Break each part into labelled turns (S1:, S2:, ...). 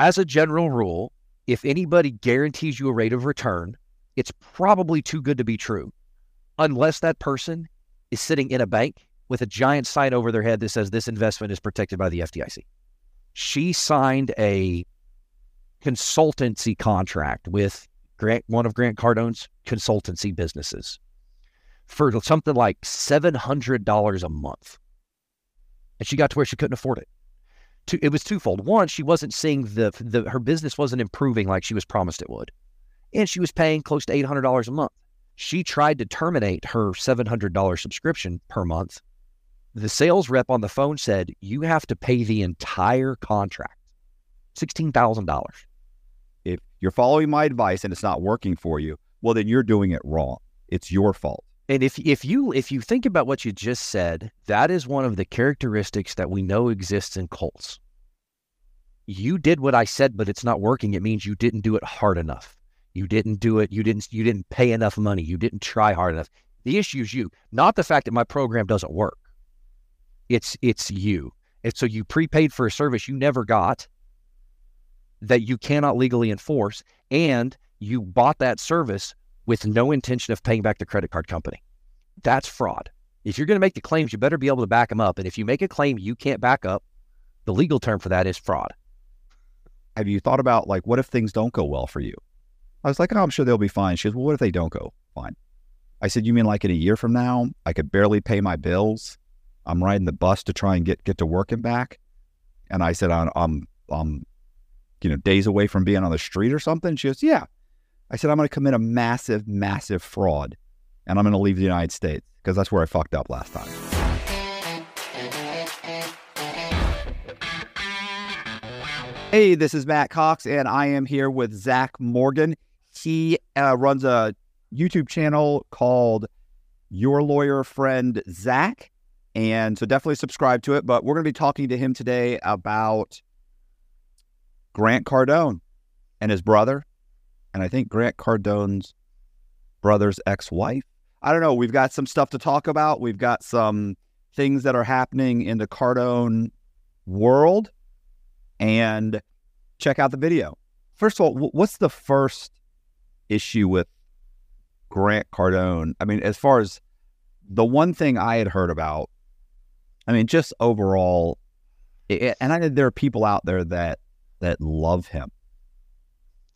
S1: as a general rule, if anybody guarantees you a rate of return, it's probably too good to be true, unless that person is sitting in a bank with a giant sign over their head that says this investment is protected by the FDIC. She signed a consultancy contract with Grant, one of Grant Cardone's consultancy businesses for something like $700 a month. And she got to where she couldn't afford it. It was twofold. One, she wasn't seeing the, the her business wasn't improving like she was promised it would. And she was paying close to $800 a month. She tried to terminate her $700 subscription per month. The sales rep on the phone said, You have to pay the entire contract, $16,000
S2: if you're following my advice and it's not working for you, well, then you're doing it wrong. It's your fault.
S1: And if if you if you think about what you just said, that is one of the characteristics that we know exists in cults. You did what I said, but it's not working. It means you didn't do it hard enough. You didn't do it. You didn't you didn't pay enough money. You didn't try hard enough. The issue is you, not the fact that my program doesn't work. It's it's you. And so you prepaid for a service you never got that you cannot legally enforce, and you bought that service with no intention of paying back the credit card company. That's fraud. If you're going to make the claims, you better be able to back them up. And if you make a claim you can't back up, the legal term for that is fraud.
S2: Have you thought about like what if things don't go well for you? I was like, oh, I'm sure they'll be fine. She goes, well, what if they don't go fine? I said, you mean like in a year from now, I could barely pay my bills. I'm riding the bus to try and get get to work and back. And I said, I'm I'm, I'm you know, days away from being on the street or something? She goes, Yeah. I said, I'm going to commit a massive, massive fraud and I'm going to leave the United States because that's where I fucked up last time. Hey, this is Matt Cox, and I am here with Zach Morgan. He uh, runs a YouTube channel called Your Lawyer Friend Zach. And so definitely subscribe to it. But we're going to be talking to him today about Grant Cardone and his brother, and I think Grant Cardone's brother's ex wife. I don't know. We've got some stuff to talk about. We've got some things that are happening in the Cardone world. And check out the video. First of all, what's the first issue with Grant Cardone? I mean, as far as the one thing I had heard about, I mean, just overall, it, and I know there are people out there that that love him,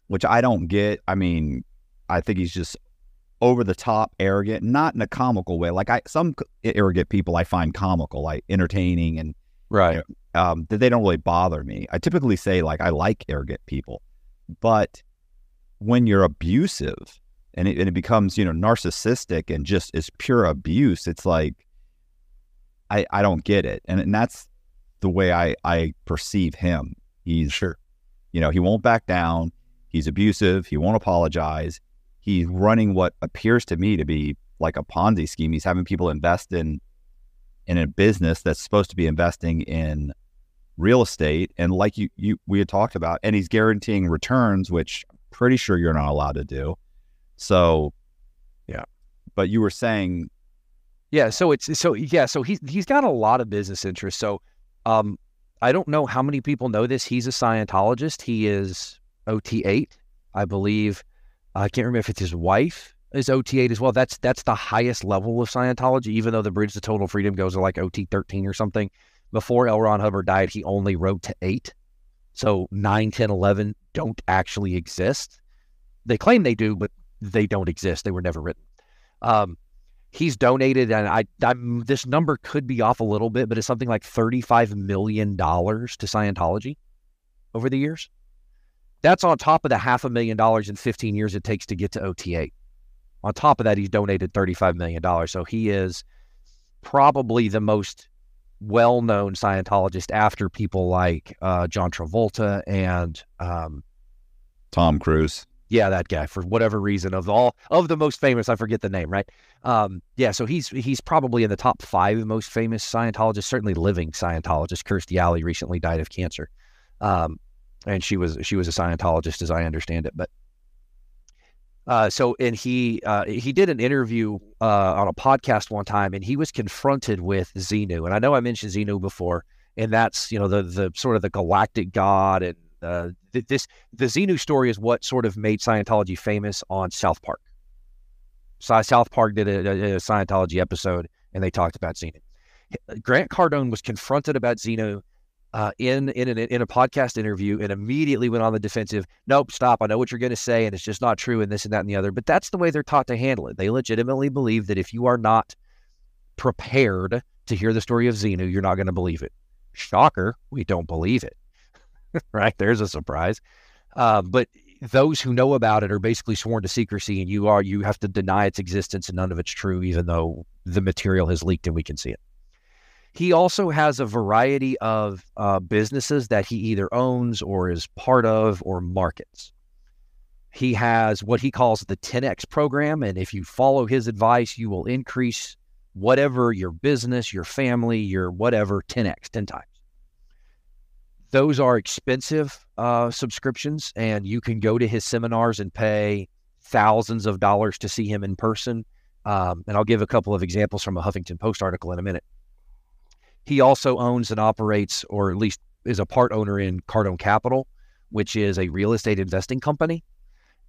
S2: which I don't get. I mean, I think he's just over the top arrogant, not in a comical way. Like I, some arrogant people I find comical, like entertaining and
S1: right.
S2: You know, um, that they don't really bother me. I typically say like I like arrogant people, but when you're abusive and it, and it becomes you know narcissistic and just is pure abuse, it's like I I don't get it, and, and that's the way I I perceive him. He's
S1: sure,
S2: you know, he won't back down. He's abusive. He won't apologize. He's running what appears to me to be like a Ponzi scheme. He's having people invest in in a business that's supposed to be investing in real estate, and like you, you we had talked about, and he's guaranteeing returns, which I'm pretty sure you're not allowed to do. So,
S1: yeah.
S2: But you were saying,
S1: yeah. So it's so yeah. So he's he's got a lot of business interests. So, um, I don't know how many people know this. He's a Scientologist. He is OT8, I believe. I can't remember if it's his wife is OT8 as well. That's that's the highest level of Scientology, even though the Bridge to Total Freedom goes to like OT13 or something. Before L. Ron Hubbard died, he only wrote to eight. So 9, 10, 11 don't actually exist. They claim they do, but they don't exist. They were never written. Um, he's donated, and I, I'm, this number could be off a little bit, but it's something like $35 million to Scientology over the years. That's on top of the half a million dollars in 15 years it takes to get to OT8. On top of that, he's donated $35 million. So he is probably the most well known Scientologist after people like uh, John Travolta and um,
S2: Tom Cruise
S1: yeah, that guy for whatever reason of all of the most famous, I forget the name, right? Um, yeah, so he's he's probably in the top five most famous Scientologists, certainly living Scientologists. Kirstie Alley recently died of cancer, um, and she was she was a Scientologist as I understand it. But uh, so and he uh, he did an interview uh, on a podcast one time, and he was confronted with Xenu, and I know I mentioned Xenu before, and that's you know the the sort of the galactic god and Uh, th- this the Xenu story is what sort of made Scientology famous on South Park. So South Park did a, a, a Scientology episode, and they talked about Xenu. Grant Cardone was confronted about Xenu uh, in in, an, in a podcast interview and immediately went on the defensive. Nope, stop. I know what you're going to say, and it's just not true, and this and that and the other. But that's the way they're taught to handle it. They legitimately believe that if you are not prepared to hear the story of Xenu, you're not going to believe it. Shocker, we don't believe it. right? There's a surprise. Uh, but those who know about it are basically sworn to secrecy, and you are you have to deny its existence, and none of it's true, even though the material has leaked and we can see it. He also has a variety of uh, businesses that he either owns or is part of or markets. He has what he calls the 10X program. And if you follow his advice, you will increase whatever your business, your family, your whatever 10X, 10 times. Those are expensive uh, subscriptions, and you can go to his seminars and pay thousands of dollars to see him in person. Um, and I'll give a couple of examples from a Huffington Post article in a minute. He also owns and operates, or at least is a part owner in Cardone Capital, which is a real estate investing company,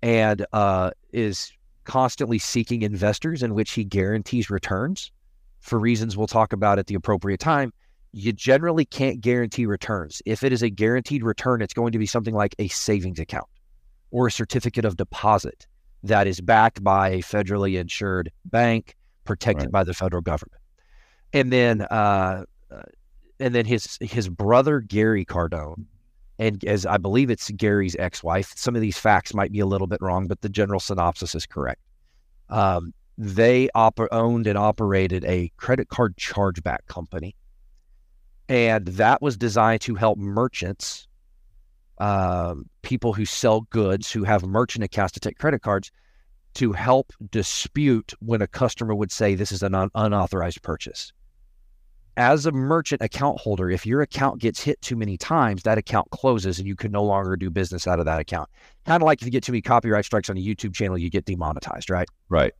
S1: and uh, is constantly seeking investors in which he guarantees returns for reasons we'll talk about at the appropriate time. You generally can't guarantee returns. If it is a guaranteed return, it's going to be something like a savings account or a certificate of deposit that is backed by a federally insured bank protected right. by the federal government. And then uh, uh, and then his his brother Gary Cardone, and as I believe it's Gary's ex-wife. Some of these facts might be a little bit wrong, but the general synopsis is correct. Um, they op- owned and operated a credit card chargeback company, and that was designed to help merchants, uh, people who sell goods who have merchant accounts to take credit cards, to help dispute when a customer would say this is an un- unauthorized purchase as a merchant account holder, if your account gets hit too many times, that account closes and you can no longer do business out of that account. Kind of like if you get too many copyright strikes on a YouTube channel, you get demonetized, right?
S2: Right.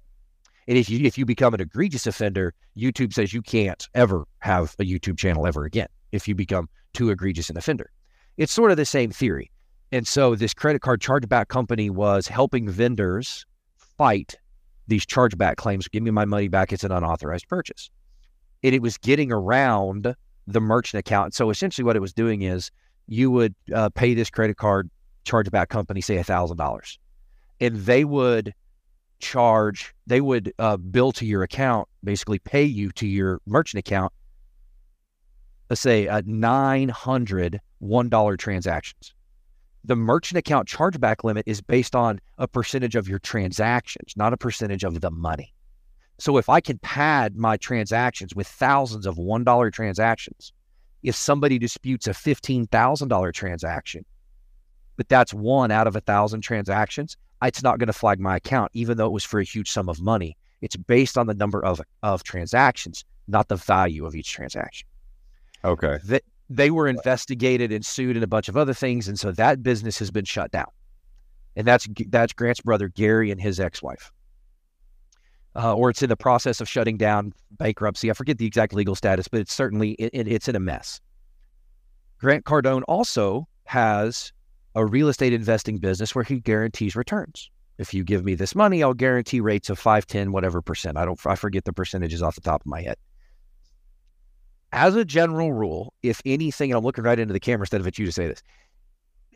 S1: And if you if you become an egregious offender, YouTube says you can't ever have a YouTube channel ever again if you become too egregious an offender. It's sort of the same theory. And so this credit card chargeback company was helping vendors fight these chargeback claims. Give me my money back. It's an unauthorized purchase and it was getting around the merchant account. So essentially, what it was doing is you would uh, pay this credit card chargeback company, say thousand dollars, and they would charge, they would uh, bill to your account, basically pay you to your merchant account. Let's say a nine hundred one dollar transactions. The merchant account chargeback limit is based on a percentage of your transactions, not a percentage of the money. So if I can pad my transactions with thousands of $1 transactions, if somebody disputes a $15,000 transaction, but that's one out of a thousand transactions, it's not going to flag my account, even though it was for a huge sum of money. It's based on the number of, of transactions, not the value of each transaction.
S2: Okay.
S1: They, they were investigated and sued and a bunch of other things. And so that business has been shut down. And that's that's Grant's brother Gary and his ex-wife uh, or it's in the process of shutting down bankruptcy. I forget the exact legal status, but it's certainly it, it's in a mess. Grant Cardone also has a real estate investing business where he guarantees returns. If you give me this money, I'll guarantee rates of 5, 10, whatever percent. I don't I forget the percentages off the top of my head. As a general rule, if anything, and I'm looking right into the camera instead of at you to say this.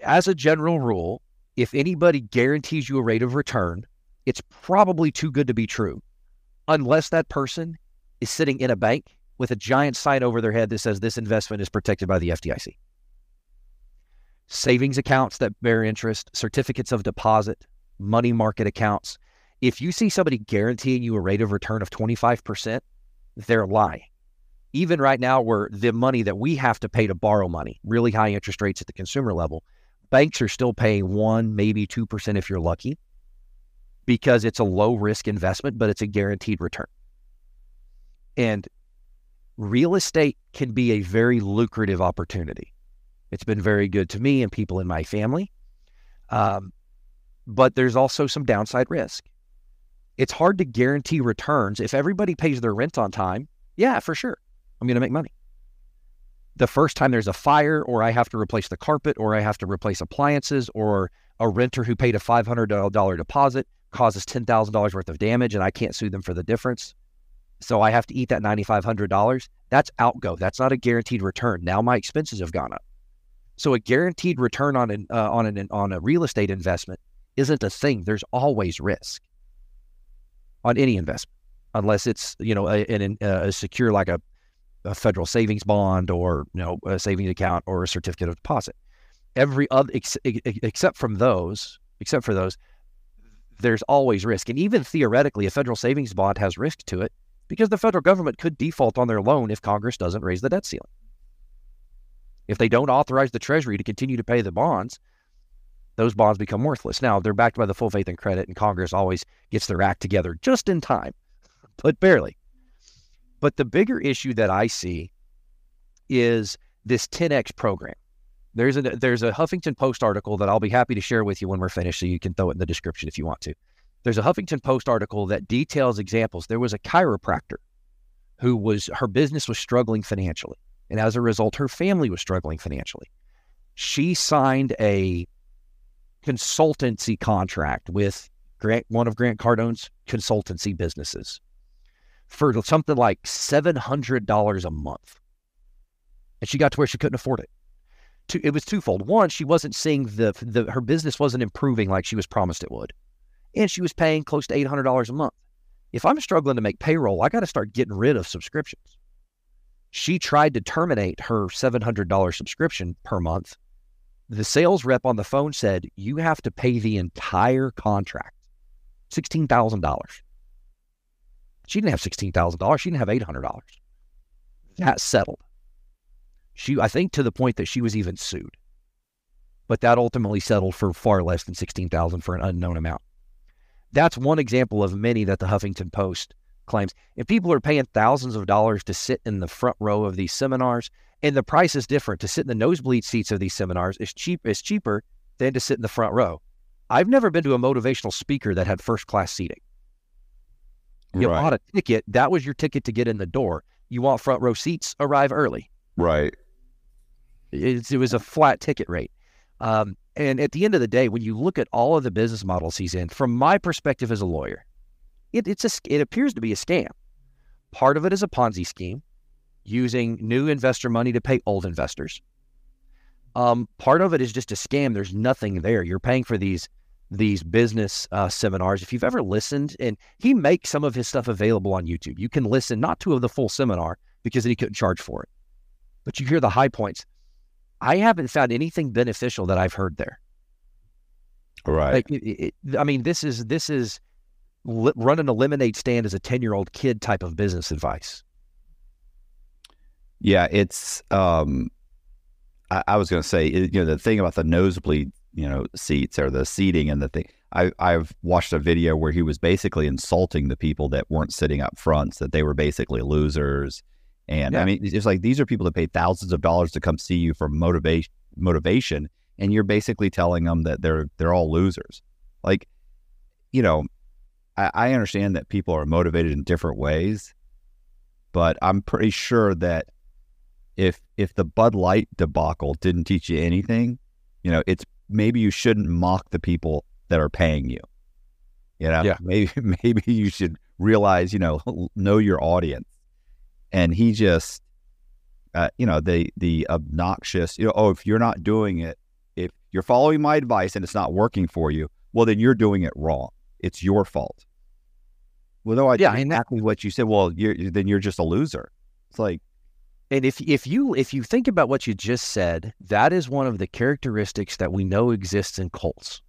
S1: As a general rule, if anybody guarantees you a rate of return, it's probably too good to be true unless that person is sitting in a bank with a giant sign over their head that says this investment is protected by the FDIC. Savings accounts that bear interest, certificates of deposit, money market accounts. If you see somebody guaranteeing you a rate of return of 25%, they're lying. Even right now, where the money that we have to pay to borrow money, really high interest rates at the consumer level, banks are still paying one, maybe 2% if you're lucky because it's a low risk investment, but it's a guaranteed return. And real estate can be a very lucrative opportunity. It's been very good to me and people in my family. Um, but there's also some downside risk. It's hard to guarantee returns. If everybody pays their rent on time, yeah, for sure, I'm going to make money. the first time there's a fire, or I have to replace the carpet, or I have to replace appliances, or a renter who paid a $500 deposit causes $10,000 worth of damage and I can't sue them for the difference. So I have to eat that $9,500. That's outgo. That's not a guaranteed return. Now my expenses have gone up. So a guaranteed return on an uh, on an on a real estate investment isn't a thing. There's always risk on any investment, unless it's you know a, a, a secure like a, a federal savings bond or you know a savings account or a certificate of deposit. Every other ex, except from those, except for those, there's always risk. And even theoretically, a federal savings bond has risk to it because the federal government could default on their loan if Congress doesn't raise the debt ceiling. If they don't authorize the Treasury to continue to pay the bonds, those bonds become worthless. Now, they're backed by the full faith and credit, and Congress always gets their act together just in time, but barely. But the bigger issue that I see is this 10x program. There's a there's a Huffington Post article that I'll be happy to share with you when we're finished, so you can throw it in the description if you want to. There's a Huffington Post article that details examples. There was a chiropractor who was her business was struggling financially. And as a result, her family was struggling financially. She signed a consultancy contract with Grant, one of Grant Cardone's consultancy businesses for something like $700 a month. And she got to where she couldn't afford it. It was twofold. One, she wasn't seeing the, the her business wasn't improving like she was promised it would. And she was paying close to $800 a month. If I'm struggling to make payroll, I got to start getting rid of subscriptions she tried to terminate her $700 subscription per month. The sales rep on the phone said, You have to pay the entire contract, $16,000. She didn't have $16,000. She didn't have $800. That settled. She, I think, to the point that she was even sued. But that ultimately settled for far less than 16000 for an unknown amount. That's one example of many that the Huffington Post claims. If people are paying thousands of dollars to sit in the front row of these seminars, and the price is different to sit in the nosebleed seats of these seminars is cheap is cheaper than to sit in the front row. I've never been to a motivational speaker that had first class seating. You right. bought a ticket, that was your ticket to get in the door. You want front row seats, arrive early.
S3: Right.
S1: It, it was a flat ticket rate. Um, and at the end of the day, when you look at all of the business models he's in, from my perspective as a lawyer, it, it's a, it appears to be a scam. Part of it is a Ponzi scheme using new investor money to pay old investors. Um, part of it is just a scam. There's nothing there. You're paying for these these business uh, seminars. If you've ever listened, and he makes some of his stuff available on YouTube, you can listen not to the full seminar because he couldn't charge for it, but you hear the high points. I haven't found anything beneficial that I've heard there.
S3: Right.
S1: Like, it, it, I mean, this is this is li- running a lemonade stand as a 10 year old kid type of business advice.
S2: Yeah, it's, um, I, I was going to say, you know, the thing about the nosebleed, you know, seats or the seating and the thing. I, I've watched a video where he was basically insulting the people that weren't sitting up front, that they were basically losers. And yeah. I mean, it's like these are people that pay thousands of dollars to come see you for motivation, motivation, and you're basically telling them that they're they're all losers. Like, you know, I, I understand that people are motivated in different ways, but I'm pretty sure that if if the Bud Light debacle didn't teach you anything, you know, it's maybe you shouldn't mock the people that are paying you. You know,
S1: yeah.
S2: maybe maybe you should realize, you know, know your audience. And he just, uh, you know, the the obnoxious, you know, oh, if you're not doing it, if you're following my advice and it's not working for you, well, then you're doing it wrong. It's your fault. Well, no, I yeah, exactly what you said. Well, you're then you're just a loser. It's like,
S1: and if if you if you think about what you just said, that is one of the characteristics that we know exists in cults.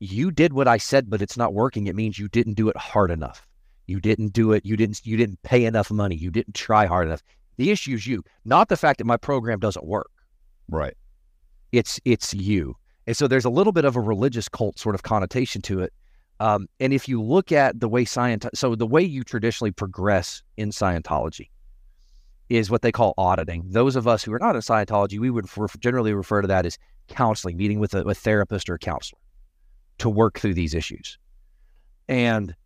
S1: You did what I said, but it's not working. It means you didn't do it hard enough. You didn't do it. You didn't. You didn't pay enough money. You didn't try hard enough. The issue is you, not the fact that my program doesn't work.
S2: Right.
S1: It's it's you. And so there's a little bit of a religious cult sort of connotation to it um, and if you look at the way science, so the way you traditionally progress in Scientology is what they call auditing. Those of us who are not in Scientology, we would generally refer to that as counseling, meeting with a, a therapist or a counselor to work through these issues. And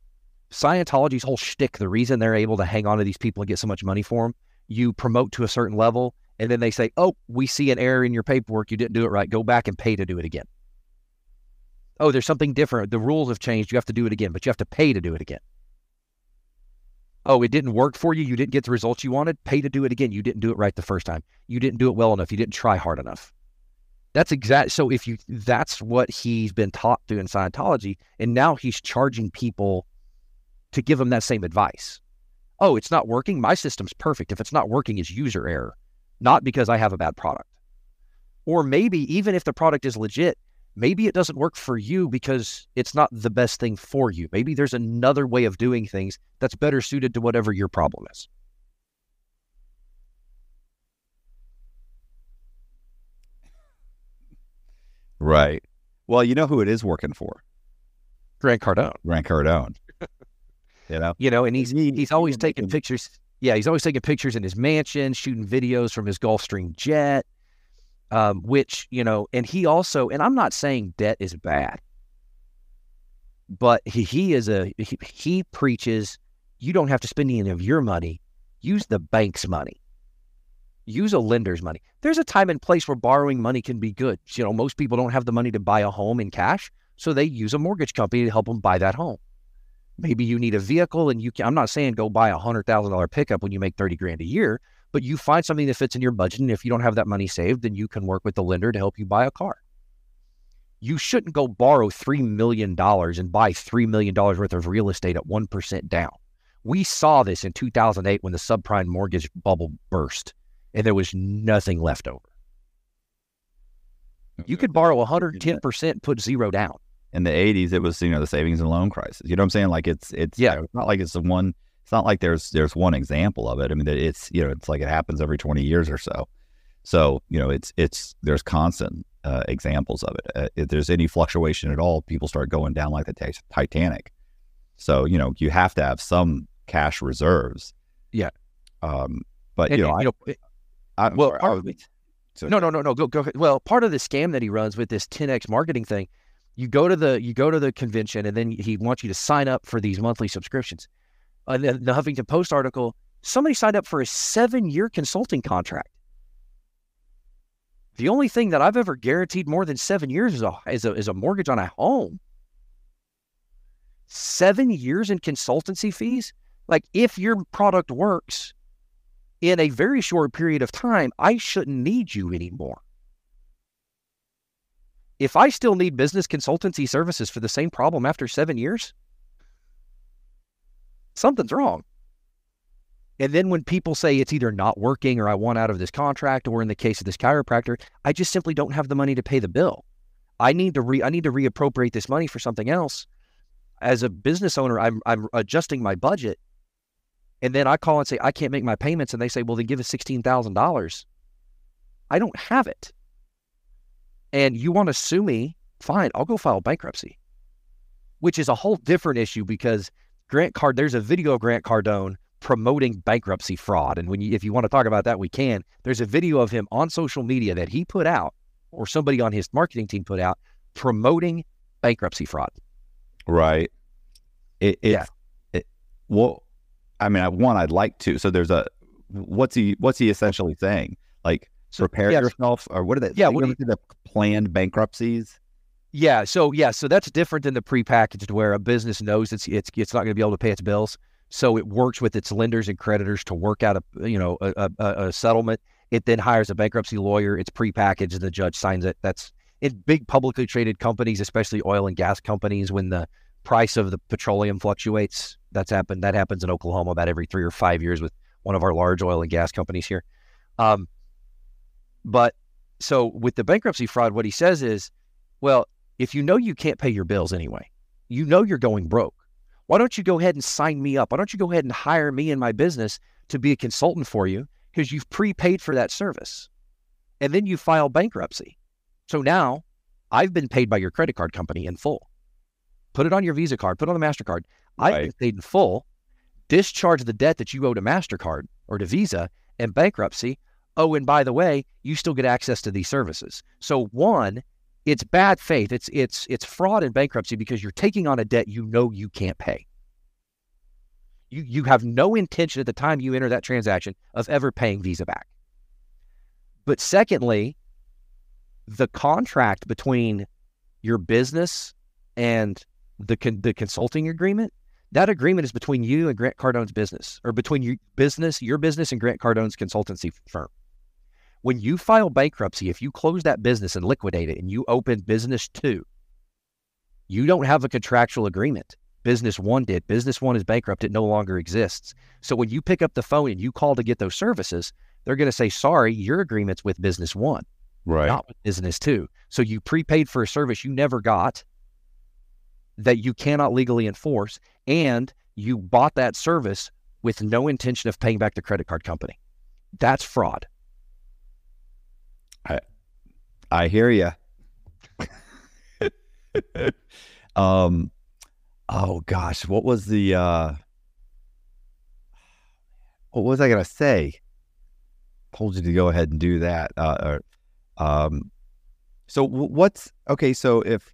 S1: Scientology's whole shtick, the reason they're able to hang on to these people and get so much money for them, you promote to a certain level, And then they say, oh, we see an error in your paperwork. You didn't do it right. Go back and pay to do it again. Oh, there's something different. The rules have changed. You have to do it again, but you have to pay to do it again. Oh, it didn't work for you. You didn't get the results you wanted. Pay to do it again. You didn't do it right the first time. You didn't do it well enough. You didn't try hard enough. That's exact. So if you, that's what he's been taught through in Scientology, and now he's charging people to give them that same advice. Oh, it's not working. My system's perfect. If it's not working, it's user error, not because I have a bad product. Or maybe even if the product is legit, maybe it doesn't work for you because it's not the best thing for you. Maybe there's another way of doing things that's better suited to whatever your problem is.
S2: Right. Well, you know who it is working for?
S1: Grant Cardone.
S2: Grant Cardone. You know,
S1: you know, and he's he's always taking pictures. Yeah, he's always taking pictures in his mansion, shooting videos from his Gulfstream jet. Um, which you know, and he also, and I'm not saying debt is bad, but he, he is a he, he preaches you don't have to spend any of your money, use the bank's money use a lender's money. There's a time and place where borrowing money can be good. You know, most people don't have the money to buy a home in cash, so they use a mortgage company to help them buy that home. Maybe you need a vehicle and you can, I'm not saying go buy a hundred thousand dollar pickup when you make 30 grand a year, but you find something that fits in your budget. And if you don't have that money saved, then you can work with the lender to help you buy a car. You shouldn't go borrow $3 million and buy $3 million worth of real estate at 1% down. We saw this in 2008 when the subprime mortgage bubble burst and there was nothing left over. You could borrow 110%, put zero down.
S2: In the 80s, it was, you know, the savings and loan crisis. You know what I'm saying? Like it's, it's,
S1: yeah.
S2: It's not like it's the one, it's not like there's, there's one example of it. I mean, it's, you know, it's like it happens every 20 years or so. So, you know, it's, it's, there's constant uh, examples of it. Uh, if there's any fluctuation at all, people start going down like the t- Titanic. So, you know, you have to have some cash reserves.
S1: Yeah.
S2: Um, but,
S1: and,
S2: you know, I,
S1: you know
S2: I,
S1: well,
S2: sorry,
S1: part, was, so, no, no, no, no. Go, go. ahead. Well, part of the scam that he runs with this 10x marketing thing, you go to the you go to the convention, and then he wants you to sign up for these monthly subscriptions. Uh, the, the Huffington Post article, somebody signed up for a seven year consulting contract. The only thing that I've ever guaranteed more than seven years is a is a, is a mortgage on a home. Seven years in consultancy fees. Like if your product works, in a very short period of time, I shouldn't need you anymore. If I still need business consultancy services for the same problem after seven years, something's wrong. And then when people say it's either not working or I want out of this contract, or in the case of this chiropractor, I just simply don't have the money to pay the bill. I need to re I need to reappropriate this money for something else. As a business owner, I'm I'm adjusting my budget and then I call and say, I can't make my payments. And they say, well, then give us $16,000. I don't have it. And you want to sue me? Fine, I'll go file bankruptcy, which is a whole different issue because Grant Card, there's a video of Grant Cardone promoting bankruptcy fraud. And when you, if you want to talk about that, we can. There's a video of him on social media that he put out or somebody on his marketing team put out promoting bankruptcy fraud.
S2: Right. It, it, yeah. It, well, I mean, I one, I'd like to. So there's a what's he what's he essentially saying? Like prepare yeah, yourself, or what are they?
S1: Yeah, what you,
S2: the planned bankruptcies.
S1: Yeah, so yeah, so that's different than the prepackaged where a business knows it's it's it's not going to be able to pay its bills, so it works with its lenders and creditors to work out a you know a, a, a settlement. It then hires a bankruptcy lawyer. It's prepackaged, and the judge signs it. That's in big publicly traded companies, especially oil and gas companies, when the price of the petroleum fluctuates. That's happened. That happens in Oklahoma about every three or five years with one of our large oil and gas companies here. Um, but so with the bankruptcy fraud, what he says is, well, if you know you can't pay your bills anyway, you know you're going broke. Why don't you go ahead and sign me up? Why don't you go ahead and hire me and my business to be a consultant for you because you've prepaid for that service, and then you file bankruptcy. So now I've been paid by your credit card company in full put it on your Visa card, put it on the MasterCard. Right. I paid in full, discharge the debt that you owe to MasterCard or to Visa and bankruptcy. Oh, and by the way, you still get access to these services. So one, it's bad faith. It's it's it's fraud and bankruptcy because you're taking on a debt you know you can't pay. You you have no intention at the time you enter that transaction of ever paying Visa back. But secondly, the contract between your business and the con- the consulting agreement, that agreement is between you and Grant Cardone's business, or between your business, your business, and Grant Cardone's consultancy firm. When you file bankruptcy, if you close that business and liquidate it, and you open business two, you don't have a contractual agreement. Business one did. Business one is bankrupt. It no longer exists. So when you pick up the phone and you call to get those services, they're going to say, sorry, your agreement's with business one,
S3: Right.
S1: not with business two. So you prepaid for a service you never got that you cannot legally enforce, and you bought that service with no intention of paying back the credit card company. That's fraud.
S2: I hear you. um, oh gosh, what was the uh, what was I gonna say? Told you to go ahead and do that. Uh, or, um, so what's okay? So if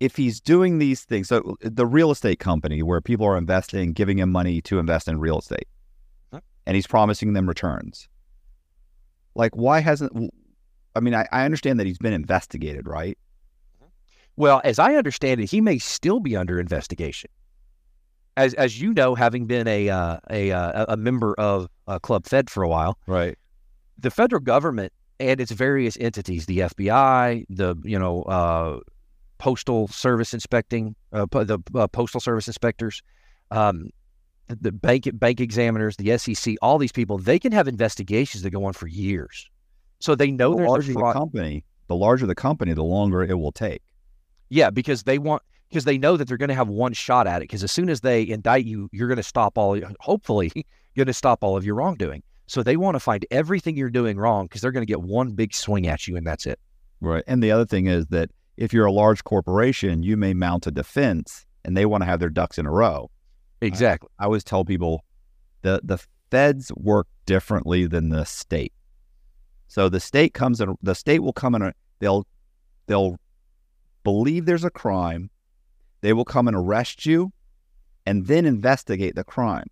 S2: if he's doing these things, so the real estate company where people are investing, giving him money to invest in real estate,
S1: Huh.
S2: and he's promising them returns. Like, why hasn't? I mean, I, I understand that he's been investigated, right?
S1: Well, as I understand it, he may still be under investigation. As as you know, having been a uh, a uh, a member of uh, Club Fed for a while,
S2: Right.
S1: the federal government and its various entities, the FBI, the you know uh, postal service inspecting, uh, the uh, postal service inspectors, um, the- the bank bank examiners, the SEC, all these people, they can have investigations that go on for years. So they know
S2: The larger the company, the larger the company, the longer it will take.
S1: Yeah, because they want because they know that they're going to have one shot at it. Because as soon as they indict you, you're going to stop all. Hopefully, you're going to stop all of your wrongdoing. So they want to find everything you're doing wrong because they're going to get one big swing at you, and that's it.
S2: Right. And the other thing is that if you're a large corporation, you may mount a defense, and they want to have their ducks in a row.
S1: Exactly.
S2: I always tell people the the feds work differently than the state. So the state comes in the state will come in a they'll they'll believe there's a crime, they will come and arrest you and then investigate the crime.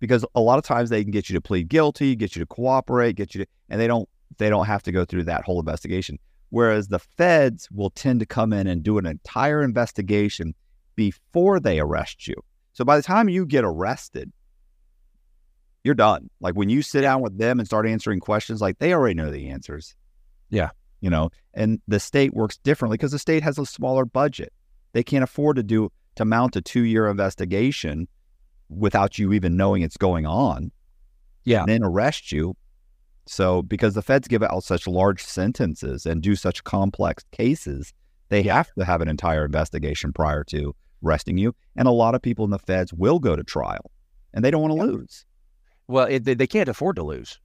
S2: Because a lot of times they can get you to plead guilty, get you to cooperate, get you to and they don't they don't have to go through that whole investigation. Whereas the feds will tend to come in and do an entire investigation before they arrest you. So by the time you get arrested, you're done. Like when you sit down with them and start answering questions, like they already know the answers.
S1: Yeah.
S2: You know, and the state works differently because the state has a smaller budget. They can't afford to do to mount a two year investigation without you even knowing it's going on
S1: Yeah.
S2: and then arrest you. So because the feds give out such large sentences and do such complex cases, they have to have an entire investigation prior to arresting you. And a lot of people in the feds will go to trial and they don't want to lose.
S1: Well, it, they, they can't afford to lose.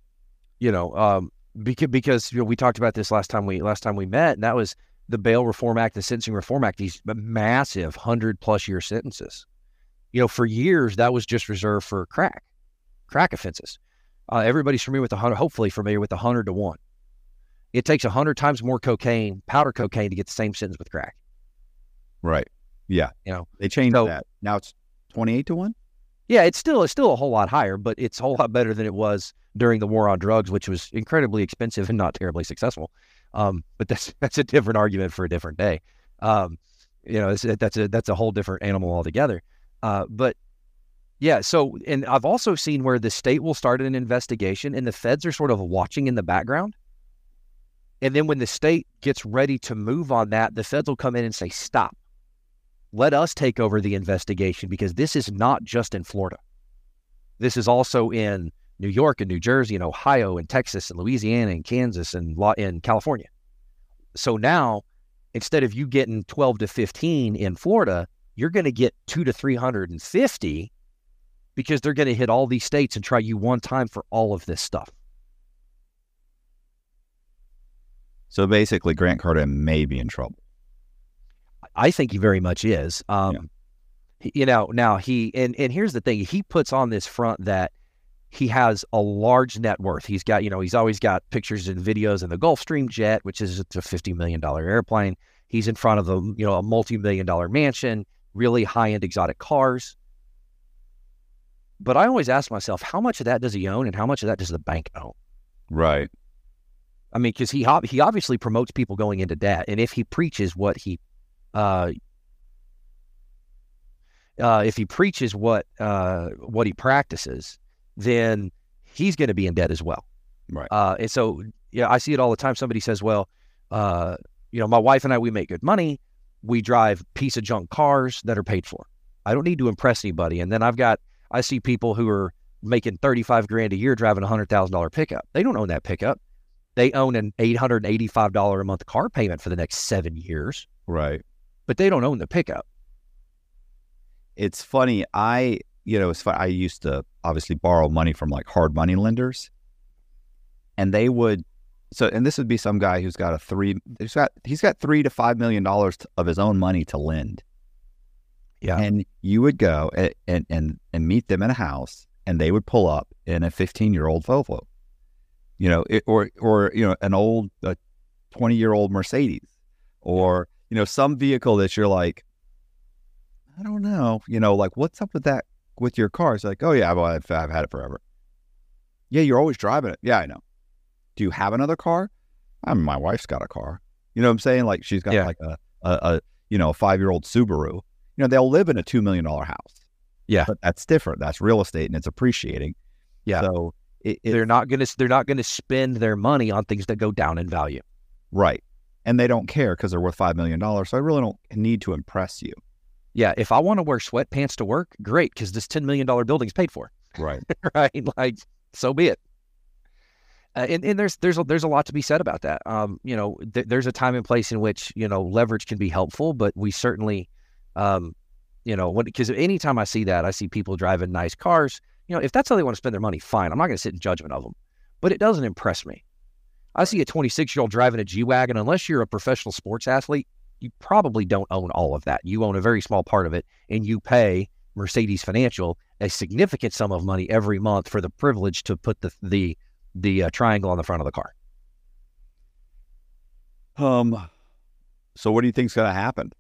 S1: You know, um, because because you know, we talked about this last time we last time we met, and that was the Bail Reform Act, the Sentencing Reform Act. These massive hundred plus year sentences. You know, for years that was just reserved for crack, crack offenses. Uh, everybody's familiar with the hundred, hopefully familiar with the hundred to one. It takes a hundred times more cocaine, powder cocaine, to get the same sentence with crack.
S2: Right. Yeah.
S1: You know,
S2: They changed
S1: So-
S2: that. Now it's 28 to 1?
S1: Yeah, it's still it's still a whole lot higher, but it's a whole lot better than it was during the war on drugs, which was incredibly expensive and not terribly successful. Um, but that's that's a different argument for a different day. Um, you know, that's a that's a whole different animal altogether. Uh, but yeah, so and I've also seen where the state will start an investigation and the feds are sort of watching in the background. And then when the state gets ready to move on that, the feds will come in and say, "Stop." Let us take over the investigation because this is not just in Florida. This is also in New York and New Jersey and Ohio and Texas and Louisiana and Kansas and in California. So now, instead of you getting 12 to 15 in Florida, you're going to get two to 350 because they're going to hit all these states and try you one time for all of this stuff.
S2: So basically, Grant Cardone may be in trouble.
S1: I think he very much is. Um,
S2: Yeah.
S1: he- You know, now he and and here's the thing: he puts on this front that he has a large net worth. He's got, you know, he's always got pictures and videos in the Gulfstream jet, which is a fifty million dollar airplane. He's in front of a you know a multi million dollar mansion, really high end exotic cars. But I always ask myself, how much of that does he own, and how much of that does the bank own?
S3: Right.
S1: I mean, because he he obviously promotes people going into debt, and if he preaches what he, uh, uh, if he preaches what uh, what he practices, then he's going to be in debt as well.
S3: Right.
S1: Uh, and so, yeah, I see it all the time. Somebody says, "Well, uh, you know, my wife and I, we make good money. We drive piece of junk cars that are paid for. I don't need to impress anybody." And then I've got, I see people who are making thirty five grand a year driving a hundred thousand dollar pickup. They don't own that pickup. They own an eight hundred eighty five dollar a month car payment for the next seven years,
S3: Right.
S1: But they don't own the pickup.
S2: It's funny. I, you know, it's fun. I used to obviously borrow money from like hard money lenders, and they would. So, and this would be some guy who's got a three. He's got he's got three to five million dollars of his own money to lend,
S1: Yeah,
S2: and you would go and and and, and meet them in a house, and they would pull up in a fifteen year old Volvo, you know, it, or or you know an old twenty year old Mercedes, or you know some vehicle that you're like, I don't know, you know, like what's up with that with your car? It's like, oh yeah, well, I've, I've had it forever. Yeah, you're always driving it. Yeah, I know. Do you have another car? I mean, my wife's got a car. You know what I'm saying? Like she's got
S1: Yeah.
S2: like a, a, a you know a five year old Subaru. You know they'll live in a two million dollar house.
S1: Yeah.
S2: but that's different. That's real estate and it's appreciating.
S1: Yeah.
S2: So it, it
S1: they're not going to they're not going to spend their money on things that go down in value.
S2: right, and they don't care because they're worth five million dollars. So I really don't need to impress you.
S1: Yeah, if I want to wear sweatpants to work, great, because this ten million dollar building's paid for.
S2: Right.
S1: right? Like, so be it. Uh, and, and there's there's a, there's a lot to be said about that. Um, you know, th- there's a time and place in which you know leverage can be helpful, but we certainly, um, you know, because anytime I see that, I see people driving nice cars. You know, if that's how they want to spend their money, fine. I'm not going to sit in judgment of them, but it doesn't impress me. I see a 26 year old driving a G wagon. Unless you're a professional sports athlete, you probably don't own all of that. You own a very small part of it, and you pay Mercedes Financial a significant sum of money every month for the privilege to put the the the uh, triangle on the front of the car.
S2: Um. So what do you think's going to happen?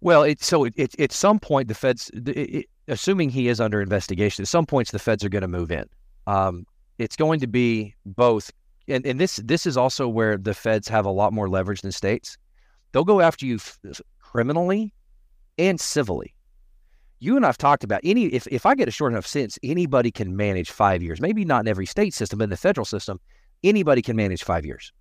S1: Well, it, so it, it, at some point the feds, it, it, assuming he is under investigation, at some points the feds are going to move in. Um, it's going to be both, and, and this this is also where the feds have a lot more leverage than states. They'll go after you f- criminally and civilly. You and I've talked about any if if I get a short enough sentence, anybody can manage five years. Maybe not in every state system, but in the federal system, anybody can manage five years.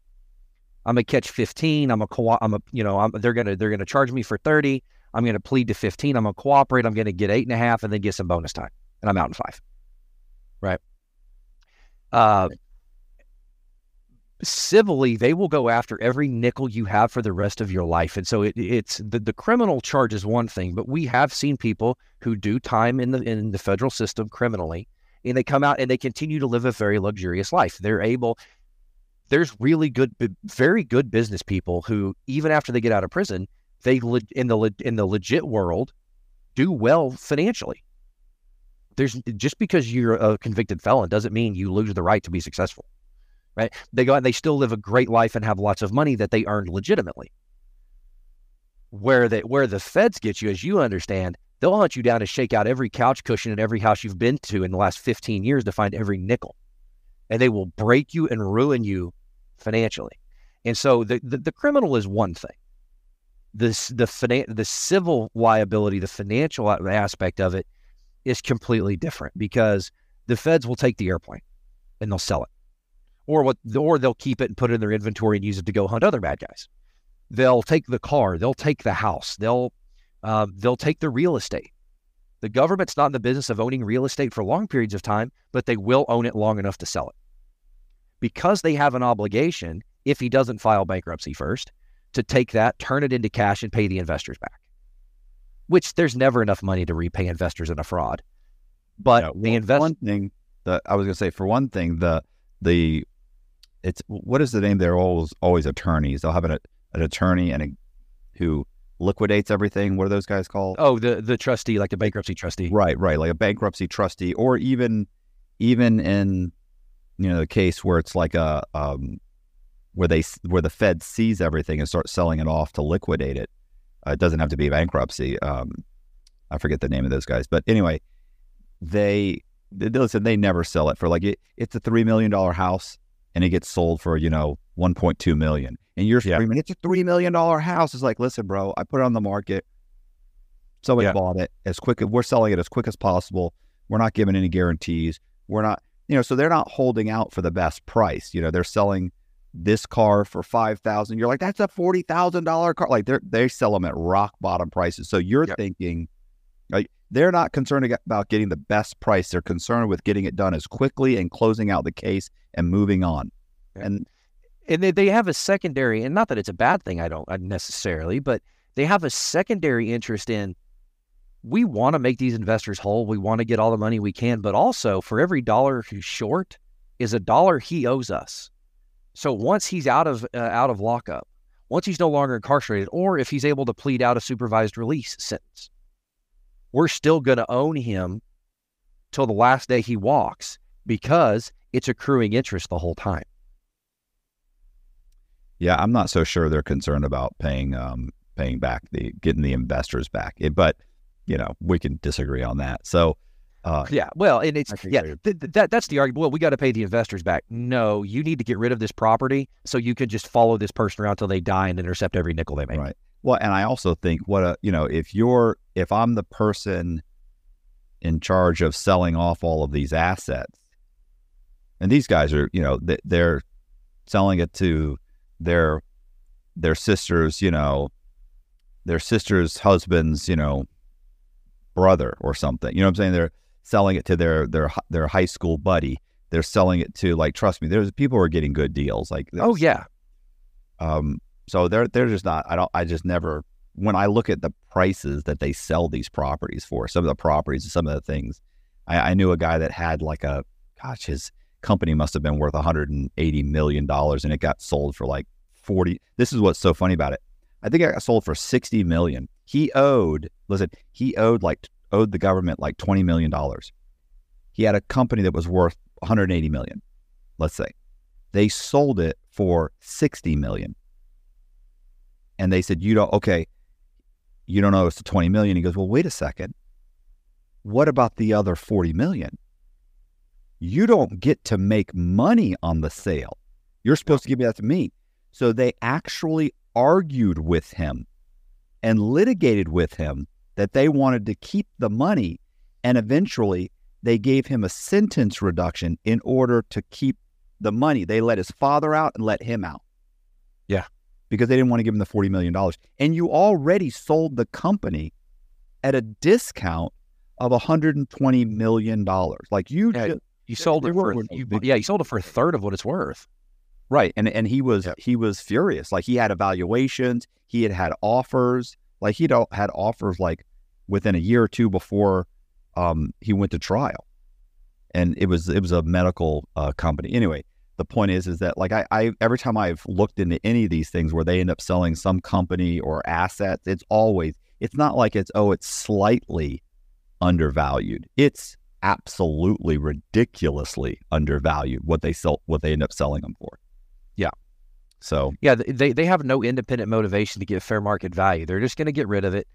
S1: I'm gonna catch 15. I'm a co- I'm a you know I'm, they're gonna they're gonna charge me for 30. I'm gonna plead to 15. I'm gonna cooperate. I'm gonna get eight and a half, and then get some bonus time, and I'm out in five. Right. Uh, civilly, they will go after every nickel you have for the rest of your life, and so it, it's the the criminal charge is one thing, but we have seen people who do time in the in the federal system criminally, and they come out and they continue to live a very luxurious life. They're able there's really good, very good business people who, even after they get out of prison, they in the in the legit world do well financially. There's just because you're a convicted felon doesn't mean you lose the right to be successful, right? They go out and they still live a great life and have lots of money that they earned legitimately. Where they where the feds get you, as you understand, they'll hunt you down and shake out every couch cushion in every house you've been to in the last 15 years to find every nickel and they will break you and ruin you financially. And so the the, the criminal is one thing. This the finan- the civil liability, the financial aspect of it is completely different because the feds will take the airplane and they'll sell it. Or what or they'll keep it and put it in their inventory and use it to go hunt other bad guys. They'll take the car, they'll take the house, they'll uh, they'll take the real estate. The government's not in the business of owning real estate for long periods of time, but they will own it long enough to sell it. Because they have an obligation, if he doesn't file bankruptcy first, to take that, turn it into cash, and pay the investors back. Which there's never enough money to repay investors in a fraud. But
S2: Yeah,
S1: the
S2: well,
S1: invest
S2: one thing the I was going to say for one thing the the it's what is the name? They're always always attorneys. They'll have an an attorney and a who liquidates everything. What are those guys called?
S1: oh the the trustee, like the bankruptcy trustee.
S2: Right, right, like a bankruptcy trustee, or even even in you know the case where it's like a um, where they where the Fed sees everything and starts selling it off to liquidate it. Uh, it doesn't have to be bankruptcy. Um, I forget the name of those guys, but anyway, they they- listen, they never sell it for like it, it's a three million dollar house and it gets sold for you know one point two million, and you're
S3: Yeah.
S2: screaming, it's a three million dollar house. It's like, listen, bro, I put it on the market. Somebody
S3: Yeah.
S2: bought it as quick. We're selling it as quick as possible. We're not giving any guarantees. We're not, you know, so they're not holding out for the best price. You know, they're selling this car for five thousand. You're like, that's a forty thousand dollar car. Like they they sell them at rock bottom prices. So you're thinking, like they're not concerned about getting the best price. They're concerned with getting it done as quickly and closing out the case and moving on.
S1: Yeah.
S2: And
S1: and they, they have a secondary, and not that it's a bad thing, I don't uh, necessarily, but they have a secondary interest in we want to make these investors whole. We want to get all the money we can, but also for every dollar he's short is a dollar he owes us. So once he's out of uh, out of lockup, once he's no longer incarcerated, or if he's able to plead out a supervised release sentence, we're still going to own him till the last day he walks because it's accruing interest the whole time.
S2: Yeah, I'm not so sure they're concerned about paying um paying back the getting the investors back. It, but you know, we can disagree on that. So uh
S1: Yeah, well, and it's yeah, th- th- that that's the argument. Well, we got to pay the investors back. No, you need to get rid of this property so you can just follow this person around till they die and intercept every nickel they make.
S2: right. Well, and I also think what a you know, if you're if I'm the person in charge of selling off all of these assets, and these guys are, you know, they- they're selling it to their their sisters, you know, their sister's husband's, you know, brother or something. You know what I'm saying? They're selling it to their their their high school buddy. They're selling it to like trust me, there's people who are getting good deals. Like
S1: Oh yeah,
S2: um so they're they're just not I don't I just never when I look at the prices that they sell these properties for, some of the properties some of the things, I, I knew a guy that had like a gosh, his company must have been worth 180 million dollars and it got sold for like 40. This is what's so funny about it. I think it got sold for 60 million. He owed, listen, he owed like owed the government like 20 million dollars. He had a company that was worth 180 million, let's say. They sold it for 60 million. And they said, You don't okay, you don't know it's the 20 million. He goes, Well, wait a second. What about the other 40 million? You don't get to make money on the sale. You're supposed to give that to me. So they actually argued with him and litigated with him that they wanted to keep the money. And eventually they gave him a sentence reduction in order to keep the money. They let his father out and let him out.
S1: Yeah.
S2: Because they didn't want to give him the $40 million. And you already sold the company at a discount of $120 million. Like you
S1: Yeah,
S2: ju-
S1: you sold it for a- you, yeah, you sold it for a third of what it's worth.
S2: Right. And and he was
S1: Yep.
S2: he was furious. Like he had evaluations, he had had offers. Like he'd had offers like within a year or two before um he went to trial. And it was it was a medical uh, company. Anyway, the point is is that like I, I every time I've looked into any of these things where they end up selling some company or assets, it's always it's not like it's oh it's slightly undervalued. It's absolutely ridiculously undervalued what they sell what they end up selling them for.
S1: Yeah.
S2: So
S1: Yeah, they they have no independent motivation to get fair market value. They're just going to get rid of it.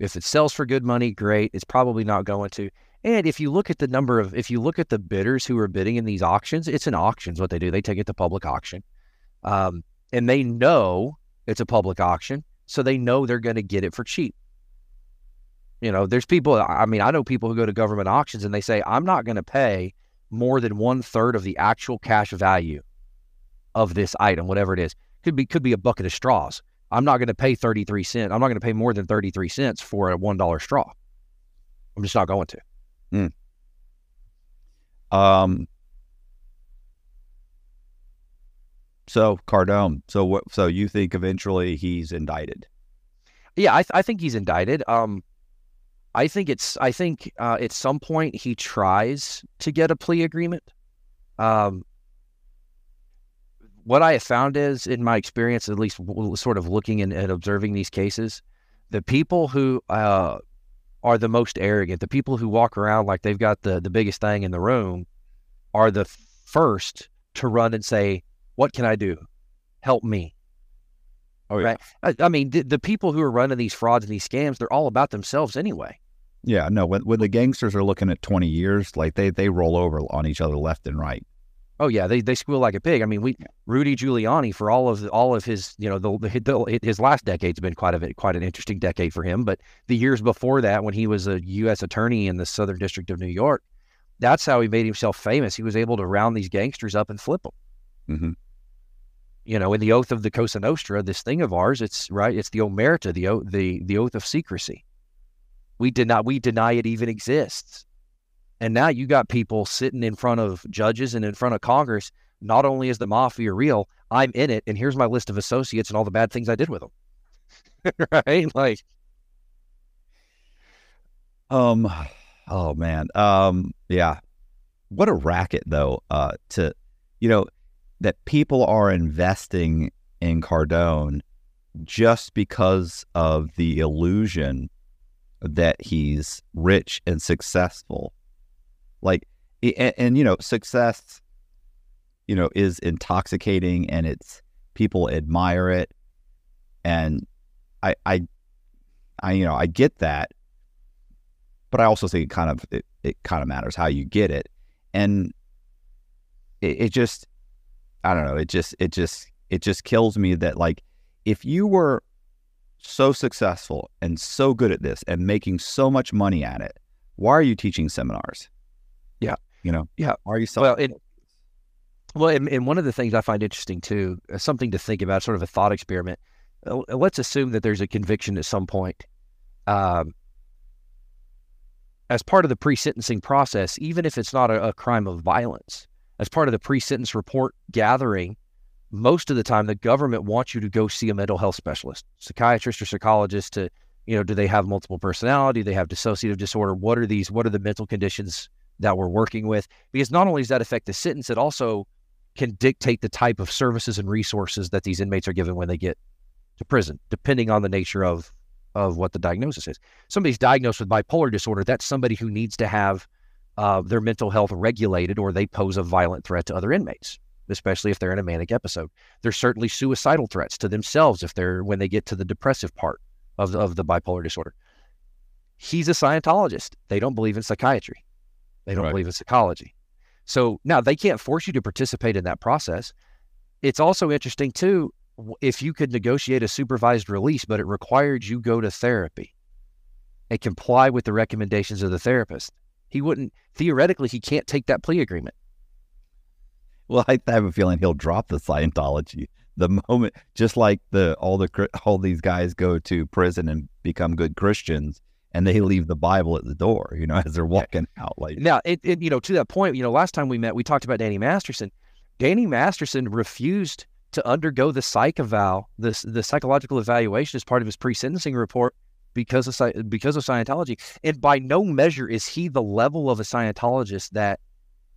S1: If it sells for good money, great. It's probably not going to. And if you look at the number of, if you look at the bidders who are bidding in these auctions, it's an auction. Is what they do. They take it to public auction, um, and they know it's a public auction, so they know they're going to get it for cheap. You know, there's people. I mean, I know people who go to government auctions and they say, "I'm not going to pay more than one third of the actual cash value of this item, whatever it is. Could be could be a bucket of straws. I'm not going to pay 33 cents. I'm not going to pay more than 33 cents for a one dollar straw. I'm just not going to.
S2: Um so Cardone. So what so you think eventually he's indicted?
S1: Yeah, I, th- I think he's indicted. Um, I think it's I think uh, at some point he tries to get a plea agreement. Um, what I have found is, in my experience, at least sort of looking and, and observing these cases, the people who uh, are the most arrogant, the people who walk around like they've got the the biggest thing in the room, are the first to run and say, "What can I do? Help me."
S2: Oh
S1: Right. I, I mean, the, the people who are running these frauds and these scams, they're all about themselves anyway.
S2: Yeah, no. When when the gangsters are looking at twenty years, like they they roll over on each other left and right.
S1: Oh yeah, they they squeal like a pig. I mean, we Rudy Giuliani for all of the, all of his you know the, the, his last decade's been quite a quite an interesting decade for him. But the years before that, when he was a U.S. attorney in the Southern District of New York, that's how he made himself famous. He was able to round these gangsters up and flip them.
S2: Mm-hmm.
S1: You know, in the oath of the Cosa Nostra, this thing of ours, it's right. It's the omerta, the oath, the the oath of secrecy. We did not. We deny it even exists. And now you got people sitting in front of judges and in front of Congress. Not only is the mafia real, I'm in it, and here's my list of associates and all the bad things I did with them. right? Like,
S2: um, oh man, um, yeah, what a racket though. Uh, to you know that people are investing in Cardone just because of the illusion that he's rich and successful like, and, and, you know, success, you know, is intoxicating and it's people admire it. And I, I, I, you know, I get that, but I also think it kind of, it, it kind of matters how you get it. And it, it just, I don't know, it just, it just, it just kills me that like, if you were so successful and so good at this and making so much money at it, why are you teaching seminars? You know,
S1: yeah.
S2: Are you
S1: well, it, well, and, and, one of the things I find interesting too, uh, something to think about, sort of a thought experiment. Uh, let's assume that there's a conviction at some point. Um, as part of the pre-sentencing process, even if it's not a, a crime of violence, as part of the pre-sentence report gathering, most of the time the government wants you to go see a mental health specialist, psychiatrist or psychologist to, you know, do they have multiple personality? Do they have dissociative disorder? What are these? What are the mental conditions that we're working with because not only does that affect the sentence, it also can dictate the type of services and resources that these inmates are given when they get to prison, depending on the nature of of what the diagnosis is. Somebody's diagnosed with bipolar disorder, that's somebody who needs to have uh, their mental health regulated or they pose a violent threat to other inmates, especially if they're in a manic episode. There's certainly suicidal threats to themselves if they're when they get to the depressive part of, of the bipolar disorder. He's a Scientologist. They don't believe in psychiatry. They don't right. believe in psychology. So now they can't force you to participate in that process. It's also interesting too if you could negotiate a supervised release, but it required you go to therapy and comply with the recommendations of the therapist. He wouldn't theoretically he can't take that plea agreement.
S2: Well, I have a feeling he'll drop the Scientology the moment, just like the all the all these guys go to prison and become good Christians and they leave the Bible at the door, you know, as they're walking out. Like
S1: now, it, it, you know, to that point, you know, last time we met, we talked about Danny Masterson. Danny Masterson refused to undergo the psych eval, the the psychological evaluation as part of his pre-sentencing report because of because of Scientology. And by no measure is he the level of a Scientologist that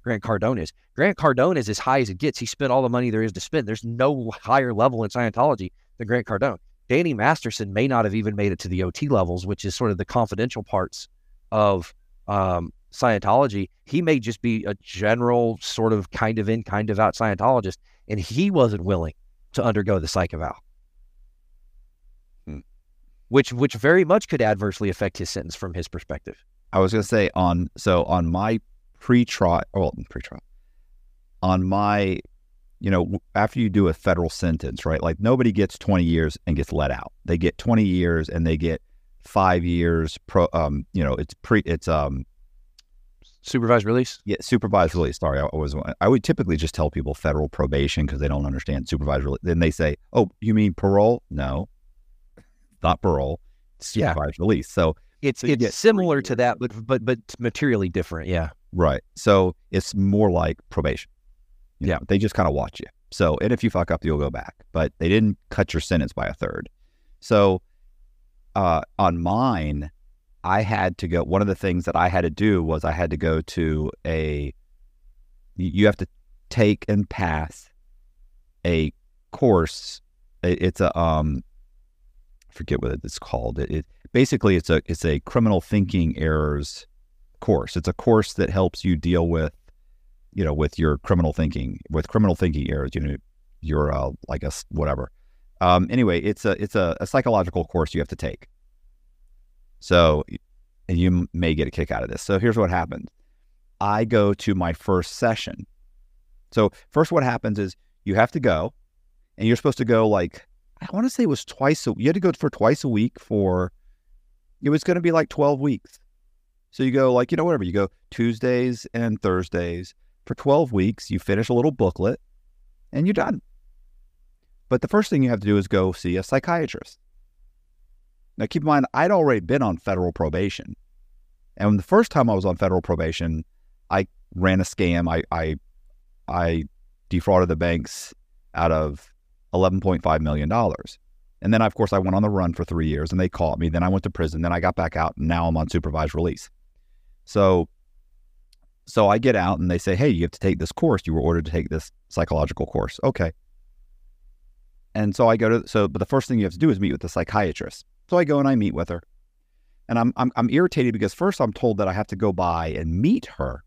S1: Grant Cardone is. Grant Cardone is as high as it gets. He spent all the money there is to spend. There's no higher level in Scientology than Grant Cardone. Danny Masterson may not have even made it to the OT levels, which is sort of the confidential parts of um, Scientology. He may just be a general sort of kind of in, kind of out Scientologist, and he wasn't willing to undergo the psych eval, hmm. which which very much could adversely affect his sentence from his perspective.
S2: I was going to say on so on my pre-trial, well, pre-trial, on my you know, after you do a federal sentence, right? Like nobody gets 20 years and gets let out. They get 20 years and they get five years pro um, you know, it's pre it's um
S1: supervised release.
S2: Yeah, supervised release. Sorry, I was I would typically just tell people federal probation because they don't understand supervised release. Then they say, "Oh, you mean parole?" No. Not parole. Supervised yeah. release. So
S1: it's so it's similar to that but but but materially different, yeah.
S2: Right. So it's more like probation. You yeah. Know, they just kind of watch you. So, and if you fuck up, you'll go back. But they didn't cut your sentence by a third. So, uh, on mine, I had to go. One of the things that I had to do was I had to go to a. You have to take and pass a course. It's a um, I forget what it's called. It, it basically it's a it's a criminal thinking errors course. It's a course that helps you deal with you know, with your criminal thinking, with criminal thinking errors, you know, you're uh, like a whatever. Um, anyway, it's a it's a, a, psychological course you have to take. So and you may get a kick out of this. So here's what happens. I go to my first session. So first what happens is you have to go and you're supposed to go like I want to say it was twice a you had to go for twice a week for it was going to be like 12 weeks. So you go like, you know, whatever, you go Tuesdays and Thursdays for 12 weeks, you finish a little booklet and you're done. But the first thing you have to do is go see a psychiatrist. Now, keep in mind, I'd already been on federal probation. And the first time I was on federal probation, I ran a scam. I, I, I defrauded the banks out of $11.5 million. And then, of course, I went on the run for three years and they caught me. Then I went to prison. Then I got back out and now I'm on supervised release. So, so I get out and they say, hey, you have to take this course. You were ordered to take this psychological course. Okay. And so I go to, so, but the first thing you have to do is meet with the psychiatrist. So I go and I meet with her. And I'm, I'm, I'm irritated because first I'm told that I have to go by and meet her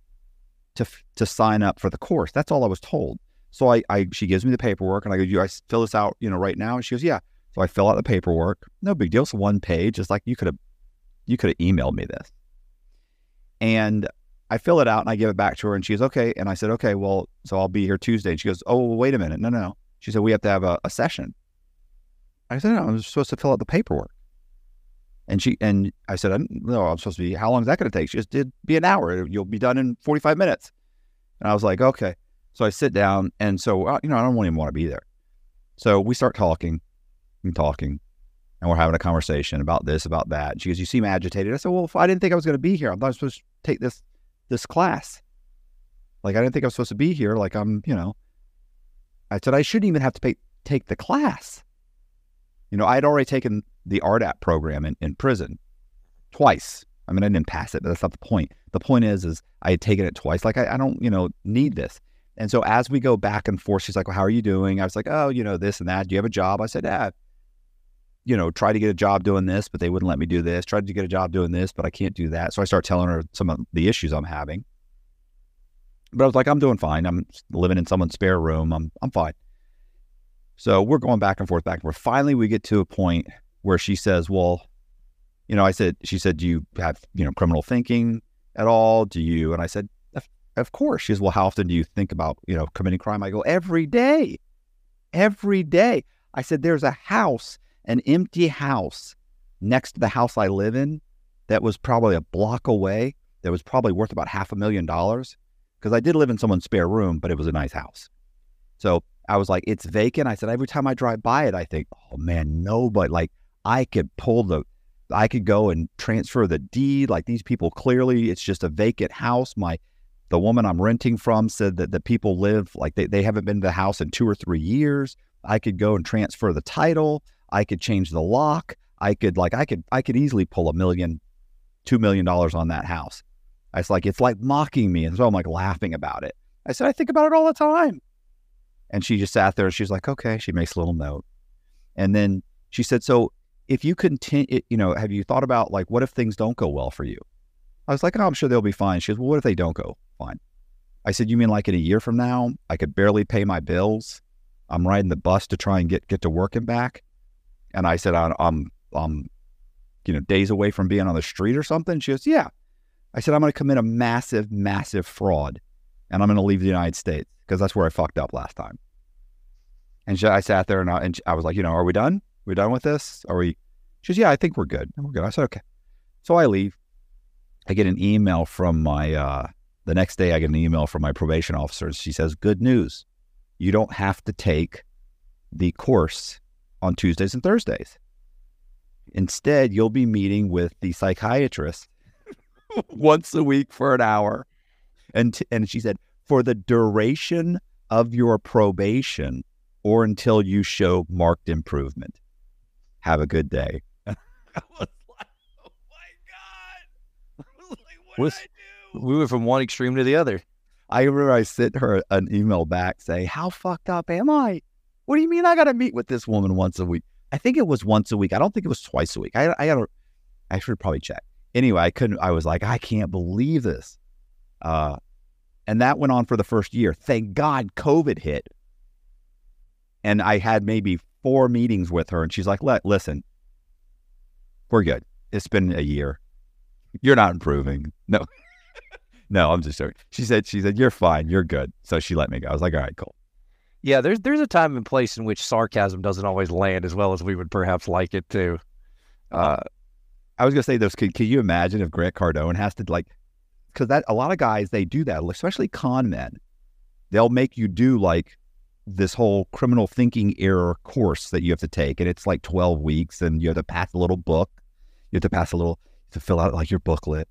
S2: to, to sign up for the course. That's all I was told. So I, I, she gives me the paperwork and I go, you, I fill this out, you know, right now. And she goes, yeah. So I fill out the paperwork. No big deal. It's one page. It's like you could have, you could have emailed me this. And I fill it out and I give it back to her and she's okay. And I said, okay, well, so I'll be here Tuesday. And she goes, oh, well, wait a minute. No, no, no. She said, we have to have a, a session. I said, no, I'm supposed to fill out the paperwork. And she and I said, no, I'm supposed to be. How long is that going to take? She just did be an hour. You'll be done in 45 minutes. And I was like, okay. So I sit down, and so uh, you know, I don't even want to be there. So we start talking and talking, and we're having a conversation about this, about that. And she goes, "You seem agitated." I said, "Well, if I didn't think I was going to be here, I thought I was supposed to take this this class. Like I didn't think I was supposed to be here. Like I'm, you know." I said I shouldn't even have to pay, take the class. You know, I had already taken the RDAP program in, in prison twice. I mean, I didn't pass it, but that's not the point. The point is, is I had taken it twice. Like I, I don't, you know, need this. And so as we go back and forth, she's like, well, how are you doing? I was like, oh, you know, this and that. Do you have a job? I said, yeah, you know, try to get a job doing this, but they wouldn't let me do this. Tried to get a job doing this, but I can't do that. So I start telling her some of the issues I'm having. But I was like, I'm doing fine. I'm living in someone's spare room. I'm I'm fine. So we're going back and forth, back and forth. Finally, we get to a point where she says, Well, you know, I said, she said, Do you have, you know, criminal thinking at all? Do you? And I said, Of, of course. She says, Well, how often do you think about, you know, committing crime? I go, Every day. Every day. I said, There's a house, an empty house next to the house I live in that was probably a block away that was probably worth about half a million dollars because I did live in someone's spare room, but it was a nice house. So I was like, it's vacant. I said, every time I drive by it, I think, oh man, nobody, like I could pull the, I could go and transfer the deed. Like these people clearly, it's just a vacant house. My, the woman I'm renting from said that the people live like they, they haven't been to the house in two or three years. I could go and transfer the title. I could change the lock. I could like, I could, I could easily pull a million, two million dollars on that house. I was like, it's like mocking me. And so I'm like laughing about it. I said, I think about it all the time. And she just sat there and she's like, okay. She makes a little note. And then she said, so if you continue, you know, have you thought about like, what if things don't go well for you? I was like, oh, I'm sure they'll be fine. She goes, well, what if they don't go fine? I said, you mean like in a year from now, I could barely pay my bills. I'm riding the bus to try and get, get to work and back. And I said, I'm, I'm, you know, days away from being on the street or something. She goes, yeah. I said, I'm going to commit a massive, massive fraud and I'm going to leave the United States because that's where I fucked up last time. And she, I sat there and I, and I was like, you know, are we done? Are we done with this? Are we? She says, yeah, I think we're good. And we're good. I said, okay. So I leave. I get an email from my, uh, the next day I get an email from my probation officer. She says, good news. You don't have to take the course on Tuesdays and Thursdays. Instead, you'll be meeting with the psychiatrist once a week for an hour. And, t- and she said, for the duration of your probation or until you show marked improvement. Have a good day. I was like, oh my God.
S1: like, what we went from one extreme to the other.
S2: I remember I sent her an email back saying, How fucked up am I? What do you mean I got to meet with this woman once a week? I think it was once a week. I don't think it was twice a week. I, I got to, I should probably check anyway, I couldn't, I was like, I can't believe this. Uh, and that went on for the first year. Thank God COVID hit. And I had maybe four meetings with her, and she's like, Let, listen, we're good. It's been a year. you're not improving. No, no, I'm just joking. She said, she said, you're fine. You're good. So she let me go. I was like, all right, cool.
S1: Yeah, there's there's a time and place in which sarcasm doesn't always land as well as we would perhaps like it to.
S2: Uh, I was gonna say this. Can, can you imagine if Grant Cardone has to like, because that a lot of guys they do that, especially con men. They'll make you do like this whole criminal thinking error course that you have to take, and it's like twelve weeks, and you have to pass a little book. You have to pass a little to fill out like your booklet.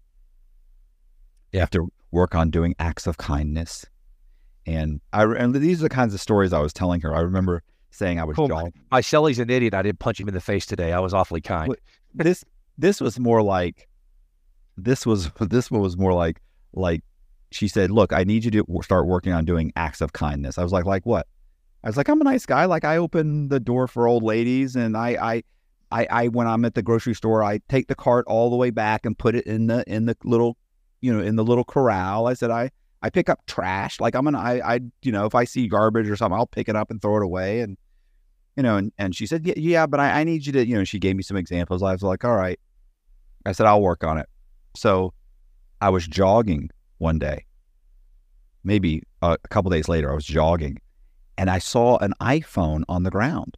S2: You have to work on doing acts of kindness. And I and these are the kinds of stories I was telling her. I remember saying I was
S1: Cool.
S2: jogging.
S1: My Shelly's an idiot. I didn't punch him in the face today. I was awfully kind.
S2: This this was more like this was this one was more like like she said, "Look, I need you to start working on doing acts of kindness." I was like, "Like what?" I was like, "I'm a nice guy. Like I open the door for old ladies, and I I I, I when I'm at the grocery store, I take the cart all the way back and put it in the in the little you know in the little corral." I said, "I I pick up trash. Like I'm an I I you know if I see garbage or something, I'll pick it up and throw it away." And you know, and, and she said, yeah, yeah, but I, I need you to, you know, she gave me some examples. I was like, all right. I said, I'll work on it. So I was jogging one day, maybe a, a couple days later, I was jogging and I saw an iPhone on the ground.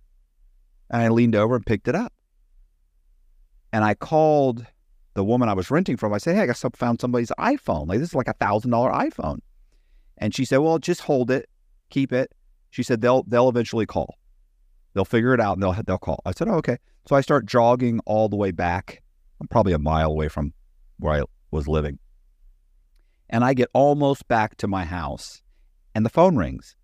S2: And I leaned over and picked it up. And I called the woman I was renting from. I said, Hey, I got found somebody's iPhone. Like, this is like a thousand dollar iPhone. And she said, Well, just hold it, keep it. She said, They'll, they'll eventually call. They'll figure it out and they'll, they'll call. I said, oh, Okay. So I start jogging all the way back. I'm probably a mile away from where I was living. And I get almost back to my house and the phone rings.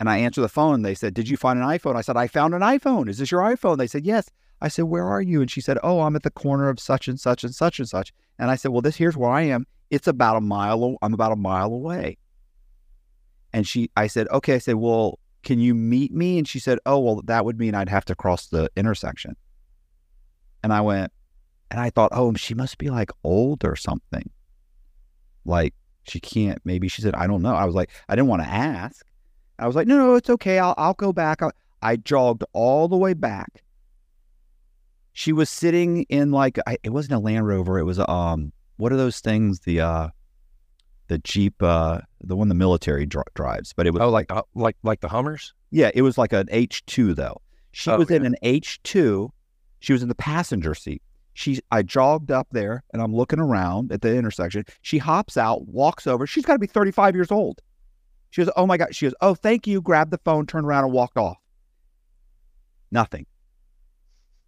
S2: And I answer the phone. They said, Did you find an iPhone? I said, I found an iPhone. Is this your iPhone? They said, Yes. I said, Where are you? And she said, Oh, I'm at the corner of such and such and such and such. And I said, Well, this here's where I am. It's about a mile. I'm about a mile away. And she, I said, Okay. I said, Well, can you meet me? And she said, Oh, well, that would mean I'd have to cross the intersection. And I went, and I thought, Oh, she must be like old or something. Like she can't, maybe she said, I don't know. I was like, I didn't want to ask. I was like, no, no, it's okay. I'll, I'll go back. I, I jogged all the way back. She was sitting in like, I, it wasn't a Land Rover. It was, um, what are those things? The, uh, the Jeep, uh, the one the military dri- drives, but it was
S1: Oh, like uh, like like the Hummers.
S2: yeah, it was like an H2 though. She
S1: Oh,
S2: was in an H2. She was in the passenger seat. She I jogged up there and I'm looking around at the intersection. She hops out, walks over. She's got to be 35 years old. She goes, "Oh my god." She goes, "Oh, thank you." Grabbed the phone, turned around and walked off. Nothing.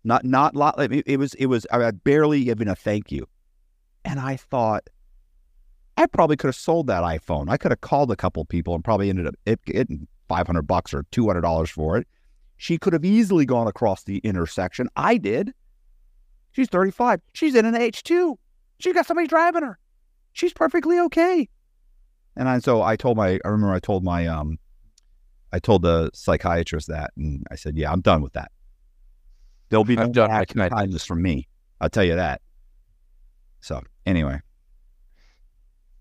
S2: Not not lot it, was it was I barely even a thank you. And I thought I probably could have sold that iPhone. I could have called a couple people and probably ended up getting 500 bucks or $200 for it. She could have easily gone across the intersection. I did. She's 35. She's in an H2. She's got somebody driving her. She's perfectly okay. And I, so I told my, I remember I told my, um, I told the psychiatrist that, and I said, yeah, I'm done with that. There'll be no
S1: done. I
S2: act of
S1: can-
S2: kindness from me. I'll tell you that. So anyway,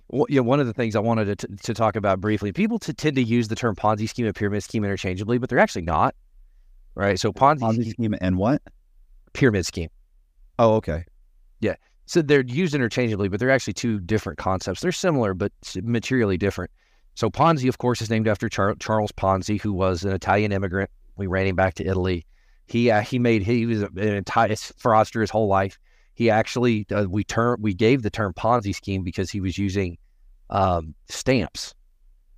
S1: Well, yeah, one of the things I wanted to, to talk about briefly, people t- tend to use the term Ponzi scheme and pyramid scheme interchangeably, but they're actually not. Right. So Ponzi,
S2: Ponzi
S1: scheme,
S2: scheme and what?
S1: pyramid scheme.
S2: Oh, okay. Yeah.
S1: So they're used interchangeably, but they're actually two different concepts. They're similar, but materially different. So Ponzi, of course, is named after Char- Charles Ponzi, who was an Italian immigrant. We ran him back to Italy. He uh, he made he was an entire fraudster his whole life. He actually uh, we term we gave the term Ponzi scheme because he was using um, stamps.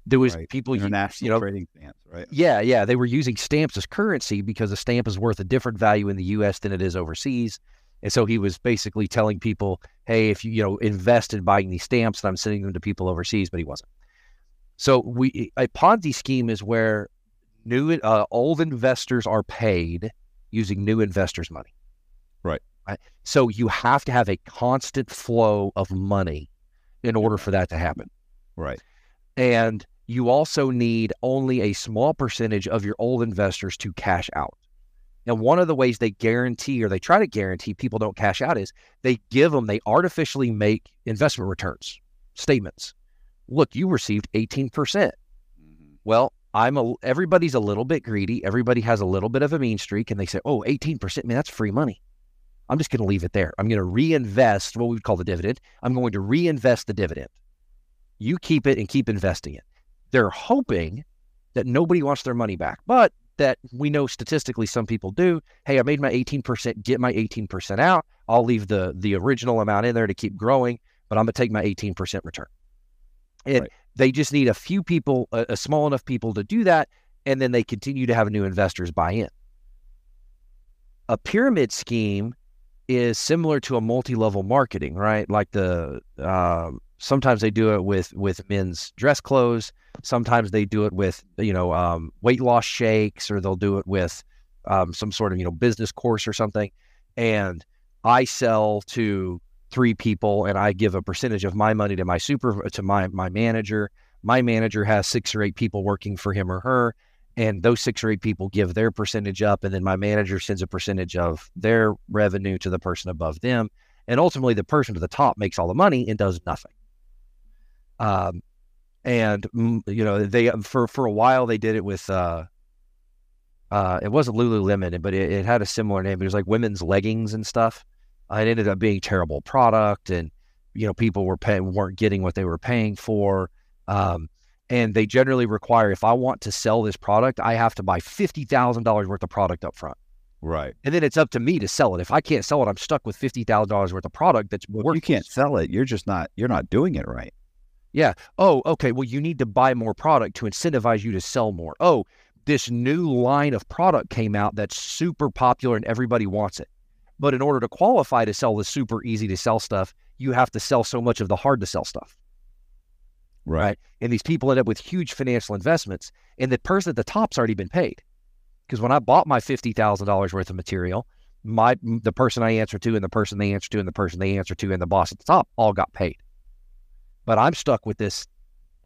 S1: There was
S2: Right.
S1: people
S2: International
S1: you know
S2: trading stamps, right?
S1: yeah, yeah. They were using stamps as currency because a stamp is worth a different value in the US than it is overseas. And so he was basically telling people, hey, if you, you know, invest in buying these stamps, and I'm sending them to people overseas, but he wasn't. So we a Ponzi scheme is where new uh, old investors are paid using new investors' money.
S2: Right.
S1: Right. So you have to have a constant flow of money in order for that to happen.
S2: Right.
S1: And you also need only a small percentage of your old investors to cash out. And one of the ways they guarantee or they try to guarantee people don't cash out is they give them, they artificially make investment returns statements. Look, you received 18%. Well, I'm a, everybody's a little bit greedy. Everybody has a little bit of a mean streak and they say, oh, 18%, man, that's free money. I'm just going to leave it there. I'm going to reinvest what we would call the dividend. I'm going to reinvest the dividend. You keep it and keep investing it. They're hoping that nobody wants their money back, but that we know statistically some people do. Hey, I made my 18%, get my 18% out. I'll leave the the original amount in there to keep growing, but I'm going to take my 18% return. And right. They just need a few people, a, a small enough people to do that, and then they continue to have new investors buy in. A pyramid scheme is similar to a multi-level marketing, right? Like the um, sometimes they do it with with men's dress clothes. Sometimes they do it with you know um, weight loss shakes, or they'll do it with um, some sort of you know business course or something. And I sell to three people, and I give a percentage of my money to my super to my my manager. My manager has six or eight people working for him or her, and those six or eight people give their percentage up and then my manager sends a percentage of their revenue to the person above them and ultimately the person to the top makes all the money and does nothing um, and mm, you know they for for a while they did it with uh, uh, it wasn't Lululemon, but it, it, had a similar name. It was like women's leggings and stuff. It ended up being terrible product, and you know people were paying weren't getting what they were paying for. Um, and they generally require if I want to sell this product, I have to buy fifty thousand dollars worth of product up front.
S3: Right.
S1: And then it's up to me to sell it. If I can't sell it, I'm stuck with fifty thousand dollars worth of product that's
S2: well, you can't sell it. You're just not you're not doing it right.
S1: Yeah. Oh, okay. Well, you need to buy more product to incentivize you to sell more. Oh, this new line of product came out that's super popular and everybody wants it. But in order to qualify to sell the super easy to sell stuff, you have to sell so much of the hard to sell stuff.
S3: Right. right?
S1: And these people end up with huge financial investments. And the person at the top's already been paid. Because when I bought my $50,000 worth of material, my the person I answer to and the person they answer to and the person they answer to and the boss at the top all got paid. But I'm stuck with this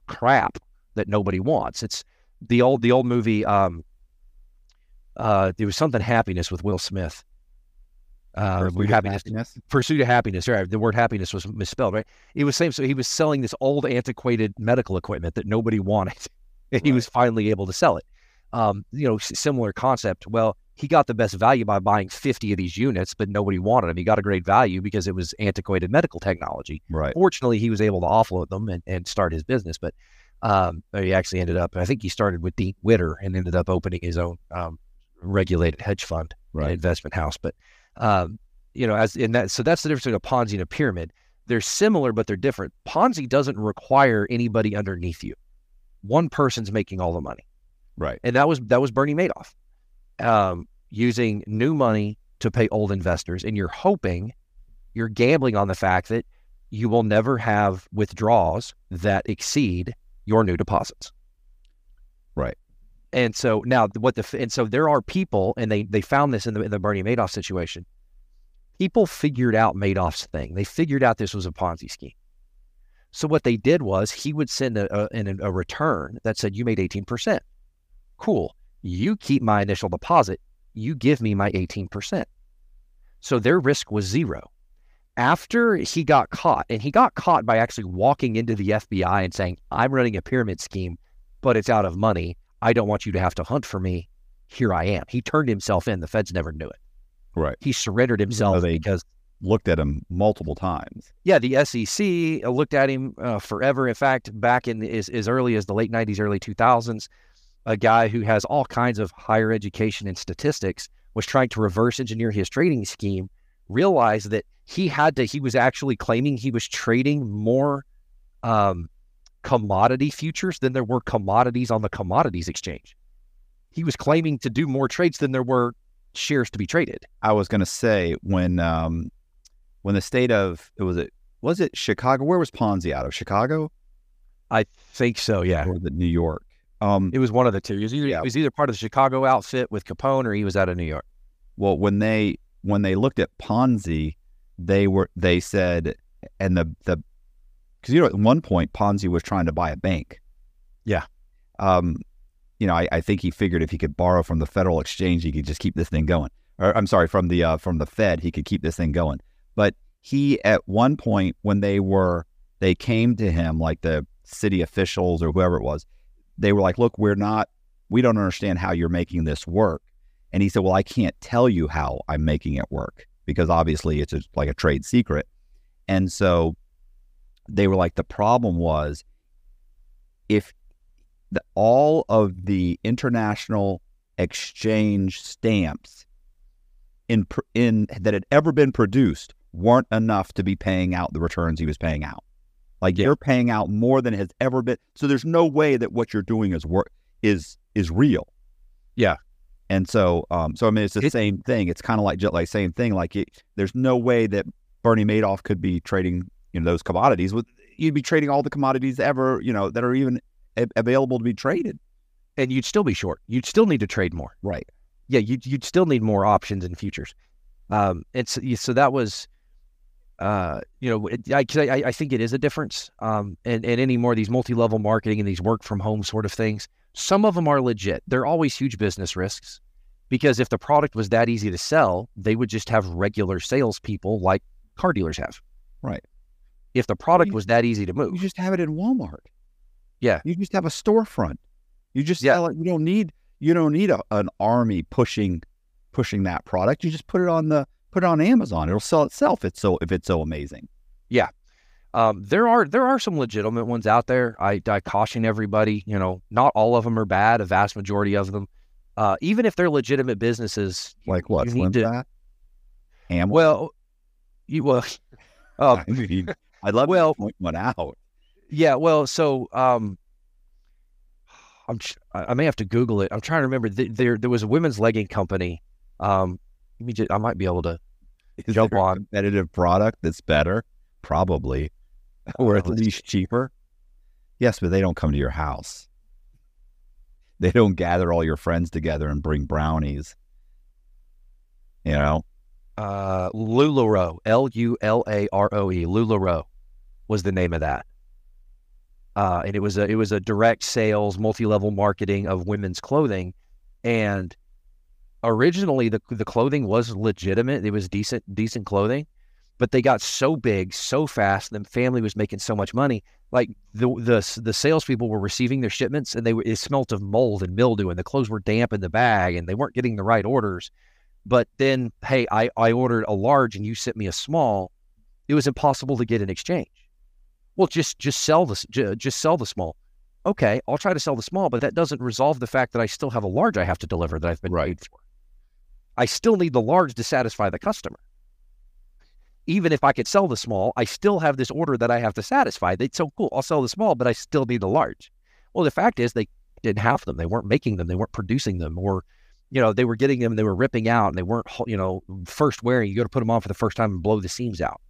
S1: crap that nobody wants. It's the old the old movie um uh there was something happiness with Will Smith
S2: uh, pursuit happiness, happiness,
S1: pursuit of happiness. Right, the word happiness was misspelled. Right, it was same. So he was selling this old, antiquated medical equipment that nobody wanted, and right. he was finally able to sell it. Um, you know, similar concept. Well, he got the best value by buying 50 of these units, but nobody wanted them. He got a great value because it was antiquated medical technology.
S3: Right.
S1: Fortunately, he was able to offload them and, and start his business. But um, he actually ended up, I think he started with Dean Witter and ended up opening his own um, regulated hedge fund right. investment house. But um, you know, as in that, so that's the difference between a Ponzi and a pyramid. They're similar, but they're different. Ponzi doesn't require anybody underneath you. One person's making all the money,
S3: right?
S1: And that was that was Bernie Madoff, um, using new money to pay old investors, and you're hoping, you're gambling on the fact that you will never have withdrawals that exceed your new deposits. And so now what the and so there are people, and they they found this in the in the Bernie Madoff situation. People figured out Madoff's thing. They figured out this was a Ponzi scheme. So what they did was he would send a, a, a return that said you made eighteen percent. Cool. You keep my initial deposit. You give me my eighteen percent. So their risk was zero. After he got caught, and he got caught by actually walking into the FBI and saying, "I'm running a pyramid scheme, but it's out of money." I don't want you to have to hunt for me. Here I am. He turned himself in. The feds never knew it.
S3: Right.
S1: He surrendered himself
S2: they
S1: because
S2: looked at him multiple times.
S1: Yeah, the SEC looked at him uh, forever. In fact, back in as, as early as the late 90s, early 2000s, a guy who has all kinds of higher education and statistics was trying to reverse engineer his trading scheme, realized that he had to, he was actually claiming he was trading more um, commodity futures than there were commodities on the commodities exchange. He was claiming to do more trades than there were shares to be traded.
S2: I was going to say when um, when the state of it was it was it Chicago? Where was Ponzi out of? Chicago?
S1: I think so. Yeah,
S2: or the New York. Um,
S1: it was one of the two. It was, either, yeah. it was either part of the Chicago outfit with Capone, or he was out of New York.
S2: Well, when they when they looked at Ponzi, they were they said, and the the because you know at one point Ponzi was trying to buy a bank.
S1: Yeah.
S2: Um, you know, I, I, think he figured if he could borrow from the Federal Exchange, he could just keep this thing going. Or I'm sorry, from the uh, from the Fed, he could keep this thing going. But he at one point when they were they came to him like the city officials or whoever it was, they were like, "Look, we're not, we don't understand how you're making this work." And he said, "Well, I can't tell you how I'm making it work. because obviously it's just like a trade secret. And so they were like, the problem was if the, all of the international exchange stamps in in that had ever been produced weren't enough to be paying out the returns he was paying out. Like
S1: Yeah.
S2: you're paying out more than has ever been. So there's no way that what you're doing is work is is real.
S1: Yeah.
S2: And so, um, so I mean, it's the
S1: It-
S2: same thing. It's kind of like just like same thing. Like it, there's no way that Bernie Madoff could be trading, you know, those commodities. With you'd be trading all the commodities ever, you know, that are even a- available to be traded.
S1: and you'd still be short. You'd still need to trade more.
S2: Right.
S1: Yeah, you'd you'd still need more options and futures. Um, and so, so that was, uh, you know, it, I, I I think it is a difference. Um, and and any more of these multi-level marketing and these work from home sort of things. Some of them are legit. They're always huge business risks, because if the product was that easy to sell, they would just have regular salespeople like car dealers have.
S2: Right.
S1: If the product
S2: You-
S1: was that easy to move,
S2: You just have it in Walmart.
S1: Yeah.
S2: You just have a storefront. You just
S1: Yeah.
S2: sell it. You don't need you don't need a, an army pushing pushing that product. You just put it on the put it on Amazon. It'll sell itself. It's so if it's so amazing. Yeah.
S1: Um, there are there are some legitimate ones out there. I, I caution everybody. You know, not all of them are bad. A vast majority of them, uh, even if they're legitimate businesses,
S2: Like what?
S1: you need to-?
S2: Am
S1: well, you well, uh,
S2: I mean, I'd love
S1: well-
S2: to point one out.
S1: yeah, well, so um, I'm I I may have to Google it. I'm trying to remember. Th- There there was a women's legging company. Um, let me just, I might be able to.
S2: Is
S1: Jump
S2: there a
S1: on.
S2: competitive product that's better? Probably, or at least cheaper. Yes, but they don't come to your house. They don't gather all your friends together and bring brownies. You know,
S1: uh, Lularoe, L U L A R O E, Lularoe was the name of that. Uh, and it was a it was a direct sales, multi level marketing of women's clothing, and originally the the clothing was legitimate. It was decent decent clothing, but they got so big so fast. The family was making so much money. Like the the the salespeople were receiving their shipments, and they were it smelt of mold and mildew, and the clothes were damp in the bag, and they weren't getting the right orders. But then, hey, I, I ordered a large and you sent me a small. It was impossible to get an exchange. Well, just just sell the ju- just sell the small. Okay, I'll try to sell the small, but that doesn't resolve the fact that I still have a large I have to deliver that I've been paid for. I still need the large to satisfy the customer. Even if I could sell the small, I still have this order that I have to satisfy. They so cool. I'll sell the small, but I still need the large. Well, the fact is they didn't have them. They weren't making them. They weren't producing them, or you know, they were getting them, they were ripping out, and they weren't, you know, first wearing. You got to put them on for the first time and blow the seams out.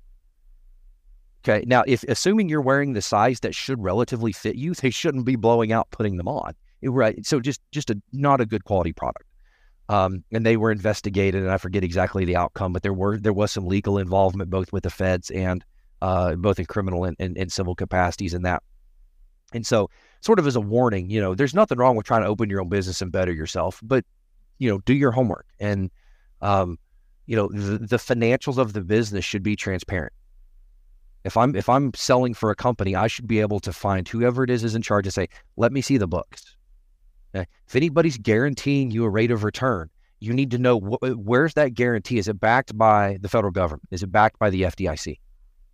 S1: Okay. Now, if assuming you're wearing the size that should relatively fit you, they shouldn't be blowing out putting them on. Right. So just just a not a good quality product. Um, and they were investigated, and I forget exactly the outcome, but there were there was some legal involvement both with the feds and uh, both in criminal and, and, and civil capacities in that. And so, sort of as a warning, you know, there's nothing wrong with trying to open your own business and better yourself, but you know, do your homework and, um, you know, the, the financials of the business should be transparent. If I'm if I'm selling for a company, I should be able to find whoever it is is in charge and say, "Let me see the books." Okay? If anybody's guaranteeing you a rate of return, you need to know wh- where's that guarantee. Is it backed by the federal government? Is it backed by the FDIC?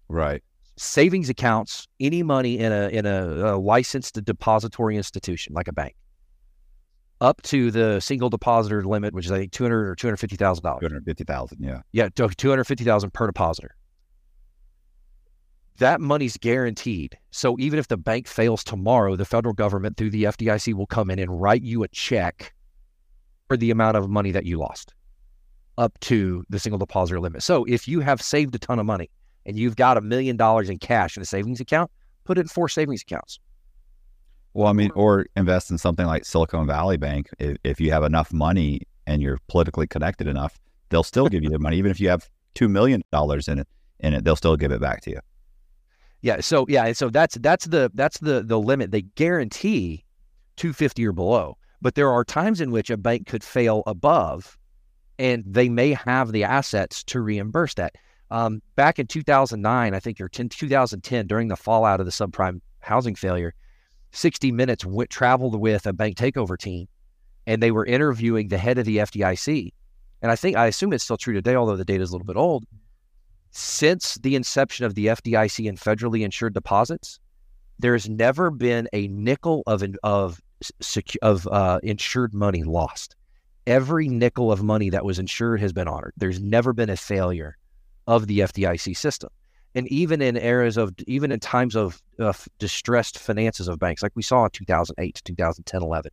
S2: right?
S1: savings accounts, any money in a in a, a licensed depository institution like a bank, up to the single depositor limit, which is I think two hundred or two hundred fifty thousand dollars.
S2: hundred fifty thousand. Yeah.
S1: Yeah, two hundred fifty thousand per depositor. That money's guaranteed. So even if the bank fails tomorrow, the federal government through the FDIC will come in and write you a check for the amount of money that you lost up to the single depositor limit. So if you have saved a ton of money and you've got a million dollars in cash in a savings account, put it in four savings accounts.
S2: Well, I mean, or invest in something like Silicon Valley Bank. If, if you have enough money and you're politically connected enough, they'll still give you the money, even if you have two million dollars in it. In it, they'll still give it back to you.
S1: Yeah. So yeah, so that's that's the that's the the limit. They guarantee 250 or below, but there are times in which a bank could fail above, and they may have the assets to reimburse that. Um, back in 2009, I think, or 10, 2010, during the fallout of the subprime housing failure, 60 Minutes went, traveled with a bank takeover team, and they were interviewing the head of the FDIC, and I think I assume it's still true today, although the data is a little bit old. Since the inception of the FDIC and federally insured deposits, there has never been a nickel of of of uh, insured money lost. Every nickel of money that was insured has been honored. There's never been a failure of the FDIC system. And even in eras of, even in times of, of distressed finances of banks, like we saw in 2008 to 2010, 11,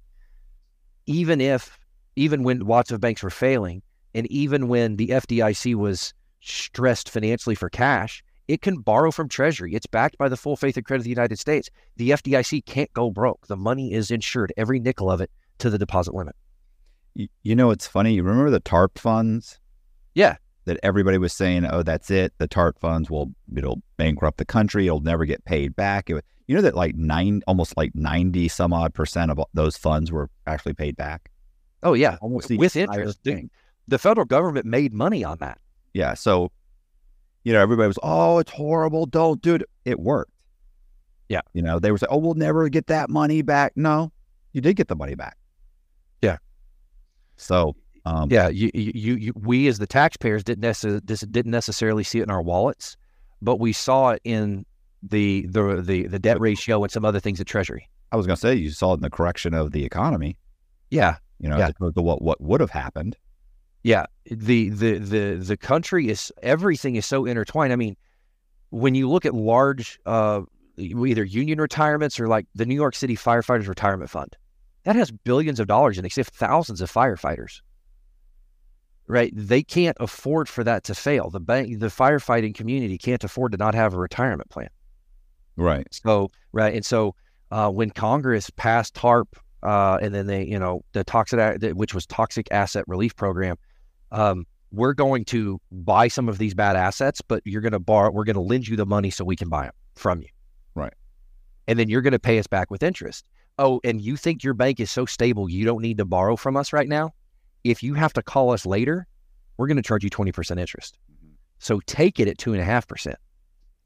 S1: even if, even when lots of banks were failing, and even when the FDIC was stressed financially for cash, it can borrow from Treasury. It's backed by the full faith and credit of the United States. The FDIC can't go broke. The money is insured, every nickel of it, to the deposit limit.
S2: You know, it's funny. You remember the TARP funds?
S1: Yeah.
S2: That everybody was saying, oh, that's it. The TARP funds will, it'll bankrupt the country. It'll never get paid back. It, you know that like nine, almost like 90 some odd percent of those funds were actually paid back?
S1: Oh, yeah.
S2: Almost
S1: with interest. The, the federal government made money on that.
S2: Yeah. So you know, everybody was, oh, it's horrible. Don't do it. It worked.
S1: Yeah.
S2: You know, they were saying, oh, we'll never get that money back. No, you did get the money back.
S1: Yeah.
S2: So, um,
S1: yeah, you, you, you, we as the taxpayers didn't necessarily didn't necessarily see it in our wallets, but we saw it in the the the, the debt ratio and some other things at Treasury.
S2: I was going to say you saw it in the correction of the economy.
S1: Yeah,
S2: you know,
S1: yeah.
S2: as opposed to what what would have happened.
S1: Yeah, the the the the country is everything is so intertwined. I mean, when you look at large, uh, either union retirements or like the New York City firefighters retirement fund, that has billions of dollars in it. They have thousands of firefighters. Right, they can't afford for that to fail. The bank, the firefighting community can't afford to not have a retirement plan.
S2: Right.
S1: So right, and so uh, when Congress passed TARP, uh, and then they, you know, the toxic, which was Toxic Asset Relief Program, um, we're going to buy some of these bad assets, but you're going to borrow, we're going to lend you the money so we can buy them from you.
S2: Right.
S1: And then you're going to pay us back with interest. Oh, and you think your bank is so stable, you don't need to borrow from us right now? If you have to call us later, we're going to charge you 20% interest. Mm-hmm. So take it at 2.5%.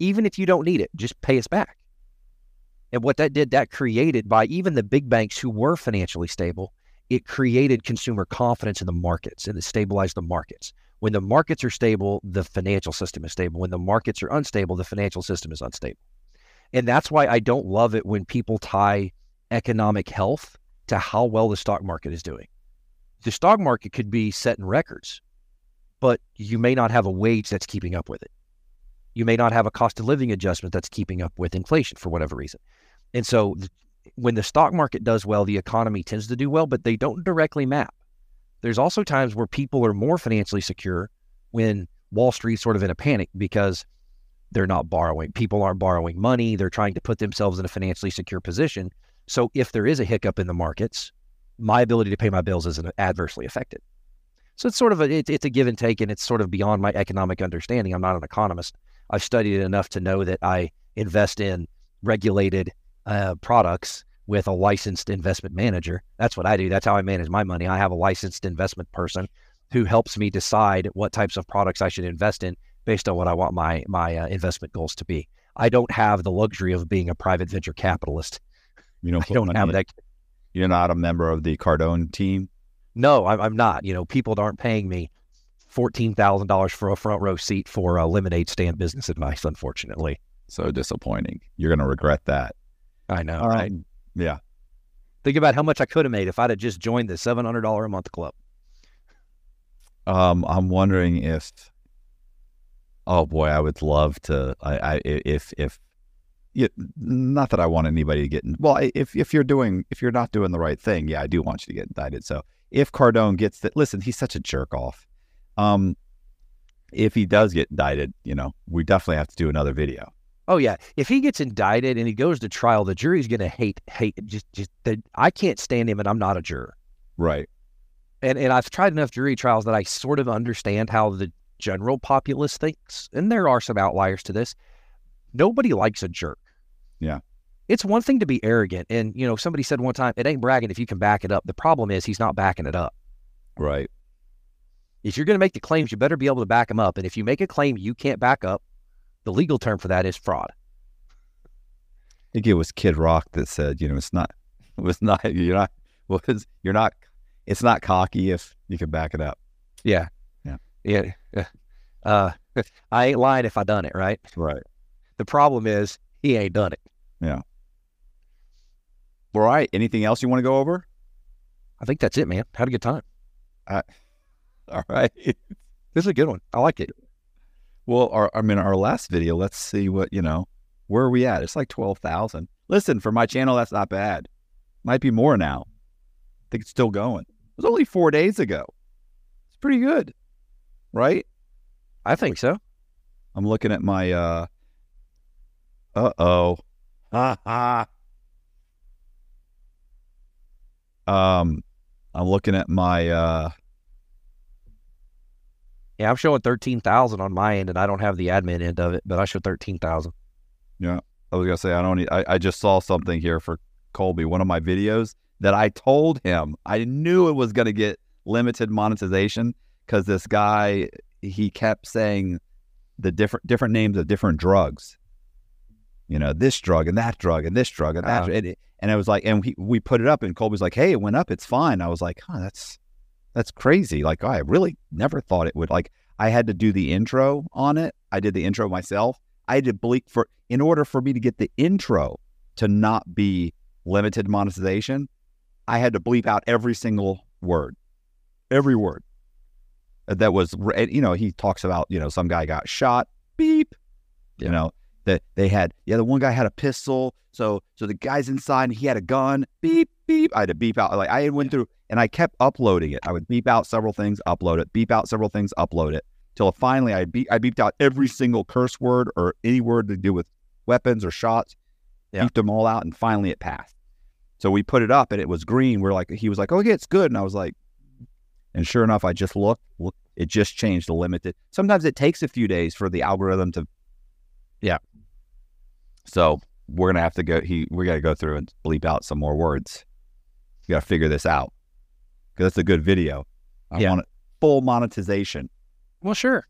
S1: Even if you don't need it, just pay us back. And what that did, that created by even the big banks who were financially stable, it created consumer confidence in the markets and it stabilized the markets. When the markets are stable, the financial system is stable. When the markets are unstable, the financial system is unstable. And that's why I don't love it when people tie economic health to how well the stock market is doing. The stock market could be setting records, but you may not have a wage that's keeping up with it. You may not have a cost of living adjustment that's keeping up with inflation for whatever reason. And so when the stock market does well, the economy tends to do well, but they don't directly map. There's also times where people are more financially secure when Wall Street's sort of in a panic because they're not borrowing. People aren't borrowing money. They're trying to put themselves in a financially secure position. So if there is a hiccup in the markets, my ability to pay my bills isn't adversely affected. So it's sort of a it's a give and take, and it's sort of beyond my economic understanding. I'm not an economist. I've studied it enough to know that I invest in regulated uh, products with a licensed investment manager. That's what I do. That's how I manage my money. I have a licensed investment person who helps me decide what types of products I should invest in based on what I want my my uh, investment goals to be. I don't have the luxury of being a private venture capitalist.
S2: You don't,
S1: I don't have it.
S2: You're not a member of the Cardone team.
S1: No, I'm, I'm not. You know, people aren't paying me fourteen thousand dollars for a front row seat for a lemonade stand business advice. Unfortunately,
S2: so disappointing. You're going to regret that.
S1: I know, um, right?
S2: Yeah.
S1: Think about how much I could have made if I'd have just joined the seven hundred dollar a month club.
S2: Um, I'm wondering if. Oh boy, I would love to. I, I if if, yeah, not that I want anybody to get. In, well, if if you're doing if you're not doing the right thing, yeah, I do want you to get indicted. So if Cardone gets that, listen, he's such a jerk off. Um, if he does get indicted, you know, we definitely have to do another video.
S1: Oh yeah, if he gets indicted and he goes to trial, the jury's going to hate hate just just that I can't stand him and I'm not a juror.
S2: Right.
S1: And and I've tried enough jury trials that I sort of understand how the general populace thinks, and there are some outliers to this. Nobody likes a jerk.
S2: Yeah.
S1: It's one thing to be arrogant, and you know somebody said one time, "It ain't bragging if you can back it up." The problem is he's not backing it up.
S2: Right.
S1: If you're going to make the claims, you better be able to back them up. And if you make a claim you can't back up, the legal term for that is fraud.
S2: I think it was Kid Rock that said, you know, it's not, it was not, you're not, well, you're not, it's not cocky if you can back it up.
S1: Yeah.
S3: Yeah.
S1: Yeah. yeah. Uh, I ain't lying if I done it, right?
S3: Right.
S1: The problem is he ain't done it. Yeah.
S2: All right. Anything else you want to go over?
S1: I think that's it, man. Had a good time.
S2: All right.
S1: This is a good one. I like it.
S2: Well, our, I mean, our last video, let's see what, you know, where are we at? It's like 12,000. Listen, for my channel, that's not bad. Might be more now. I think it's still going. It was only four days ago. It's pretty good, right?
S1: I think so.
S2: I'm looking at my, uh, uh oh. Ha ha. Um, I'm looking at my, uh,
S1: Yeah, I'm showing thirteen thousand on my end, and I don't have the admin end of it, but I show thirteen thousand.
S2: Yeah, I was gonna say I don't. Need, I I just saw something here for Colby. One of my videos that I told him I knew it was gonna get limited monetization because this guy he kept saying the different different names of different drugs. You know, this drug and that drug and this drug and that.
S1: Uh-huh.
S2: Drug. And, it, and it was like, and we we put it up, and Colby's like, "Hey, it went up. It's fine." I was like, "Huh, that's that's crazy." Like, I really never thought it would. Like, I had to do the intro on it. I did the intro myself. I had to bleep for in order for me to get the intro to not be limited monetization. I had to bleep out every single word, every word that was. You know, he talks about you know some guy got shot. Beep. You
S1: Yeah.
S2: know that they had. Yeah, the one guy had a pistol. So so the guy's inside and he had a gun. Beep beep. I had to beep out. Like I went through and I kept uploading it. I would beep out several things, upload it. Beep out several things, upload it. Till finally I beep I beeped out every single curse word or any word to do with weapons or shots.
S1: Yeah.
S2: Beeped them all out and finally it passed. So we put it up and it was green. We're like he was like, "Oh, yeah, it's good. And I was like, and sure enough, I just looked, look, it just changed the limited. Sometimes it takes a few days for the algorithm to
S1: Yeah.
S2: So we're gonna have to go. He we got to go through and bleep out some more words. We got to figure this out because it's a good video. I
S1: Yeah.
S2: want it full monetization.
S1: Well, sure.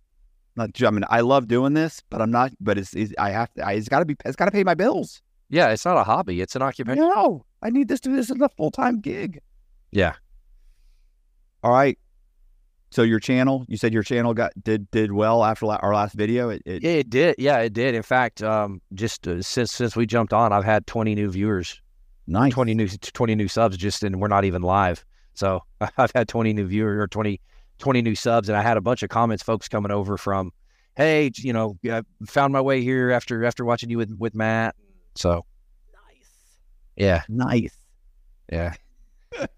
S2: Not. I mean, I love doing this, but I'm not. But it's. it's I have to. I, it's got to be. It's got to pay my bills.
S1: Yeah, it's not a hobby; it's an occupation.
S2: No, I need this to. This is a full time gig.
S1: Yeah.
S2: All right. So your channel, you said your channel got did did well after la- our last video. It, it
S1: it did. Yeah, it did. In fact, um, just uh, since since we jumped on, I've had 20 new viewers,
S2: nice.
S1: 20 new 20 new subs just and we're not even live. So I've had 20 new viewers or 20 20 new subs and I had a bunch of comments folks coming over from, "Hey, you know, I found my way here after after watching you with with Matt." So,
S2: nice.
S1: yeah,
S2: Nice.
S1: yeah.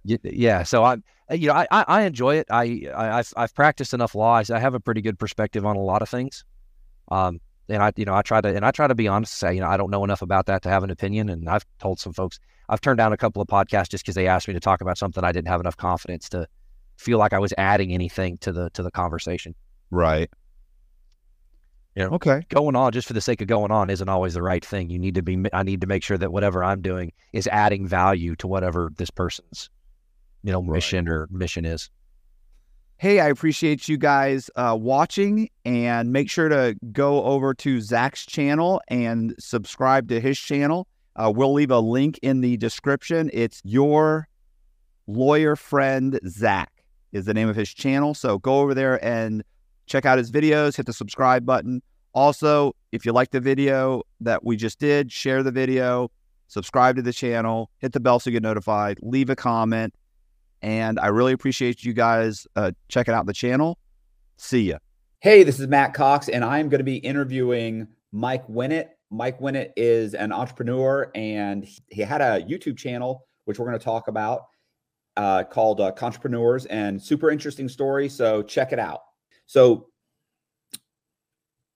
S1: Yeah, so I, you know, I, I enjoy it. I, I I've I've practiced enough law. I I have a pretty good perspective on a lot of things. Um, and I, you know, I try to and I try to be honest. Say, you know, I don't know enough about that to have an opinion. And I've told some folks I've turned down a couple of podcasts just because they asked me to talk about something I didn't have enough confidence to feel like I was adding anything to the to the conversation.
S2: Right.
S1: Yeah.
S2: Okay.
S1: Going on just for the sake of going on isn't always the right thing. You need to be. I need to make sure that whatever I'm doing is adding value to whatever this person's, you know,
S2: Right.
S1: mission or mission is.
S2: Hey, I appreciate you guys uh, watching and make sure to go over to Zach's channel and subscribe to his channel. Uh, we'll leave a link in the description. It's your lawyer friend Zach is the name of his channel. So go over there and check out his videos, hit the subscribe button. Also, if you like the video that we just did, share the video, subscribe to the channel, hit the bell so you get notified, leave a comment. And I really appreciate you guys uh, checking out the channel. See ya. Hey, this is Matt Cox, and I'm going to be interviewing Mike Winnet. Mike Winnet is an entrepreneur, and he had a YouTube channel, which we're going to talk about, uh, called uh, Entrepreneurs, and super interesting story. So check it out. So,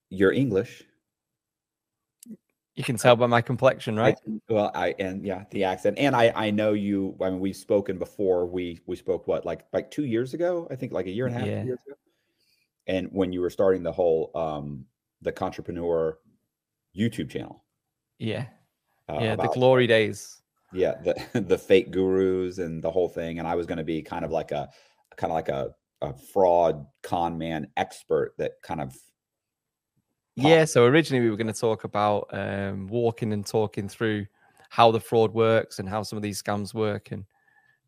S2: you're English,
S4: You can tell by my complexion, right?
S2: I- well, I and yeah, the accent, and I I know you. I mean, we've spoken before. We we spoke what like like two years ago, I think, like a year and a half,
S4: Yeah.
S2: years ago. And when you were starting the whole um the entrepreneur YouTube channel,
S4: Yeah.
S2: uh,
S4: yeah. The glory days.
S2: yeah, the the fake gurus and the whole thing, and I was going to be kind of like a kind of like a a fraud con man expert that kind of
S4: Yeah. So originally we were going to talk about um, walking and talking through how the fraud works and how some of these scams work. And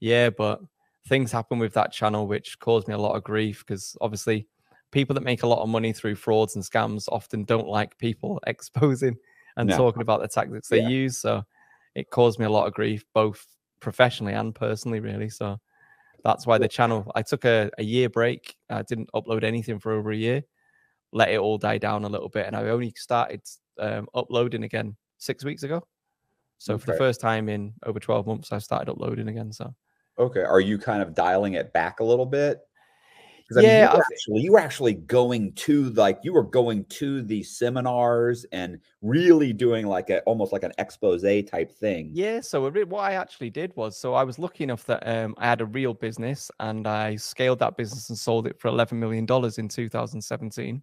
S4: yeah, but things happen with that channel which caused me a lot of grief because obviously people that make a lot of money through frauds and scams often don't like people exposing and
S3: No.
S4: talking about the tactics they
S3: Yeah.
S4: use. So it caused me a lot of grief, both professionally and personally, really. So that's why the channel I took a, a year break. I didn't upload anything for over a year, let it all die down a little bit, and I only started um, uploading again six weeks ago. So for the first time in over 12 months, I started uploading again. So
S3: Okay. Are you kind of dialing it back a little bit? Because I mean,
S4: Yeah,
S3: you were actually you were actually going to like you were going to the seminars and really doing like a almost like an expose type thing.
S4: Yeah, so what I actually did was, so I was lucky enough that um, I had a real business and I scaled that business and sold it for eleven million dollars in 2017.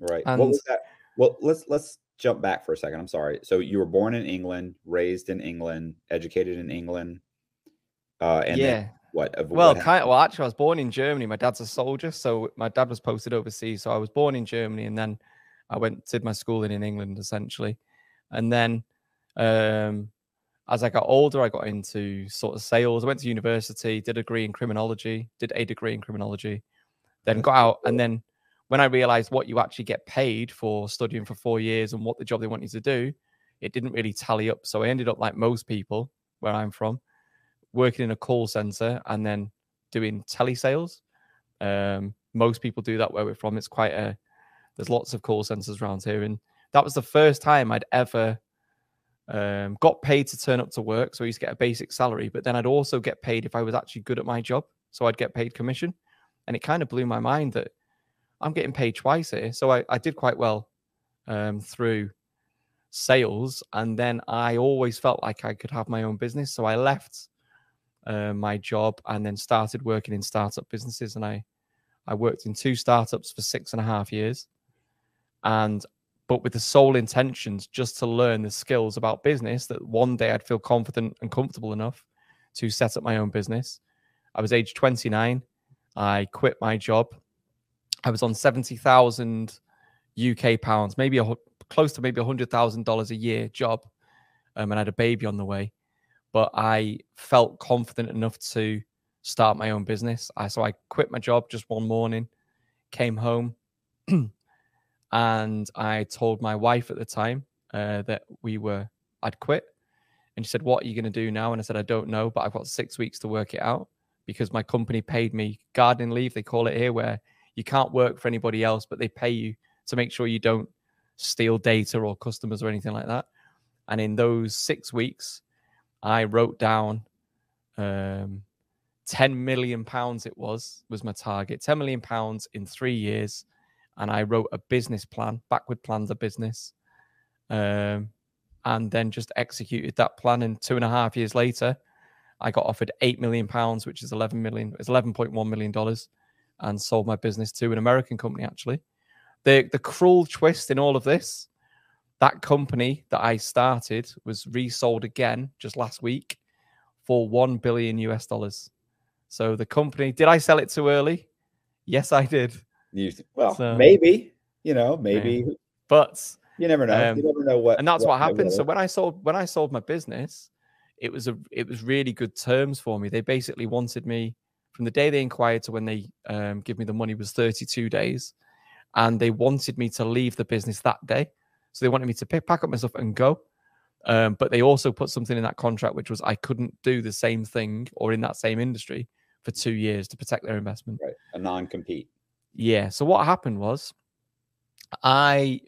S3: Right.
S4: And-
S3: what was that? Well, let's let's jump back for a second. I'm sorry. So you were born in England, raised in England, educated in England. Uh and
S4: yeah,
S3: what of
S4: well,
S3: what
S4: kind well, actually, I was born in Germany. My dad's a soldier, so my dad was posted overseas. So I was born in Germany, and then I went did my schooling in England essentially, and then um, as I got older, I got into sort of sales. I went to university, did a degree in criminology, did a degree in criminology, then got out, and then when I realized what you actually get paid for studying for four years and what the job they want you to do, it didn't really tally up. So I ended up like most people where I'm from, working in a call center and then doing telesales. Um, most people do that where we're from. It's quite a there's lots of call centers around here, and that was the first time I'd ever um, got paid to turn up to work. So I used to get a basic salary, but then I'd also get paid if I was actually good at my job. So I'd get paid commission, and it kind of blew my mind that I'm getting paid twice here. So I, I did quite well um, through sales, and then I always felt like I could have my own business. So I left uh, my job and then started working in startup businesses, and I I worked in two startups for six and a half years, and but with the sole intentions just to learn the skills about business that one day I'd feel confident and comfortable enough to set up my own business. I was age 29. I quit my job. I was on 70,000 UK pounds, maybe a, close to maybe $100,000 a year job. Um, and I had a baby on the way. But I felt confident enough to start my own business. I, so I quit my job just one morning, came home, and I told my wife at the time uh, that we were, I'd quit. And she said, What are you going to do now? And I said, I don't know, but I've got six weeks to work it out because my company paid me gardening leave, they call it here, where you can't work for anybody else, but they pay you to make sure you don't steal data or customers or anything like that. And in those six weeks, I wrote down um, 10 million pounds, it was, was my target 10 million pounds in three years. And I wrote a business plan, backward plan the business, um, and then just executed that plan. And two and a half years later, I got offered eight million pounds, which is 11 million, it's 11.1 million dollars, and sold my business to an American company. Actually, the the cruel twist in all of this, that company that I started was resold again just last week for one billion US dollars. So the company, did I sell it too early? Yes, I did.
S3: You, well,
S4: So-
S3: maybe you know, maybe
S4: But
S3: you never know.
S4: Um,
S3: you never know what.
S4: and that's what,
S3: might
S4: happened. So when I sold when I sold my business, it was a it was really good terms for me. They basically wanted me from the day they inquired to when they um, give me the money was 32 days, and they wanted me to leave the business that day. So they wanted me to pick, pack up my stuff and go. Um, but they also put something in that contract which was I couldn't do the same thing or in that same industry for two years to protect their investment.
S3: right, a non-compete.
S4: Yeah. So what happened was, I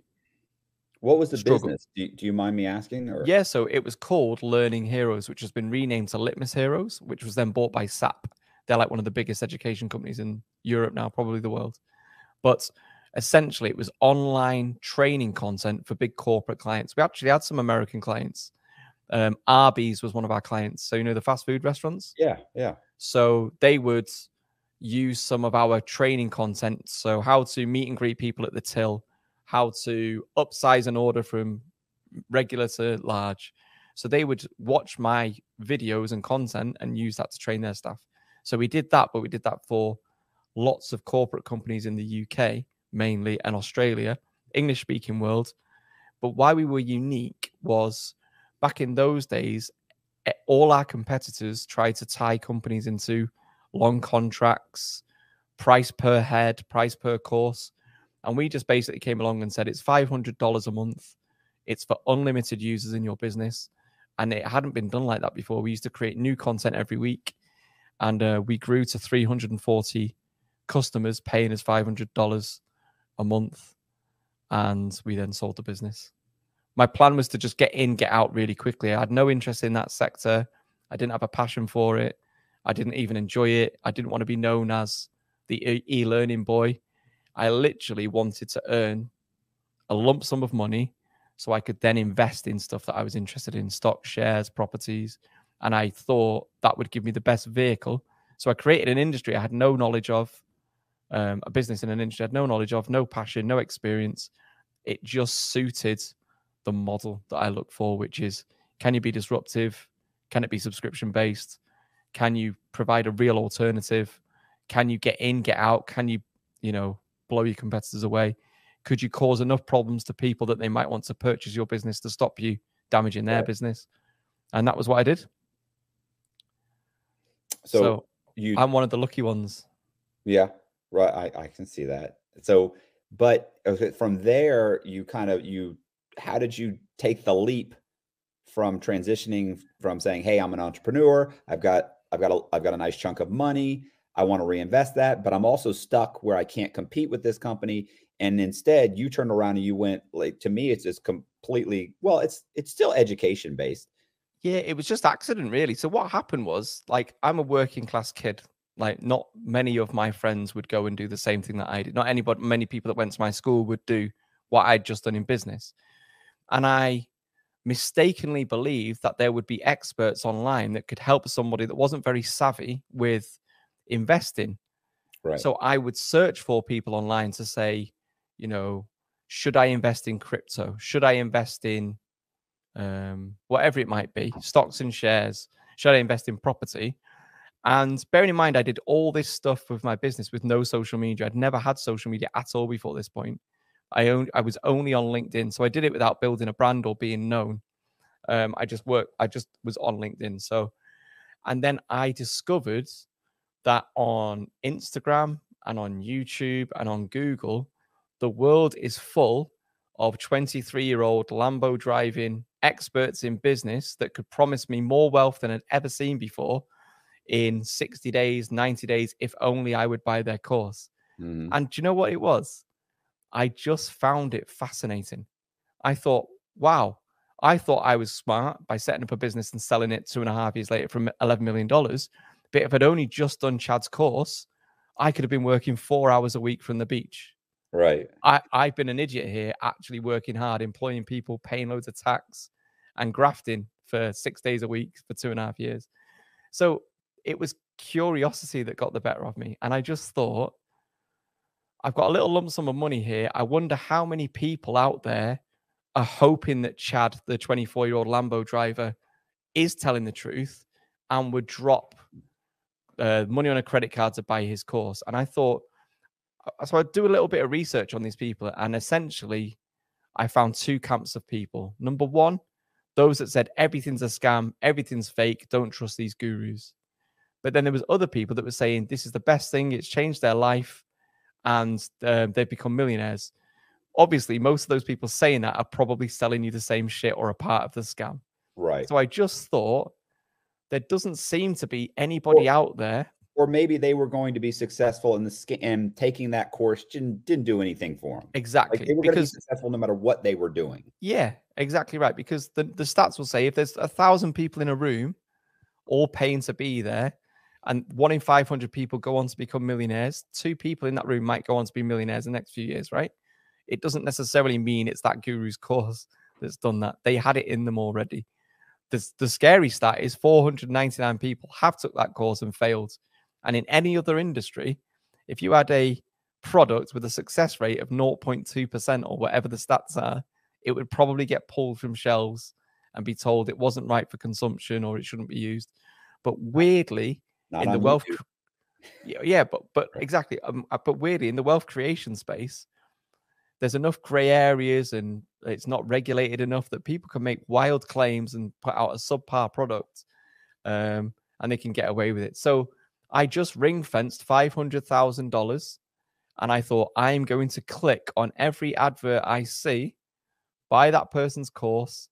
S3: What was the
S4: Struggle.
S3: business? Do you, do you mind me asking? Or
S4: Yeah, so it was called Learning Heroes, which has been renamed to Litmos Heroes, which was then bought by SAP. They're like one of the biggest education companies in Europe now, probably the world. But essentially, it was online training content for big corporate clients. We actually had some American clients. Um, Arby's was one of our clients. So, you know, the fast food restaurants.
S3: yeah, yeah.
S4: So they would use some of our training content. So how to meet and greet people at the till, how to upsize an order from regular to large. So they would watch my videos and content and use that to train their staff. So we did that, but we did that for lots of corporate companies in the UK mainly and Australia, English speaking world. But why we were unique was back in those days, all our competitors tried to tie companies into long contracts, price per head, price per course. And we just basically came along and said it's $500 a month. It's for unlimited users in your business. And it hadn't been done like that before. We used to create new content every week. And uh, we grew to 340 customers paying us $500 a month. And we then sold the business. My plan was to just get in, get out really quickly. I had no interest in that sector. I didn't have a passion for it. I didn't even enjoy it. I didn't want to be known as the e learning boy. I literally wanted to earn a lump sum of money so I could then invest in stuff that I was interested in stock, shares, properties. And I thought that would give me the best vehicle. So I created an industry I had no knowledge of, um, a business in an industry I had no knowledge of, no passion, no experience. It just suited the model that I look for, which is can you be disruptive? Can it be subscription based? Can you provide a real alternative? Can you get in, get out? Can you, you know, blow your competitors away? Could you cause enough problems to people that they might want to purchase your business to stop you damaging their business? And that was what I did.
S3: So,
S4: So,
S3: you,
S4: I'm one of the lucky ones.
S3: yeah, right. I, I can see that. So, but uh, from there, you kind of you. How did you take the leap from transitioning from saying, "Hey, I'm an entrepreneur. I've got, I've got, a, I've got a nice chunk of money. I want to reinvest that, but I'm also stuck where I can't compete with this company." And instead, you turned around and you went like to me, it's just completely well. It's it's still education based.
S4: Yeah, it was just accident, really. So what happened was, like, I'm a working class kid. Like, not many of my friends would go and do the same thing that I did. Not anybody, many people that went to my school would do what I'd just done in business. And I mistakenly believed that there would be experts online that could help somebody that wasn't very savvy with investing.
S3: Right.
S4: So I would search for people online to say, you know, should I invest in crypto? Should I invest in um, whatever it might be, stocks and shares? Should I invest in property? And bearing in mind, I did all this stuff with my business with no social media. I'd never had social media at all before this point. I own, I was only on LinkedIn, so I did it without building a brand or being known. Um, I just worked. I just was on LinkedIn. So, and then I discovered that on Instagram and on YouTube and on Google, the world is full of 23 year old Lambo driving experts in business that could promise me more wealth than I'd ever seen before in 60 days, 90 days, if only I would buy their course.
S3: Mhm.
S4: And do you know what it was? I just found it fascinating. I thought, wow, I thought I was smart by setting up a business and selling it two and a half years later from $11 million. But if I'd only just done Chad's course, I could have been working four hours a week from the beach.
S3: Right.
S4: I, I've been an idiot here, actually working hard, employing people, paying loads of tax and grafting for six days a week for two and a half years. So it was curiosity that got the better of me. And I just thought, I've got a little lump sum of money here. I wonder how many people out there are hoping that Chad, the 24 year old Lambo driver, is telling the truth and would drop uh, money on a credit card to buy his course. And I thought, uh, so I'd do a little bit of research on these people. And essentially, I found two camps of people. Number one, those that said everything's a scam, everything's fake, don't trust these gurus. But then there was other people that were saying this is the best thing, it's changed their life, and uh, they've become millionaires. Obviously, most of those people saying that are probably selling you the same shit or a part of the scam.
S3: Right.
S4: So I just thought there doesn't seem to be anybody out there.
S3: or maybe they were going to be successful in the and taking that course didn't, didn't do anything for them.
S4: Exactly.
S3: Like they were to be successful no matter what they were doing.
S4: Yeah, exactly right. Because the, the stats will say if there's a thousand people in a room, all paying to be there, and one in 500 people go on to become millionaires, two people in that room might go on to be millionaires in the next few years, right? It doesn't necessarily mean it's that guru's course that's done that. They had it in them already. The, the scary stat is 499 people have took that course and failed. And in any other industry, if you had a product with a success rate of 0.2% or whatever the stats are, it would probably get pulled from shelves and be told it wasn't right for consumption or it shouldn't be used. But weirdly,
S3: Not
S4: in the wealth,
S3: YouTube.
S4: yeah, yeah, but but
S3: Right.
S4: exactly. Um, uh, but weirdly, in the wealth creation space, there's enough grey areas and it's not regulated enough that people can make wild claims and put out a subpar product, um, and they can get away with it. So I just ring fenced $500,000 and I thought, I'm going to click on every advert I see, buy that person's course,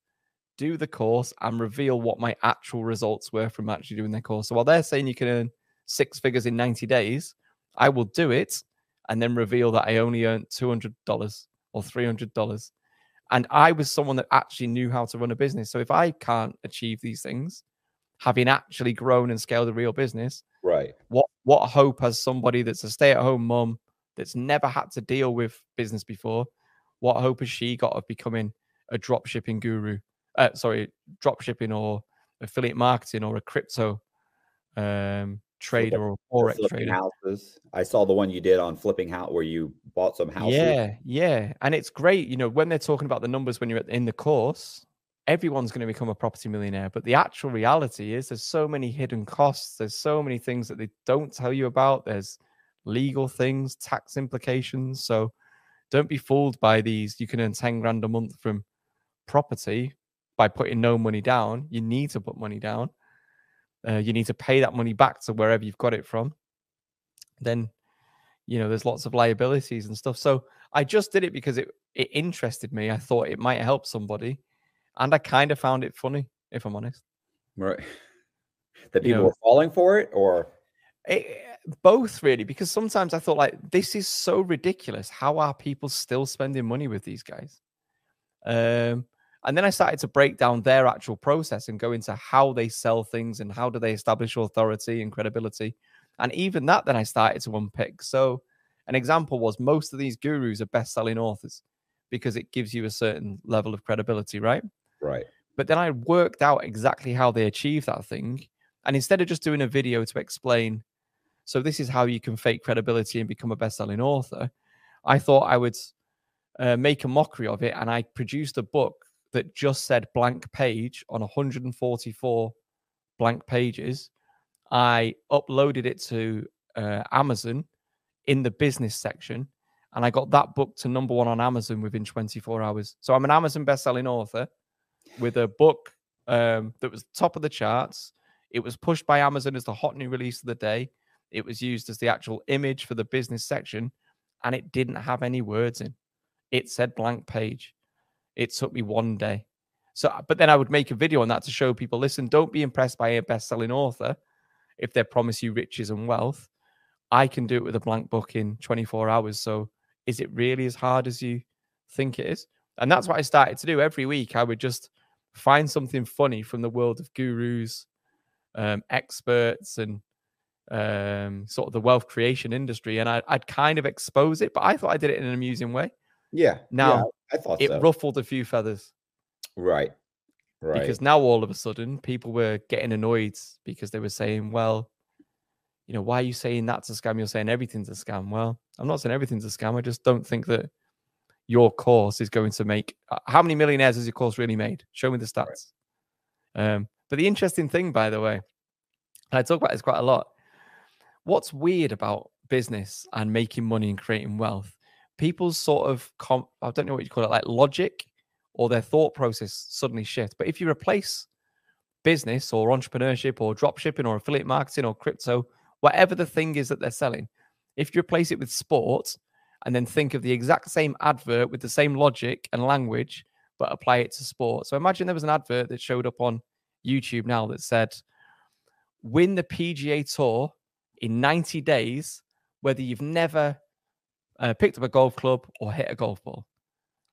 S4: do the course, and reveal what my actual results were from actually doing their course. So while they're saying you can earn six figures in 90 days, I will do it and then reveal that I only earned $200 or $300. And I was someone that actually knew how to run a business. So if I can't achieve these things, having actually grown and scaled a real business,
S3: Right.
S4: what what hope has somebody that's a stay-at-home mum that's never had to deal with business before? What hope has she got of becoming a drop shipping guru? Uh, sorry, drop shipping or affiliate marketing or a crypto um, trader or forex trader.
S3: houses. I saw the one you did on flipping house where you bought some houses.
S4: Yeah, yeah. And it's great, you know, when they're talking about the numbers when you're in the course, everyone's going to become a property millionaire. But the actual reality is there's so many hidden costs. There's so many things that they don't tell you about. There's legal things, tax implications. So don't be fooled by these. You can earn 10 grand a month from property by putting no money down. You need to put money down. Uh, you need to pay that money back to wherever you've got it from. Then you know there's lots of liabilities and stuff so i just did it because it it interested me i thought it might help somebody and i kind of found it funny if i'm honest
S3: Right. That
S4: You
S3: people
S4: know-
S3: were falling for it or
S4: It- both really because sometimes i thought like this is so ridiculous how are people still spending money with these guys um and then i started to break down their actual process and go into how they sell things and how do they establish authority and credibility and even that then i started to unpick so an example was most of these gurus are best-selling authors because it gives you a certain level of credibility right
S3: right.
S4: but then I worked out exactly how they achieve that thing. And instead of just doing a video to explain, so this is how you can fake credibility and become a best-selling author, I thought I would uh, make a mockery of it, and I produced a book that just said blank page on 144 blank pages. I uploaded it to uh, Amazon in the business section, and I got that book to number one on Amazon within 24 hours. So I'm an Amazon best-selling author with a book um, that was top of the charts. It was pushed by Amazon as the hot new release of the day. It was used as the actual image for the business section, and it didn't have any words in. It said blank page. It took me one day. So, but then I would make a video on that to show people listen, don't be impressed by a best selling author if they promise you riches and wealth. I can do it with a blank book in 24 hours. So, is it really as hard as you think it is? And that's what I started to do every week. I would just find something funny from the world of gurus, um, experts, and um, sort of the wealth creation industry, and I, I'd kind of expose it. But I thought I did it in an amusing way.
S3: Yeah.
S4: Now,
S3: yeah, I thought
S4: It
S3: so.
S4: ruffled a few feathers
S3: right. Right.
S4: because now all of a sudden people were getting annoyed because they were saying, "Well, you know, why are you saying that's a scam? You're saying everything's a scam." Well, I'm not saying everything's a scam. I just don't think that your course is going to make. uh, How many millionaires has your course really made? Show me the stats. Um, but the interesting thing, by the way, and I talk about this quite a lot. What's weird about business and making money and creating wealth? People's sort of, com- I don't know what you call it, like logic or their thought process suddenly shift. But if you replace business or entrepreneurship or drop shipping or affiliate marketing or crypto, whatever the thing is that they're selling, if you replace it with sport and then think of the exact same advert with the same logic and language, but apply it to sport. So imagine there was an advert that showed up on YouTube now that said, win the PGA Tour in 90 days, whether you've never uh, picked up a golf club or hit a golf ball.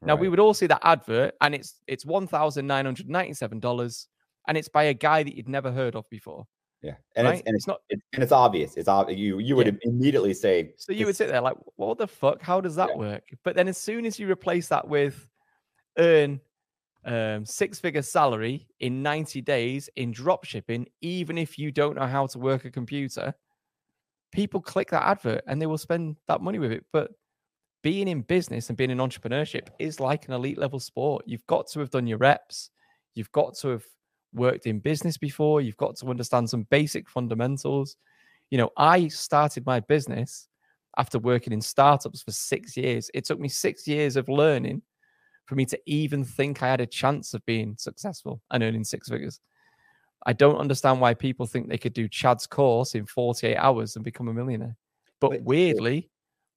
S4: Now we would all see that advert, and it's it's one thousand nine hundred ninety seven dollars, and it's by a guy that you'd never heard of before.
S3: Yeah. And
S4: right?
S3: it's and it's,
S4: It's not.
S3: and it's obvious. It's obvious. You you would
S4: Yeah.
S3: immediately say
S4: So you would sit there like, what the fuck? How does that
S3: Yeah.
S4: work? But then as soon as you replace that with earn um, six figure salary in 90 days in drop shipping, even if you don't know how to work a computer, people click that advert and they will spend that money with it. But being in business and being in entrepreneurship is like an elite level sport. You've got to have done your reps. You've got to have worked in business before. You've got to understand some basic fundamentals. You know, I started my business after working in startups for six years. It took me six years of learning for me to even think I had a chance of being successful and earning six figures. I don't understand why people think they could do Chad's course in 48 hours and become a millionaire. But,
S2: But-
S4: weirdly,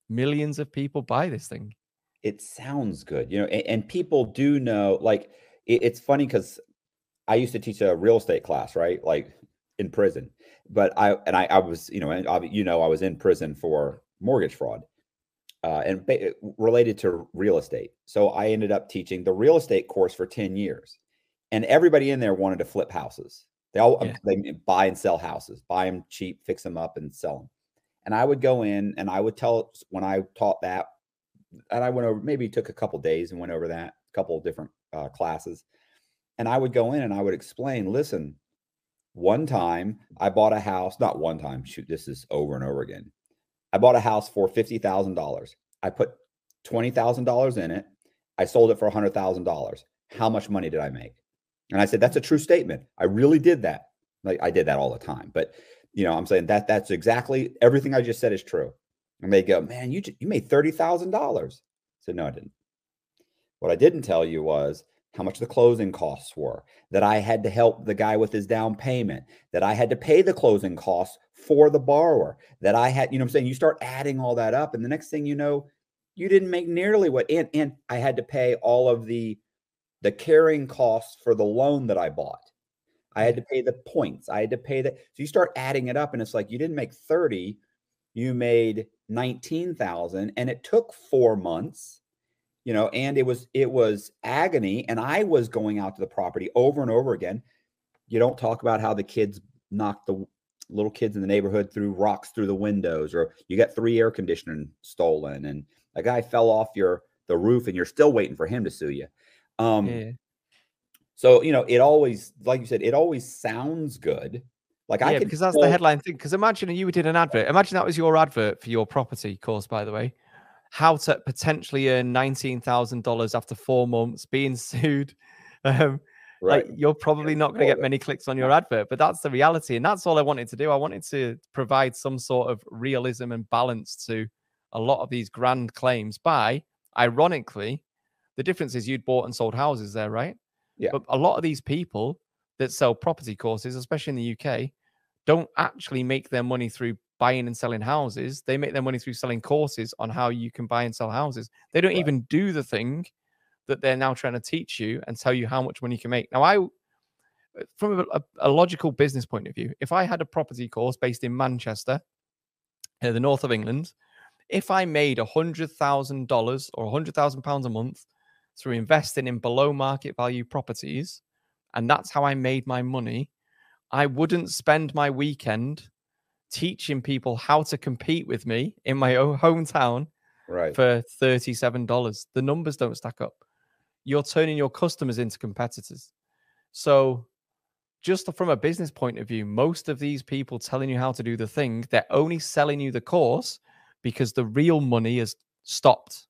S4: millions of people buy this thing.
S2: it sounds good, you know, and, and people do know. Like, it, it's funny because I used to teach a real estate class, right? Like in prison, but I and I, I was, you know, and I, you know, I was in prison for mortgage fraud, uh, and ba- related to real estate. So I ended up teaching the real estate course for ten years, and everybody in there wanted to flip houses. They all
S4: Yeah.
S2: they buy and sell houses, buy them cheap, fix them up, and sell them. And I would go in and I would tell when I taught that and I went over maybe took a couple days and went over that a couple of different uh, classes, and I would go in and I would explain. Listen, one time I bought a house. Not one time. Shoot, this is over and over again. I bought a house for fifty thousand dollars. I put twenty thousand dollars in it. I sold it for hundred thousand dollars. How much money did I make? And I said that's a true statement. I really did that. Like I did that all the time, but you know, I'm saying that that's exactly everything I just said is true. And they go, man, you you made thirty thousand dollars. I said, no, I didn't. What I didn't tell you was how much the closing costs were. That I had to help the guy with his down payment. That I had to pay the closing costs for the borrower. That I had, you know, I'm saying you start adding all that up, and the next thing you know, you didn't make nearly what. And and I had to pay all of the the carrying costs for the loan that I bought. I had to pay the points. I had to pay that. So you start adding it up, and it's like you didn't make 30, you made 19,000, and it took four months, you know, and it was it was agony. And I was going out to the property over and over again. You don't talk about how the kids knocked the little kids in the neighborhood through rocks through the windows, or you got three air conditioning stolen, and a guy fell off your the roof, and you're still waiting for him to sue you. Um,
S4: Yeah.
S2: so you know, it always, like you said, it always sounds good. Like I
S4: yeah, because that's
S2: pull-
S4: the headline thing. Because imagine you did an advert. Imagine that was your advert for your property course, by the way. How to potentially earn nineteen thousand dollars after four months being sued. Um,
S2: right?
S4: Like you're probably not going to get many clicks on your advert, but that's the reality, and that's all I wanted to do. I wanted to provide some sort of realism and balance to a lot of these grand claims. By ironically, the difference is you'd bought and sold houses there, right?
S2: Yeah.
S4: But a lot of these people that sell property courses, especially in the UK, don't actually make their money through buying and selling houses. They make their money through selling courses on how you can buy and sell houses. They don't
S2: Right.
S4: even do the thing that they're now trying to teach you and tell you how much money you can make. Now, I, uh, from a, a- a logical business point of view, if I had a property course based in Manchester, in the north of England, if I made a hundred thousand dollars or a hundred thousand pounds a month through investing in below market value properties, and that's how I made my money, I wouldn't spend my weekend teaching people how to compete with me in my own hometown
S2: right.
S4: for $37. The numbers don't stack up. You're turning your customers into competitors. So, just from a business point of view, most of these people telling you how to do the thing, they're only selling you the course because the real money has stopped.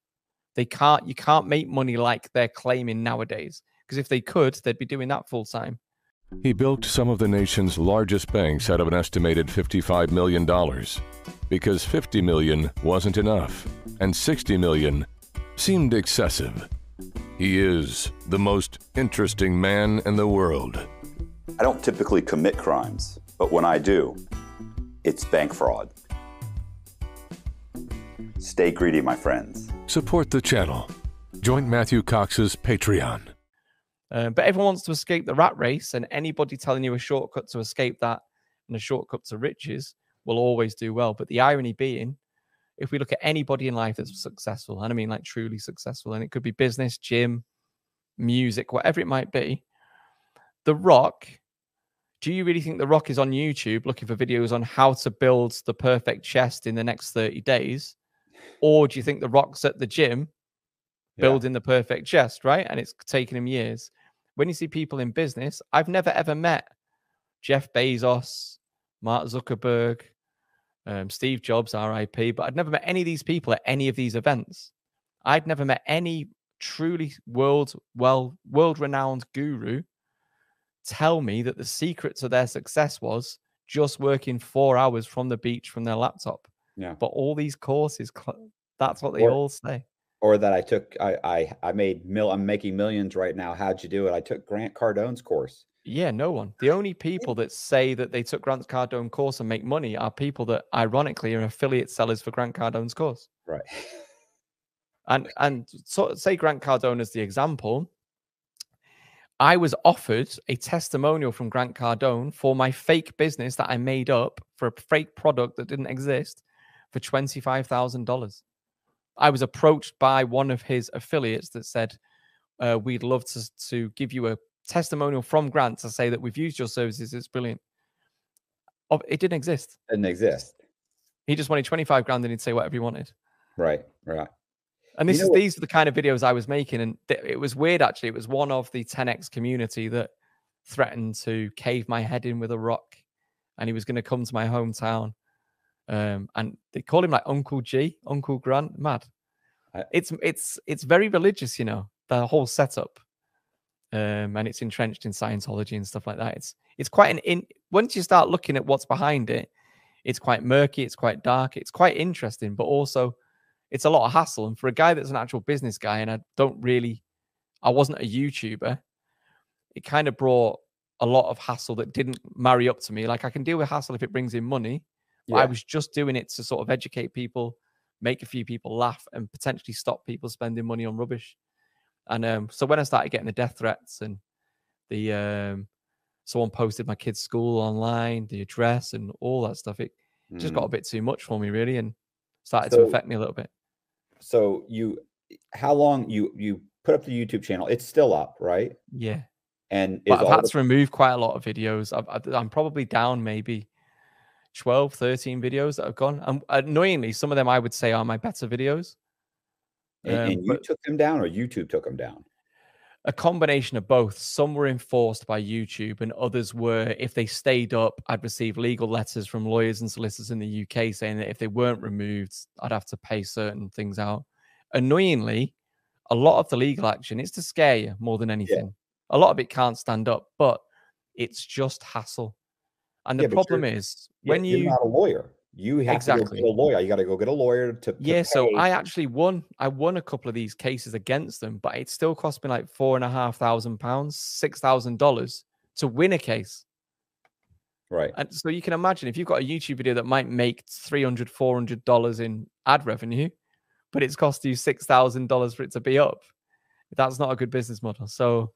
S4: They can't, you can't make money like they're claiming nowadays. Because if they could, they'd be doing that full time.
S5: He built some of the nation's largest banks out of an estimated $55 million because 50 million wasn't enough and 60 million seemed excessive. He is the most interesting man in the world.
S6: I don't typically commit crimes, but when I do, it's bank fraud. Stay greedy, my friends.
S5: Support the channel. Join Matthew Cox's Patreon.
S4: Uh, but everyone wants to escape the rat race, and anybody telling you a shortcut to escape that and a shortcut to riches will always do well. But the irony being, if we look at anybody in life that's successful, and I mean like truly successful, and it could be business, gym, music, whatever it might be, The Rock. Do you really think The Rock is on YouTube looking for videos on how to build the perfect chest in the next 30 days? Or do you think The Rock's at the gym
S2: Yeah.
S4: building the perfect chest, right? And it's taken him years. When you see people in business, I've never ever met Jeff Bezos, Mark Zuckerberg, um, Steve Jobs, RIP, but I'd never met any of these people at any of these events. I'd never met any truly world well world renowned guru tell me that the secret to their success was just working four hours from the beach from their laptop.
S2: Yeah.
S4: But all these courses, that's what they
S2: Or-
S4: all say.
S2: or that I took I I I made mil I'm making millions right now. How'd you do it? I took Grant Cardone's course.
S4: Yeah, no one. The only people that say that they took Grant Cardone's course and make money are people that ironically are affiliate sellers for Grant Cardone's course.
S2: Right.
S4: And and so say Grant Cardone as the example. I was offered a testimonial from Grant Cardone for my fake business that I made up for a fake product that didn't exist for $25,000. I was approached by one of his affiliates that said, uh, We'd love to, to give you a testimonial from Grant to say that we've used your services. It's brilliant. Oh, it didn't exist.
S2: Didn't exist.
S4: He just wanted 25 grand and he'd say whatever he wanted.
S2: Right. Right.
S4: And
S2: You
S4: this
S2: know
S4: is these are the kind of videos I was making, and th- it was weird actually. It was one of the 10x community that threatened to cave my head in with a rock, and he was going to come to my hometown. Um, and they call him like Uncle G, Uncle Grant. Mad. It's it's it's very religious, you know, the whole setup. Um, and it's entrenched in Scientology and stuff like that. It's it's quite an in once you start looking at what's behind it, it's quite murky, it's quite dark, it's quite interesting, but also it's a lot of hassle. And for a guy that's an actual business guy, and I don't really, I wasn't a YouTuber, it kind of brought a lot of hassle that didn't marry up to me. Like I can deal with hassle if it brings in money. But I was just doing it to sort of educate people, make a few people laugh, and potentially stop people spending money on rubbish. And um, so when I started getting the death threats and the um, someone posted my kid's school online, the address, and all that stuff, it just
S2: Mm.
S4: got a bit too much for me, really, and started
S2: So-
S4: to affect me a little bit.
S2: So you, how long you you put up the YouTube channel? It's still up, right?
S4: Yeah.
S2: And
S4: I've had
S2: the-
S4: to remove quite a lot of videos. I've, I've- I'm probably down maybe 12, 13 videos that have gone. And annoyingly, some of them I would say are my better videos.
S2: and,
S4: um,
S2: and you took them down, or YouTube took them down.
S4: A combination of both. Some were enforced by YouTube, and others were, if they stayed up, I'd receive legal letters from lawyers and solicitors in the UK saying that if they weren't removed, I'd have to pay certain things out. Annoyingly, a lot of the legal action is to scare you more than anything. A lot of it can't stand up, but it's just hassle. And the
S2: Yeah,
S4: problem is when
S2: you're
S4: you
S2: not a lawyer, you have
S4: Exactly.
S2: to go get a lawyer. You got to go get a lawyer to. to
S4: Yeah, so. I actually won. I won a couple of these cases against them, but it still cost me like four and a half thousand pounds, six thousand dollars to win a case.
S2: right.
S4: And so you can imagine if you've got a YouTube video that might make 300 400 dollars in ad revenue, but it's cost you six thousand dollars for it to be up. That's not a good business model. So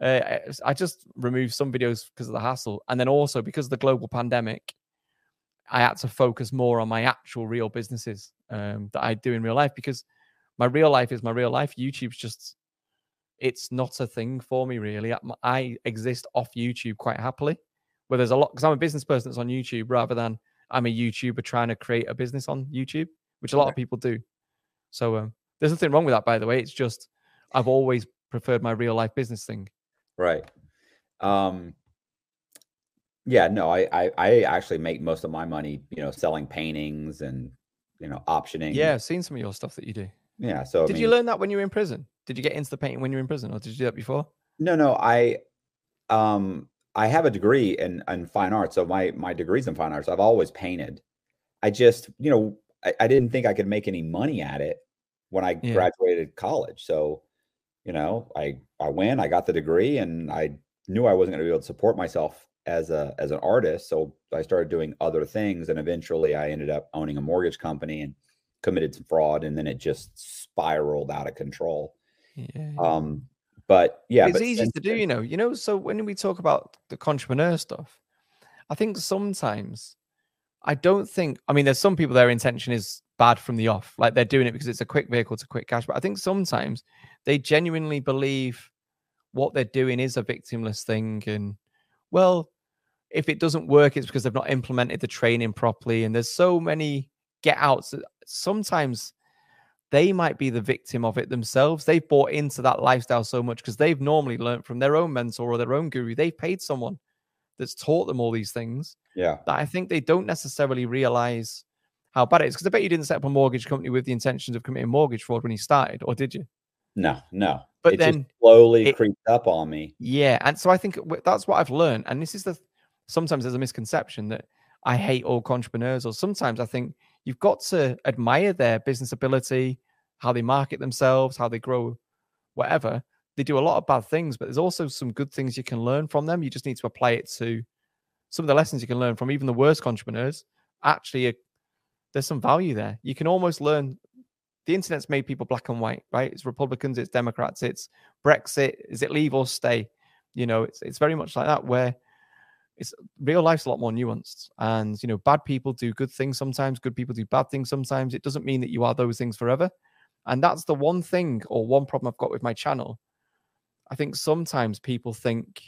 S4: uh, I- just removed some videos because of the hassle, and then also because of the global pandemic, I had to focus more on my actual real businesses um, that I do in real life because my real life is my real life. YouTube's just it's not a thing for me really. I, I exist off YouTube quite happily, where there's a lot because I'm a business person that's on YouTube rather than I'm a YouTuber trying to create a business on YouTube, which a lot of people do. So um, there's nothing wrong with that, by the way. It's just I've always preferred my real life business thing.
S2: Right. Um yeah, no, I, I I actually make most of my money, you know, selling paintings and you know, optioning.
S4: Yeah, I've seen some of your stuff that you do.
S2: Yeah. So I
S4: Did you learn that when you were in prison? Did you get into the painting when you were in prison, or did you do that before?
S2: No, no, I um I have a degree in in fine arts. So my my degree's in fine arts. I've always painted. I just, you know, I, I didn't think I could make any money at it when I
S4: Yeah.
S2: graduated college. So, you know, I I went, I got the degree and I knew I wasn't going to be able to support myself as a as an artist. So I started doing other things and eventually I ended up owning a mortgage company and committed some fraud and then it just spiraled out of control.
S4: Yeah.
S2: Um but yeah,
S4: it's
S2: but
S4: easy
S2: since
S4: to do, you know. You know, so when we talk about the entrepreneur stuff, I think sometimes I don't think. I mean, there's some people their intention is bad from the off, like they're doing it because it's a quick vehicle to quick cash. But I think sometimes they genuinely believe what they're doing is a victimless thing, and well, if it doesn't work, it's because they've not implemented the training properly. And there's so many get outs. that Sometimes they might be the victim of it themselves. They've bought into that lifestyle so much because they've normally learned from their own mentor or their own guru. They've paid someone that's taught them all these things
S2: yeah.
S4: that I think they don't necessarily realize how bad it is. Because I bet you didn't set up a mortgage company with the intentions of committing mortgage fraud when you started, or did you?
S2: No, no.
S4: But
S2: it
S4: then
S2: slowly
S4: it-
S2: creeped up on me.
S4: Yeah, and so I think that's what I've learned. And this is the sometimes there's a misconception that I hate all entrepreneurs, or sometimes I think you've got to admire their business ability, how they market themselves, how they grow, whatever. they do a lot of bad things, but there's also some good things you can learn from them. You just need to apply it to some of the lessons you can learn from even the worst entrepreneurs. Actually, uh, there's some value there. You can almost learn. The internet's made people black and white, right? It's Republicans, it's Democrats, it's Brexit. Is it leave or stay? You know, it's it's very much like that where it's real life's a lot more nuanced. And you know bad people do good things sometimes good people do bad things sometimes. It doesn't mean that you are those things forever. And that's the one thing or one problem i've got with my channel. I think sometimes people think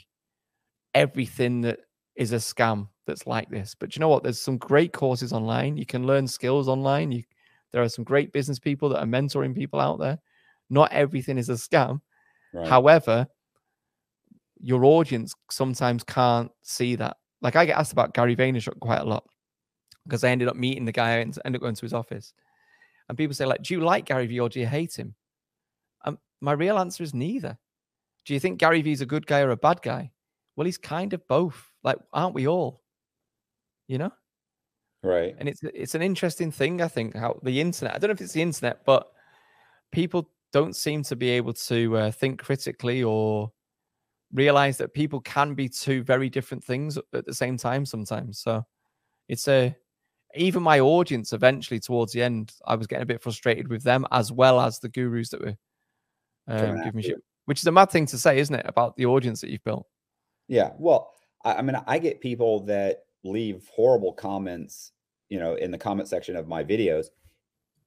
S4: everything that is a scam that's like this. But you know what? There's some great courses online. You can learn skills online. You there are some great business people that are mentoring people out there not everything is a scam
S2: Right.
S4: however your audience sometimes can't see that. Like I get asked about Gary Vaynerchuk quite a lot because I ended up meeting the guy and ended up going to his office. And people say, like, do you like Gary Vee or do you hate him? Um, my real answer is neither. Do you think Gary Vee's a good guy or a bad guy? Well, he's kind of both. Like, aren't we all? You know?
S2: Right.
S4: And it's it's an interesting thing, I think, how the internet. I don't know if it's the internet, but people don't seem to be able to uh, think critically or realize that people can be two very different things at the same time sometimes. So it's a even my audience eventually towards the end, I was getting a bit frustrated with them as well as the gurus that were um, giving me shit, which is a mad thing to say, isn't it, about the audience that you've built?
S2: Yeah. Well, I, I mean, I get people that leave horrible comments, you know, in the comment section of my videos,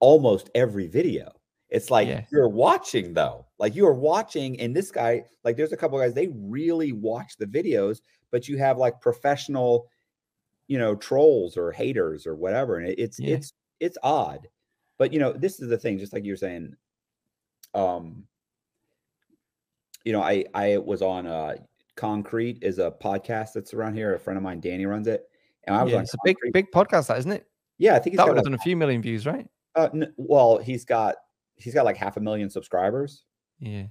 S2: almost every video. It's like
S4: Yeah.
S2: you're watching though. Like you are watching, and this guy, like there's a couple guys, they really watch the videos, but you have like professional, you know, trolls or haters or whatever. And it, it's
S4: Yeah.
S2: it's it's odd. But you know, this is the thing, just like you were saying, um, you know, I I was on uh Koncrete is a podcast that's around here. A friend of mine, Danny, runs it. And I was
S4: Yeah,
S2: on
S4: it's a big, big podcast, that isn't it?
S2: Yeah, I think he's
S4: That
S2: got like,
S4: done a few million views, right?
S2: uh, n- well, he's got he's got like half a million subscribers.
S4: Yeah,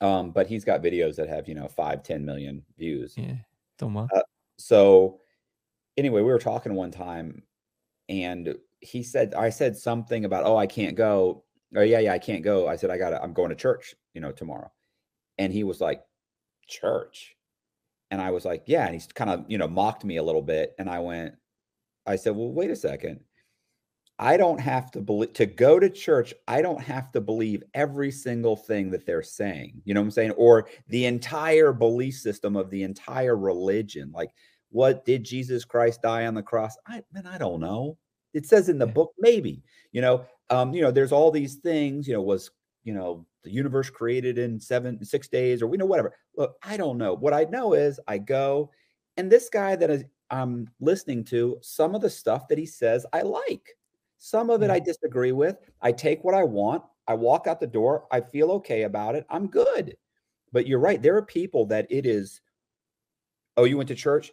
S2: Um, but he's got videos that have, you know, five, 10 million views.
S4: yeah, done well.
S2: So anyway, we were talking one time and he said, I said something about, oh, I can't go. Oh, yeah, yeah, I can't go. I said, I gotta, I'm going to church, you know, tomorrow. And he was like, Church. And I was like, Yeah. And he's kind of, you know, mocked me a little bit. And I went, I said, Well, wait a second. I don't have to believe to go to church. I don't have to believe every single thing that they're saying. You know what I'm saying? Or the entire belief system of the entire religion. Like, what did Jesus Christ die on the cross? I man, I don't know. It says in the book, maybe. You know, um, you know, there's all these things. You know, was you know the universe created in seven, six days, or we know whatever. Look, I don't know. What I know is I go, and this guy that is I'm listening to, some of the stuff that he says I like. Some of it. I mm-hmm. disagree with. I take what I want. I walk out the door. I feel okay about it. I'm good. But you're right. There are people that it is, oh, you went to church?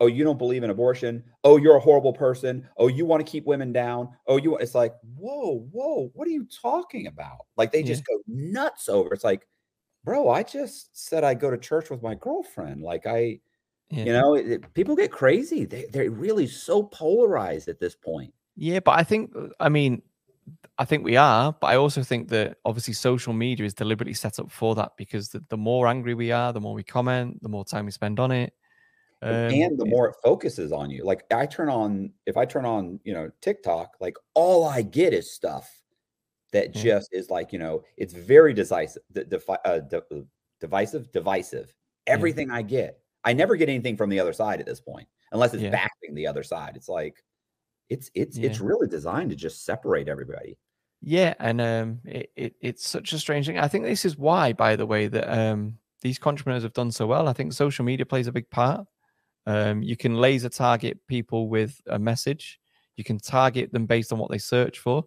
S2: Oh, you don't believe in abortion. Oh, you're a horrible person. Oh, you want to keep women down. Oh, you it's like, whoa, whoa, what are you talking about? Like they
S4: Yeah.
S2: just go nuts over. It's like, bro, I just said I go to church with my girlfriend. Like I,
S4: Yeah.
S2: you know, it, it- people get crazy. They they're really so polarized at this point.
S4: Yeah, but I think, I mean, I think we are, but I also think that obviously social media is deliberately set up for that because the, the more angry we are, the more we comment, the more time we spend on it. Um,
S2: and the more it focuses on you like i turn on if i turn on you know tiktok like all i get is stuff that
S4: Yeah.
S2: just is like you know it's very decisive d- defi- uh, d- uh, divisive divisive everything i get i never get anything from the other side at this point unless it's
S4: Yeah.
S2: backing the other side it's like it's it's it's really designed to just separate everybody
S4: Yeah, and um, it, it it's such a strange thing. I think this is why, by the way, that um, these entrepreneurs have done so well. I think social media plays a big part. Um, you can laser target people with a message. You can target them based on what they search for,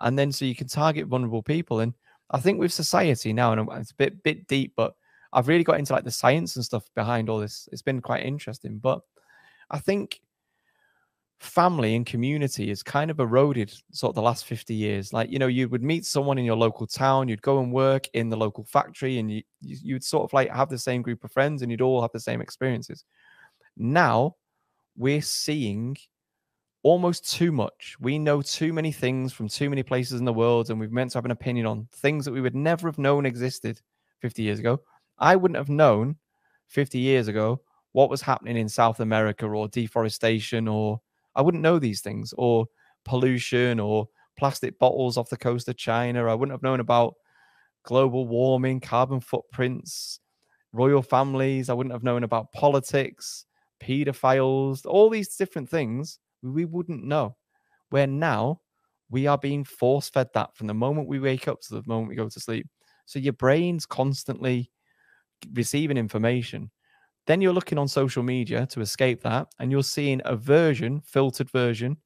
S4: and then so you can target vulnerable people. And I think with society now, and it's a bit bit deep, but I've really got into like the science and stuff behind all this. It's been quite interesting, but I think family and community is kind of eroded sort of the last 50 years like you know you would meet someone in your local town you'd go and work in the local factory and you you- you'd sort of like have the same group of friends and you'd all have the same experiences now we're seeing almost too much we know too many things from too many places in the world and we've meant to have an opinion on things that we would never have known existed 50 years ago. I wouldn't have known 50 years ago what was happening in South America or deforestation, or I wouldn't know these things, or pollution, or plastic bottles off the coast of China. I wouldn't have known about global warming, carbon footprints, royal families. I wouldn't have known about politics, pedophiles, all these different things we wouldn't know. Where now we are being force fed that from the moment we wake up to the moment we go to sleep. So your brain's constantly receiving information. Then you're looking on social media to escape that, and you're seeing a version, filtered version,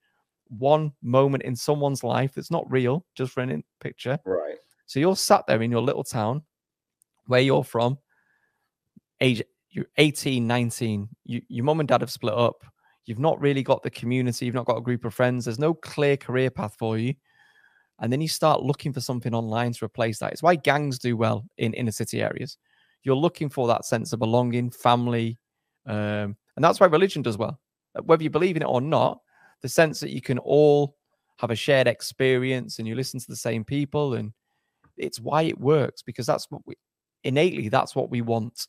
S4: one moment in someone's life that's not real, just running picture.
S2: Right.
S4: So you're sat there in your little town where you're from, age you're 18, 19, you, your mum and dad have split up. You've not really got the community, you've not got a group of friends, there's no clear career path for you. And then you start looking for something online to replace that. It's why gangs do well in inner city areas. You're looking for that sense of belonging, family, um, and that's why religion does well. Whether you believe in it or not, the sense that you can all have a shared experience and you listen to the same people and it's why it works because that's what we innately that's what we want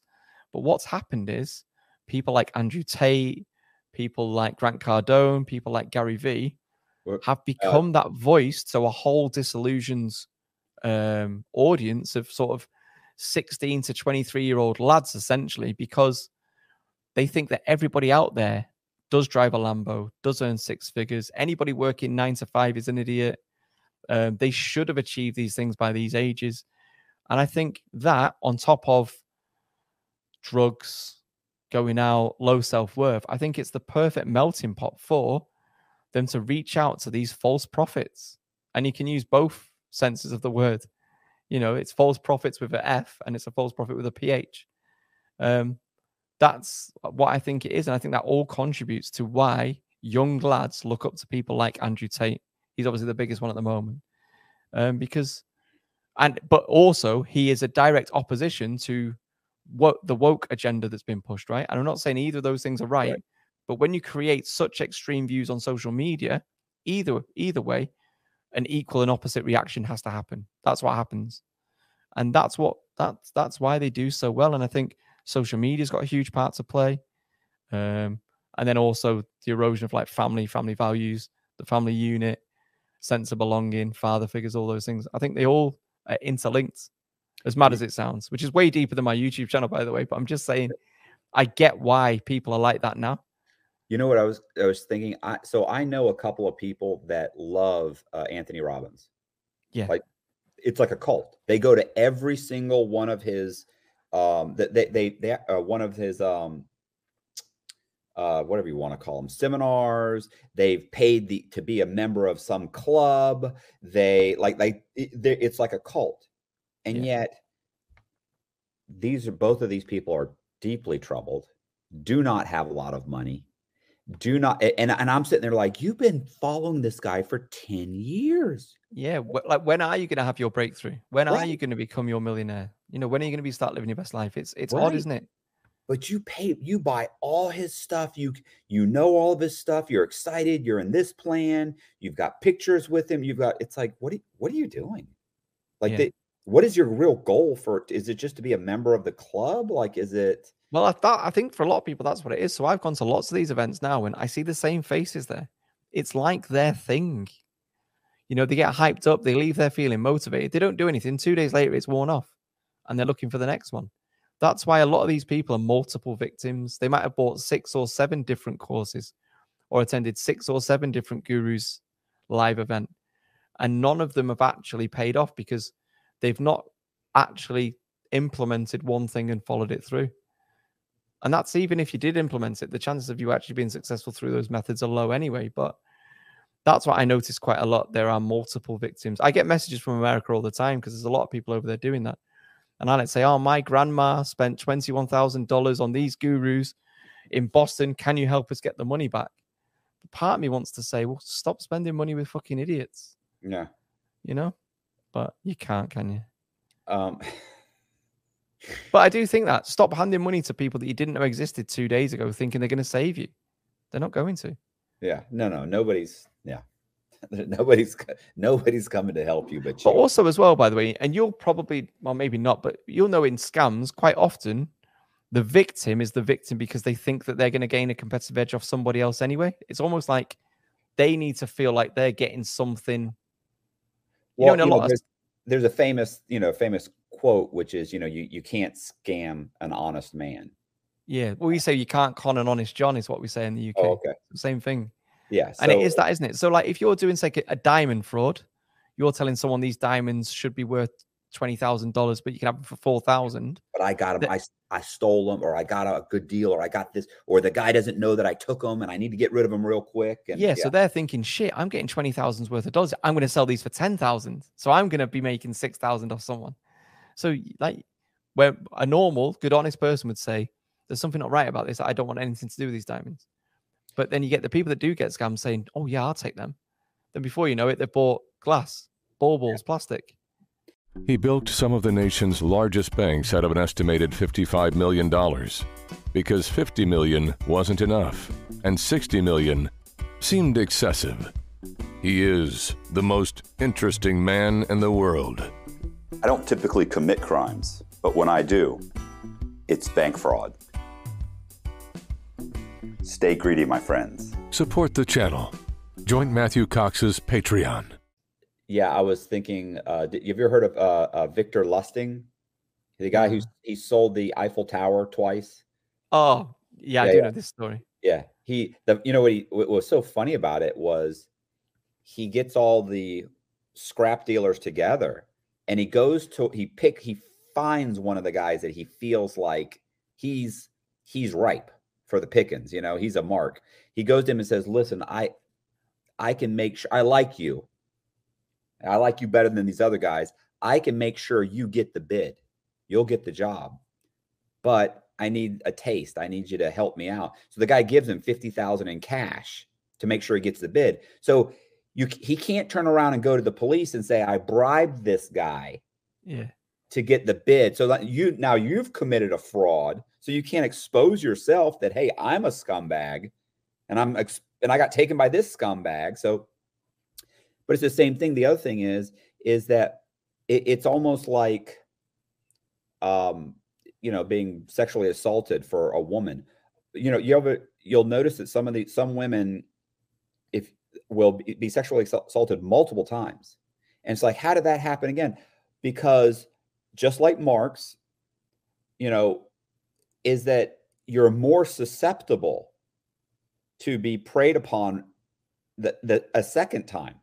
S4: but what's happened is people like andrew tate people like grant cardone people like gary vee have become that voice to a whole disillusioned um, audience of sort of 16 to 23 year old lads essentially because they think that everybody out there does drive a lambo does earn six figures anybody working nine to five is an idiot um, they should have achieved these things by these ages. And I think that, on top of drugs, going out, low self worth, I think it's the perfect melting pot for them to reach out to these false prophets. And you can use both senses of the word. You know, it's false prophets with an F and it's a false prophet with a PH. Um, that's what I think it is. And I think that all contributes to why young lads look up to people like Andrew Tate He's obviously the biggest one at the moment. Um, because, and but also he is a direct opposition to what the woke agenda that's been pushed, right? And I'm not saying either of those things are right, right. but when you create such extreme views on social media, either either way, an equal and opposite reaction has to happen. That's what happens, and that's what that's that's why they do so well. And I think social media's got a huge part to play. Um, and then also the erosion of like family, family values, the family unit, sense of belonging, father figures, all those things. I think they all are interlinked, as mad as it sounds, which is way deeper than my YouTube channel, by the way. But I'm just saying, I get why people are like that now.
S2: You know what I was I was thinking. I, so I know a couple of people that love uh, Anthony Robbins.
S4: Yeah,
S2: like it's like a cult. They go to every single one of his um that they they, they uh, one of his um uh, whatever you want to call them, seminars. They've paid the to be a member of some club. They like like it, it's like a cult, and yeah. yet these are both of these people are deeply troubled, do not have a lot of money, do not. And and I'm sitting there like, you've been following this guy for ten years.
S4: Yeah, like when are you going to have your breakthrough? When right. are you going to become your millionaire? You know, when are you going to be start living your best life? It's it's right. odd, isn't it?
S2: but you pay you buy all his stuff you you know all of his stuff you're excited you're in this plan you've got pictures with him you've got it's like what are, what are you doing like yeah. What is your real goal for is it just to be a member of the club? Like is it
S4: well i thought i think for a lot of people that's what it is. So i've gone to lots of these events now and i see the same faces there. It's like their thing. You know they get hyped up they leave there feeling motivated. They don't do anything. Two days later it's worn off and they're looking for the next one. That's why a lot of these people are multiple victims. They might have bought six or seven different courses or attended six or seven different gurus live event. And none of them have actually paid off because they've not actually implemented one thing and followed it through. And that's even if you did implement it, the chances of you actually being successful through those methods are low anyway. But that's what I noticed quite a lot. There are multiple victims. I get messages from America all the time because there's a lot of people over there doing that. And I let's say, oh, my grandma spent $21,000 on these gurus in Boston. Can you help us get the money back? But part of me wants to say, well, stop spending money with fucking idiots.
S2: Yeah.
S4: You know? But you can't, can you?
S2: Um,
S4: but I do think that stop handing money to people that you didn't know existed two days ago, thinking they're going to save you. They're not going to.
S2: Yeah. No, no, nobody's. Yeah. nobody's nobody's coming to help you but
S4: But also as well, by the way, and you'll probably, well, maybe not, but you'll know in scams quite often, the victim is the victim because they think that they're going to gain a competitive edge off somebody else anyway. It's almost like they need to feel like they're getting something. You know, lot of
S2: there's, there's a famous, you know, famous quote which is, you know, you you can't scam an honest man.
S4: Yeah. Well, we say you can't con an honest John, is what we say in the UK.
S2: Oh, okay.
S4: Same thing.
S2: Yeah.
S4: and it is that, isn't it? So, like, if you're doing, say, a diamond fraud, you're telling someone these diamonds should be worth twenty thousand dollars, but you can have them for four thousand.
S2: but I got them.
S4: the-
S2: I, I stole them, or I got a good deal, or I got this, or the guy doesn't know that I took them, and I need to get rid of them real quick. And
S4: Yeah, so they're thinking, shit, I'm getting twenty thousand worth of dollars. I'm going to sell these for ten thousand, so I'm going to be making six thousand off someone. So, like, where a normal, good, honest person would say, "There's something not right about this. I don't want anything to do with these diamonds." But then you get the people that do get scammed saying, "Oh yeah, I'll take them." Then before you know it, they bought glass, baubles, plastic.
S5: He bilked some of the nation's largest banks out of an estimated $55 million because 50 million wasn't enough and 60 million seemed excessive. He is the most interesting man in the world.
S7: I don't typically commit crimes, but when I do, it's bank fraud. Stay greedy, my friends.
S5: Support the channel. Join Matthew Cox's Patreon.
S2: Yeah. I was thinking. Uh, did, have you ever heard of uh, uh, Victor Lustig, the guy who he sold the Eiffel Tower twice?
S4: Oh yeah, I do
S2: yeah.
S4: know this story.
S2: Yeah, he. The you know what he what was so funny about it was he gets all the scrap dealers together and he goes to he pick he finds one of the guys that he feels like he's he's ripe for the pickings you know he's a mark he goes to him and says listen i i can make sure i like you i like you better than these other guys i can make sure you get the bid you'll get the job but i need a taste i need you to help me out so the guy gives him 50000 in cash to make sure he gets the bid so you he can't turn around and go to the police and say i bribed this guy
S4: Yeah,
S2: to get the bid. So that you now you've committed a fraud. So you can't expose yourself that hey, I'm a scumbag, and I'm ex- and I got taken by this scumbag. So, but it's the same thing. The other thing is is that it, it's almost like, um, you know, being sexually assaulted for a woman. You know, you ever you'll notice that some of the some women, if will be sexually assaulted multiple times, and it's like, how did that happen again? Because just like Marks, you know, is that you're more susceptible to be preyed upon the, the a second time.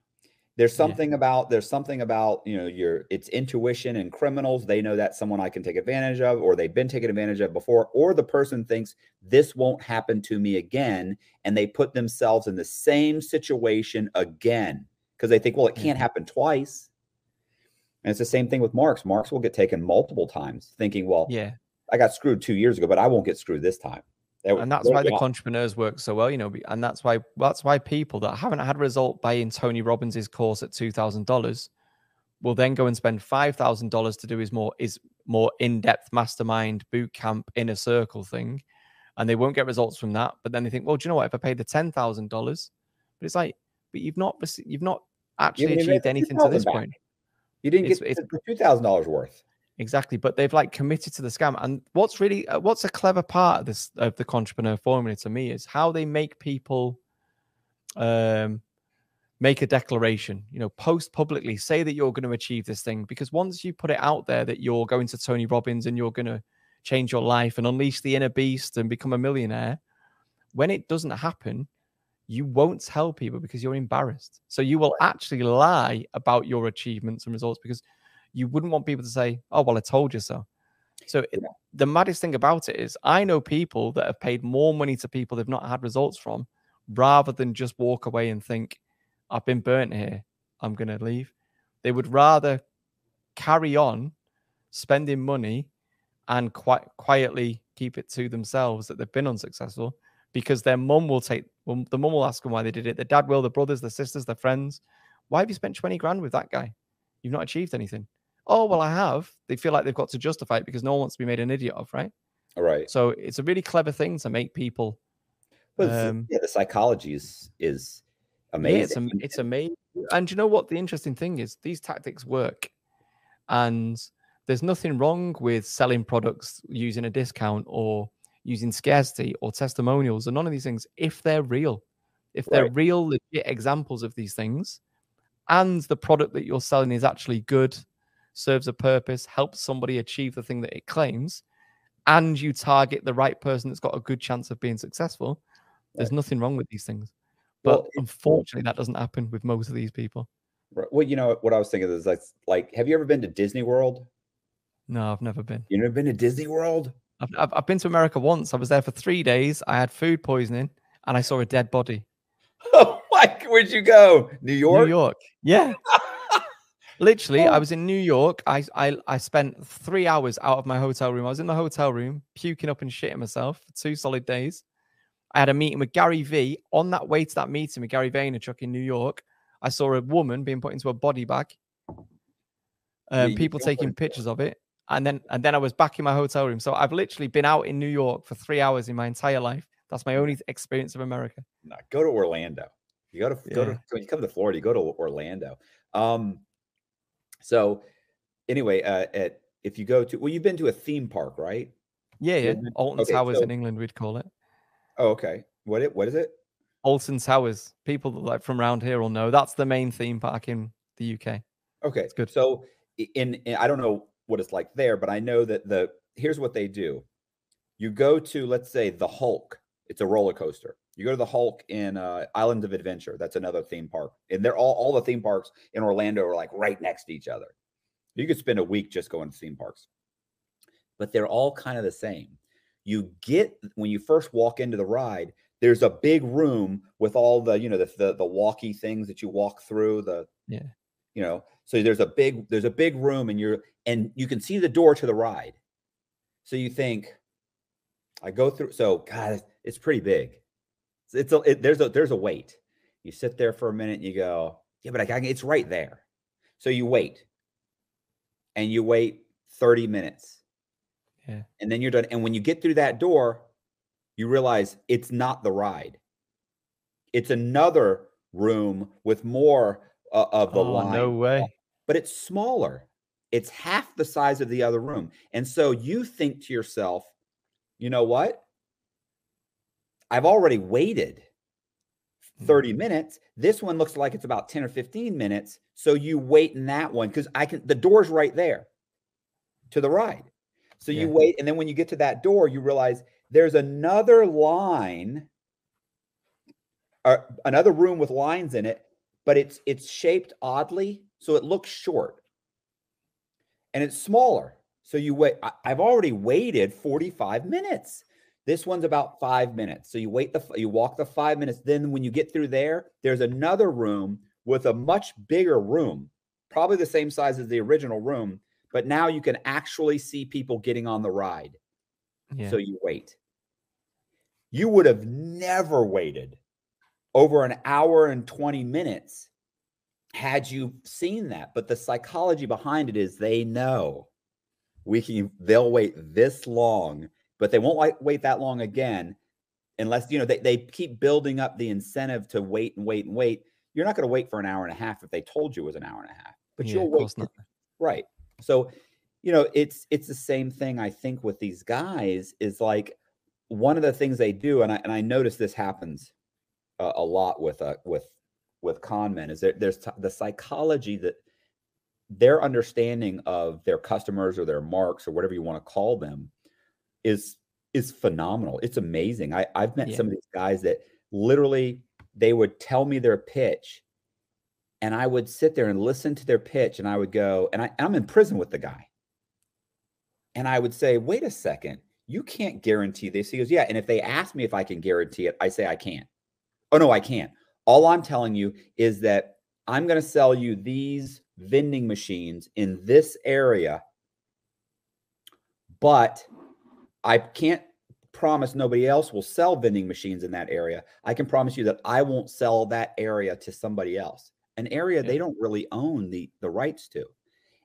S2: There's
S4: Yeah.
S2: something about there's something about you know your it's intuition and criminals they know that someone I can take advantage of or they've been taken advantage of before or the person thinks this won't happen to me again and they put themselves in the same situation again because they think well it can't
S4: mm-hmm.
S2: happen twice and it's the same thing with Marks. Marks will get taken multiple times, thinking, "Well,
S4: yeah.
S2: I got screwed two years ago, but I won't get screwed this time." That-
S4: and that's why the
S2: yeah,
S4: entrepreneurs work so well, you know, and that's why that's why people that haven't had a result buying Tony Robbins's course at two thousand dollars will then go and spend five thousand dollars to do his more is more in-depth mastermind boot camp inner circle thing, and they won't get results from that. But then they think, well, do you know what? If I paid the ten thousand dollars, but it's like, but you've not you've not actually
S2: didn't
S4: achieved anything to this
S2: back.
S4: point.
S2: you didn't
S4: it's-
S2: get
S4: it's-
S2: the two thousand dollars worth.
S4: Exactly, but they've like committed to the scam. And what's really uh, what's a clever part of this of the entrepreneur formula to me is how they make people um make a declaration, you know, post publicly, say that you're going to achieve this thing because once you put it out there that you're going to Tony Robbins and you're going to change your life and unleash the inner beast and become a millionaire, when it doesn't happen, you won't tell people because you're embarrassed. So you will actually lie about your achievements and results because you wouldn't want people to say, "Oh, well, I told you so." So it, the maddest thing about it is, I know people that have paid more money to people they've not had results from, rather than just walk away and think, "I've been burnt here, I'm going to leave." They would rather carry on spending money and quite quietly keep it to themselves that they've been unsuccessful because their mum will take well, the mum will ask them why they did it. The dad will, the brothers, the sisters, the friends. Why have you spent 20 grand with that guy? You've not achieved anything. Oh, well, I have. They feel like they've got to justify it because no one wants to be made an idiot of, right?
S2: All right.
S4: So it's a really clever thing to make people.
S2: But
S4: Um,
S2: yeah, the psychology is is
S4: Yeah,
S2: amazing.
S4: it's, am- it's amazing And you know what? The interesting thing is these tactics work, and there's nothing wrong with selling products using a discount or using scarcity or testimonials or none of these things if they're real, if they're
S2: Right.
S4: real legit examples of these things, and the product that you're selling is actually good, serves a purpose, helps somebody achieve the thing that it claims, and you target the right person that's got a good chance of being successful, there's nothing wrong with these things. But
S2: Well,
S4: unfortunately, that doesn't happen with most of these people.
S2: Well, you know what I was thinking is like, like, have you ever been to Disney World?
S4: No, I've never been.
S2: You never been to Disney World?
S4: I've, I've, I've been to America once. I was there for three days. I had food poisoning and I saw a dead body.
S2: Oh my! Where'd you go? New York?
S4: New York. Yeah. Literally, I was in New York. I, I I spent three hours out of my hotel room. I was in the hotel room, puking up and shitting myself for two solid days. I had a meeting with Gary V. On that way to that meeting with Gary Vaynerchuk in New York, I saw a woman being put into a body bag. Um, people taking pictures of it, and then and then I was back in my hotel room. So I've literally been out in New York for three hours in my entire life. That's my only experience of America.
S2: No, go to Orlando. You go to go to when you come to Florida, you go to Orlando. Um, so anyway, uh, at if you go to well, you've been to a theme park, right?
S4: Yeah, yeah. Alton
S2: Okay,
S4: Towers
S2: so-
S4: in England, we'd call it.
S2: Oh, okay. What it what is it?
S4: Alton Towers. People that like from around here will know that's the main theme park in the UK.
S2: Okay, it's
S4: good.
S2: So in, in I don't know what it's like there, but I know that the here's what they do. You go to let's say the Hulk. It's a roller coaster. You go to the Hulk in uh, Islands of Adventure. That's another theme park, and they're all all the theme parks in Orlando are like right next to each other. You could spend a week just going to theme parks, but they're all kind of the same. You get when you first walk into the ride. There's a big room with all the you know the the, the walkie things that you walk through the
S4: Yeah.
S2: you know so there's a big there's a big room and you're and you can see the door to the ride so you think i go through so god it's, it's pretty big it's, a it, there's a there's a wait you sit there for a minute and you go yeah but I, it's right there so you wait and you wait 30 minutes
S4: Yeah.
S2: and then you're done and when you get through that door you realize it's not the ride it's another room with more uh, of the
S4: oh,
S2: line
S4: no way.
S2: but it's smaller. It's half the size of the other room. And so you think to yourself, you know what? I've already waited
S4: Hmm.
S2: 30 minutes. This one looks like it's about 10 or 15 minutes. So you wait in that one because I can, the door's right there to the ride. So you wait. And then when you get to that door, you realize there's another line, or another room with lines in it, but it's it's shaped oddly, so it looks short. And it's smaller. So you wait. I, I've already waited 45 minutes. This one's about five minutes. So you wait the you walk the five minutes. Then when you get through there, there's another room with a much bigger room, probably the same size as the original room, but now you can actually see people getting on the ride.
S4: Yeah.
S2: So you wait. You would have never waited over an hour and 20 minutes had you seen that. But the psychology behind it is they know we can they'll wait this long, but they won't like wait that long again unless you know they, they keep building up the incentive to wait and wait and wait. You're not going to wait for an hour and a half if they told you it was an hour and a half, but
S4: yeah,
S2: you'll wait. Right. So, you know, it's it's the same thing I think with these guys is like one of the things they do, and I and I notice this happens uh, a lot with uh with with con men is there there's t- the psychology that their understanding of their customers or their marks or whatever you want to call them is is phenomenal. It's amazing. I I've met
S4: Yeah.
S2: some of these guys that literally they would tell me their pitch and I would sit there and listen to their pitch and I would go and I, I'm in prison with the guy. And I would say, wait a second, you can't guarantee this. He goes, yeah. And if they ask me if I can guarantee it, I say I can't. Oh, no, I can't. All I'm telling you is that I'm going to sell you these vending machines in this area, but I can't promise nobody else will sell vending machines in that area. I can promise you that I won't sell that area to somebody else, an area
S4: Yeah.
S2: they don't really own the the rights to.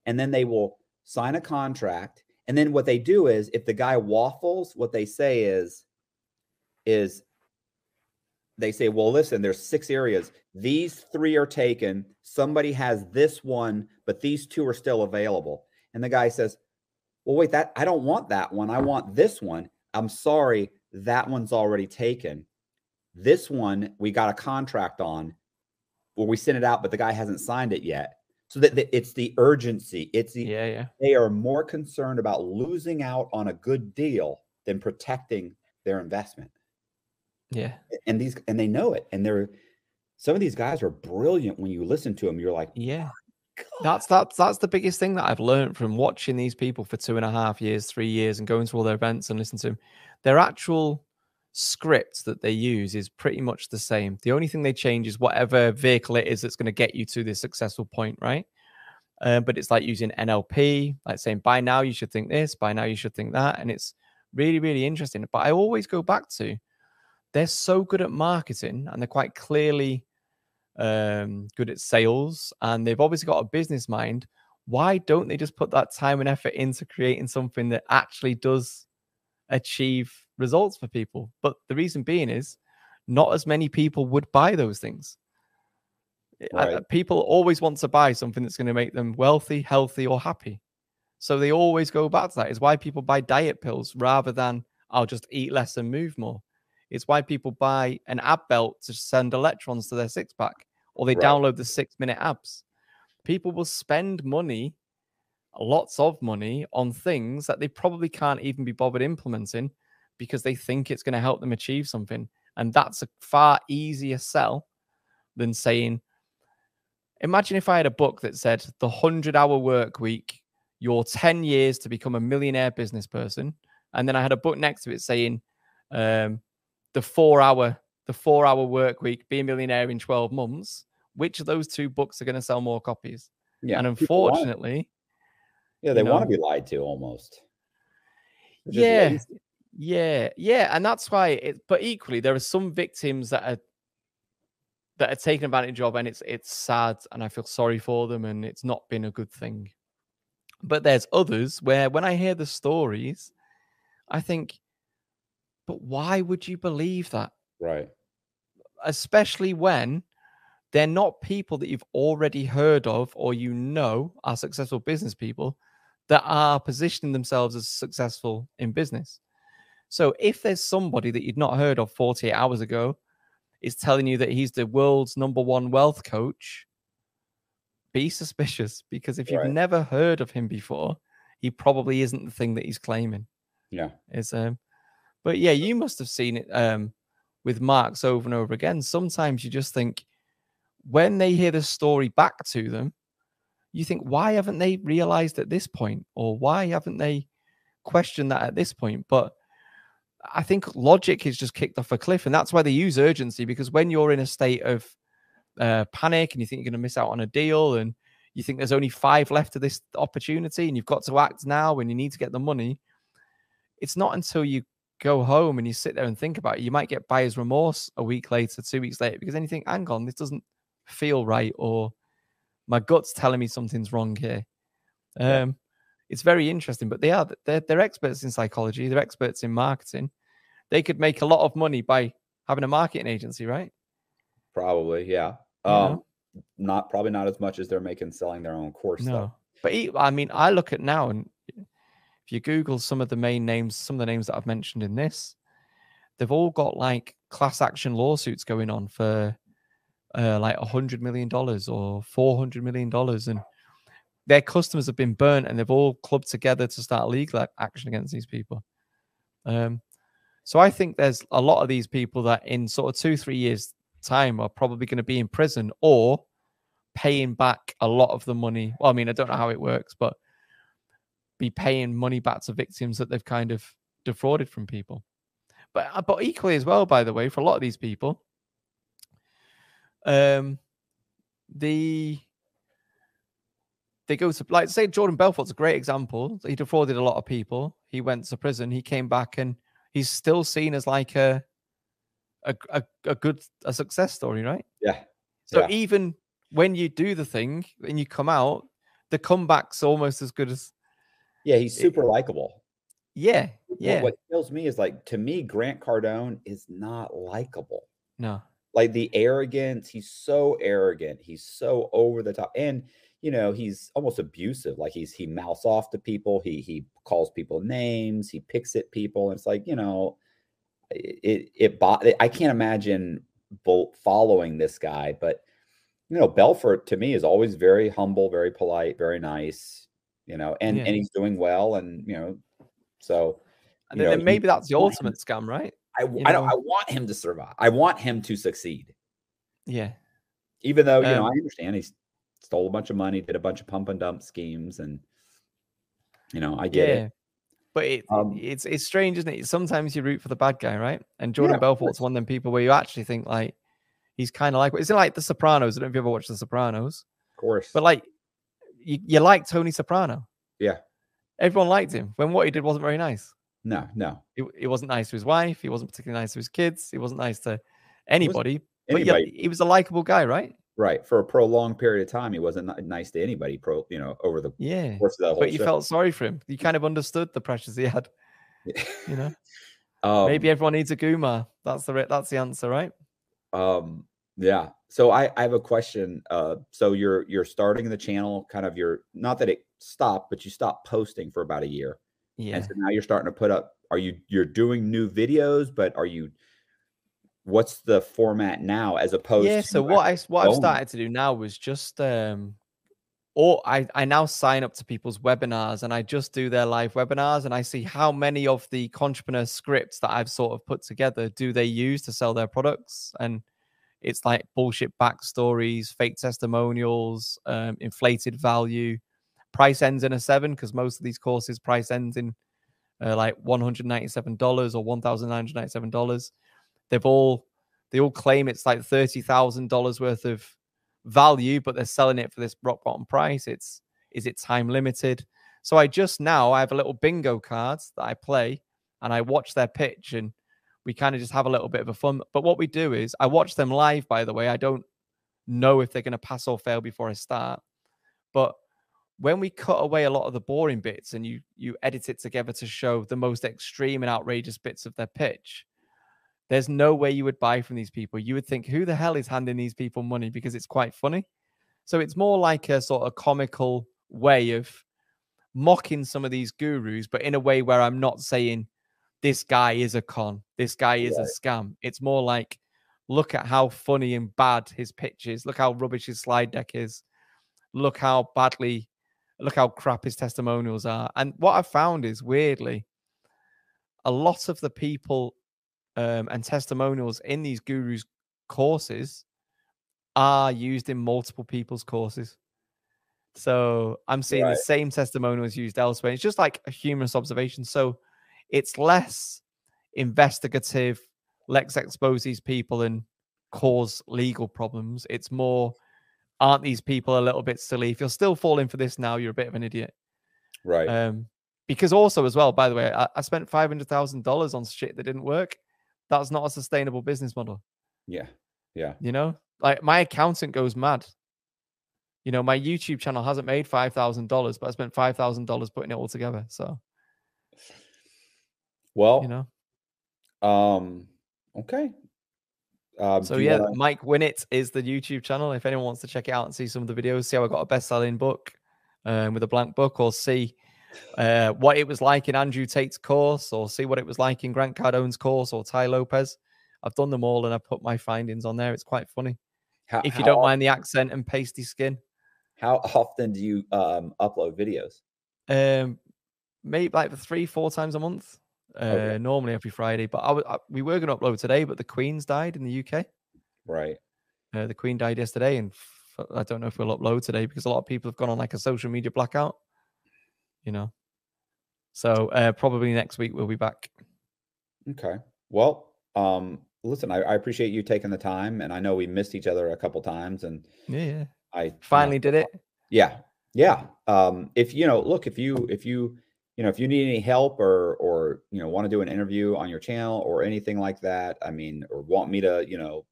S2: And then they will sign a contract. And then what they do is if the guy waffles, what they say is is they say, well, listen, there's six areas. These three are taken. Somebody has this one, but these two are still available. And the guy says, well, wait, that I don't want that one. I want this one. I'm sorry, that one's already taken. This one we got a contract on, where we sent it out, but the guy hasn't signed it yet. So that, that it's the urgency. It's the
S4: Yeah, yeah.
S2: they are more concerned about losing out on a good deal than protecting their investment.
S4: Yeah.
S2: And these and they know it. And they're some of these guys are brilliant when you listen to them. You're like,
S4: Yeah.
S2: God.
S4: That's that's that's the biggest thing that I've learned from watching these people for two and a half years, three years, and going to all their events and listening to them. Their actual script that they use is pretty much the same. The only thing they change is whatever vehicle it is that's going to get you to this successful point, right? Uh, but it's like using NLP, like saying, by now you should think this, by now you should think that. And it's really, really interesting. But I always go back to they're so good at marketing and they're quite clearly um, good at sales and they've obviously got a business mind. Why don't they just put that time and effort into creating something that actually does achieve results for people? But the reason being is not as many people would buy those things.
S2: Right.
S4: people always want to buy something that's going to make them wealthy, healthy, or happy. So they always go back to that. Is why people buy diet pills rather than I'll just eat less and move more. It's why people buy an ab belt to send electrons to their six pack, or they
S2: Right.
S4: download the six minute abs. People will spend money, lots of money, on things that they probably can't even be bothered implementing because they think it's going to help them achieve something. And that's a far easier sell than saying, imagine if I had a book that said the 100 hour work week, your 10 years to become a millionaire business person. And then I had a book next to it saying, um, the four hour the four hour work week be a millionaire in 12 months which of those two books are going to sell more copies
S2: yeah.
S4: and
S2: people want it.
S4: unfortunately
S2: yeah, they
S4: you
S2: want to be lied to almost.
S4: Yeah
S2: lazy.
S4: yeah yeah and that's why it but equally there are some victims that are that are taken advantage of the job, and it's it's sad and i feel sorry for them and it's not been a good thing but there's others where when i hear the stories i think but why would you believe that
S2: Right.
S4: especially when they're not people that you've already heard of or you know are successful business people that are positioning themselves as successful in business. So if there's somebody that you'd not heard of 48 hours ago is telling you that he's the world's number one wealth coach, be suspicious because if you've
S2: Right.
S4: never heard of him before, he probably isn't the thing that he's claiming.
S2: Yeah.
S4: Is um but yeah, you must have seen it um with Marks over and over again. Sometimes you just think when they hear the story back to them, you think, why haven't they realized at this point? Or why haven't they questioned that at this point? But I think logic is just kicked off a cliff, and that's why they use urgency because when you're in a state of uh, panic and you think you're going to miss out on a deal and you think there's only five left of this opportunity and you've got to act now and you need to get the money, it's not until you go home and you sit there and think about it, you might get buyer's remorse a week later, two weeks later, because then you think, hang on, this doesn't feel right, or my gut's telling me something's wrong here.
S2: Yeah.
S4: Um, it's very interesting, but they are they're, they're experts in psychology, they're experts in marketing. They could make a lot of money by having a marketing agency, right?
S2: Probably. Yeah. Um, not probably not as much as they're making selling their own course
S4: No,
S2: stuff.
S4: but I mean, I look at now, and if you Google some of the main names, some of the names that I've mentioned in this, they've all got like class action lawsuits going on for uh, like a hundred million dollars or four hundred million dollars, and their customers have been burnt, and they've all clubbed together to start legal action against these people. Um, so I think there's a lot of these people that in sort of two, three years' time are probably going to be in prison or paying back a lot of the money. Well, I mean, I don't know how it works, but be paying money back to victims that they've kind of defrauded from people. But uh, but equally as well, by the way, for a lot of these people, um, the they go to like say Jordan Belfort's a great example. He defrauded a lot of people. He went to prison. He came back and he's still seen as like a a a, a good a success story, right?
S2: Yeah.
S4: So
S2: Yeah.
S4: even when you do the thing and you come out, the comeback's almost as good as
S2: Yeah. He's super likable.
S4: yeah,
S2: What-
S4: yeah,
S2: What kills me is like to me, Grant Cardone is not likable.
S4: No.
S2: Like the arrogance, he's so arrogant. He's so over the top. And you know, he's almost abusive. Like he's he mouths off to people, he he calls people names, he picks at people. And it's like, you know, it it, it I can't imagine following this guy, but you know, Belfort to me is always very humble, very polite, very nice, you know, and
S4: Yeah.
S2: and he's doing well, and you know, so
S4: And
S2: you
S4: then,
S2: know,
S4: then maybe
S2: he-
S4: that's the ultimate scam, right?
S2: I,
S4: you
S2: I don't. I want him to survive. I want him to succeed,
S4: Yeah.
S2: even though you know
S4: Um,
S2: I understand he stole a bunch of money, did a bunch of pump and dump schemes, and you know I get
S4: yeah.
S2: it.
S4: But it,
S2: Um,
S4: it's it's strange, isn't it? Sometimes you root for the bad guy, right? And Jordan
S2: of
S4: Belfort's one of them people where you actually think like he's kind of like is it like The Sopranos? I don't know if you ever watched The Sopranos,
S2: Of course,
S4: but like you, you like Tony Soprano.
S2: yeah,
S4: Everyone liked him when what he did wasn't very nice.
S2: no, no,
S4: He, he wasn't nice to his wife. He wasn't particularly nice to his kids. He wasn't nice to anybody. But yeah, he was a likable guy, right?
S2: right? For a prolonged period of time, he wasn't nice to anybody. Pro, you know, over the
S4: Yeah.
S2: course of the whole
S4: But you
S2: show.
S4: felt sorry for him. You kind of understood the pressures he had. You know,
S2: um,
S4: maybe everyone needs a Guma. That's the that's the answer, right?
S2: Um, yeah. So I, I have a question. Uh, so you're you're starting the channel, kind of your not that it stopped, but you stopped posting for about a year,
S4: Yeah.
S2: and so now you're starting to put up. Are you you're doing new videos, but are you? What's the format now, as opposed?
S4: yeah
S2: to
S4: so what i what i've started to do now was just um or I, I now sign up to people's webinars and I just do their live webinars and I see how many of the entrepreneur scripts that I've sort of put together do they use to sell their products and it's like bullshit backstories, fake testimonials, um, inflated value, price ends in a seven because most of these courses price ends in uh, like one hundred ninety seven dollars or one thousand nine hundred ninety seven dollars. They've all they all claim it's like thirty thousand dollars worth of value, but they're selling it for this rock bottom price. It's is it time limited? So I just now I have a little bingo cards that I play and I watch their pitch and we kind of just have a little bit of a fun. But what we do is I watch them live, by the way. I don't know if they're going to pass or fail before I start. But when we cut away a lot of the boring bits and you you edit it together to show the most extreme and outrageous bits of their pitch, there's no way you would buy from these people. You would think, who the hell is handing these people money? Because it's quite funny. So it's more like a sort of comical way of mocking some of these gurus, but in a way where I'm not saying this guy is a con, this guy is a scam. It's more like, look at how funny and bad his pitch is. Look how rubbish his slide deck is. Look how badly, look how crap his testimonials are. And what I've found is weirdly, a lot of the people um, and testimonials in these gurus courses are used in multiple people's courses. So I'm seeing
S2: Right.
S4: the same testimonials used elsewhere. It's just like a humorous observation. So it's less investigative. Let's expose these people and cause legal problems. It's more, aren't these people a little bit silly? If you're still falling for this now, you're a bit of an idiot.
S2: right?
S4: Um, because also as well, by the way, I, I spent five hundred thousand dollars on shit that didn't work. That's not a sustainable business model.
S2: yeah, yeah.
S4: You know, like my accountant goes mad. You know, my YouTube channel hasn't made five thousand dollars, but I spent five thousand dollars putting it all together. So
S2: Well,
S4: you know,
S2: um, okay. Um,
S4: so yeah,
S2: wanna-
S4: Mike Winnet is the YouTube channel. If anyone wants to check it out and see some of the videos, see how I got a best-selling book um, with a blank book, or see uh, what it was like in Andrew Tate's course, or see what it was like in Grant Cardone's course, or Tai Lopez. I've done them all and I've put my findings on there. It's quite funny.
S2: how,
S4: If you don't
S2: of-
S4: mind the accent and pasty skin,
S2: how often do you um upload videos?
S4: um, maybe like three, four times a month. Uh,
S2: Okay.
S4: Normally every Friday, but I, I- we were going to upload today, but the Queen's died in the UK.
S2: Right.
S4: Uh, the Queen died yesterday, and f- I don't know if we'll upload today because a lot of people have gone on like a social media blackout. You know, so uh, probably next week we'll be back.
S2: Okay. Well, um, listen, I, I appreciate you taking the time, and I know we missed each other a couple times, and
S4: Yeah, yeah.
S2: I
S4: Finally did it.
S2: Yeah. Yeah. Um, if you know, look, if you if you you know if you need any help or or you know want to do an interview on your channel or anything like that, I mean, or want me to, you know,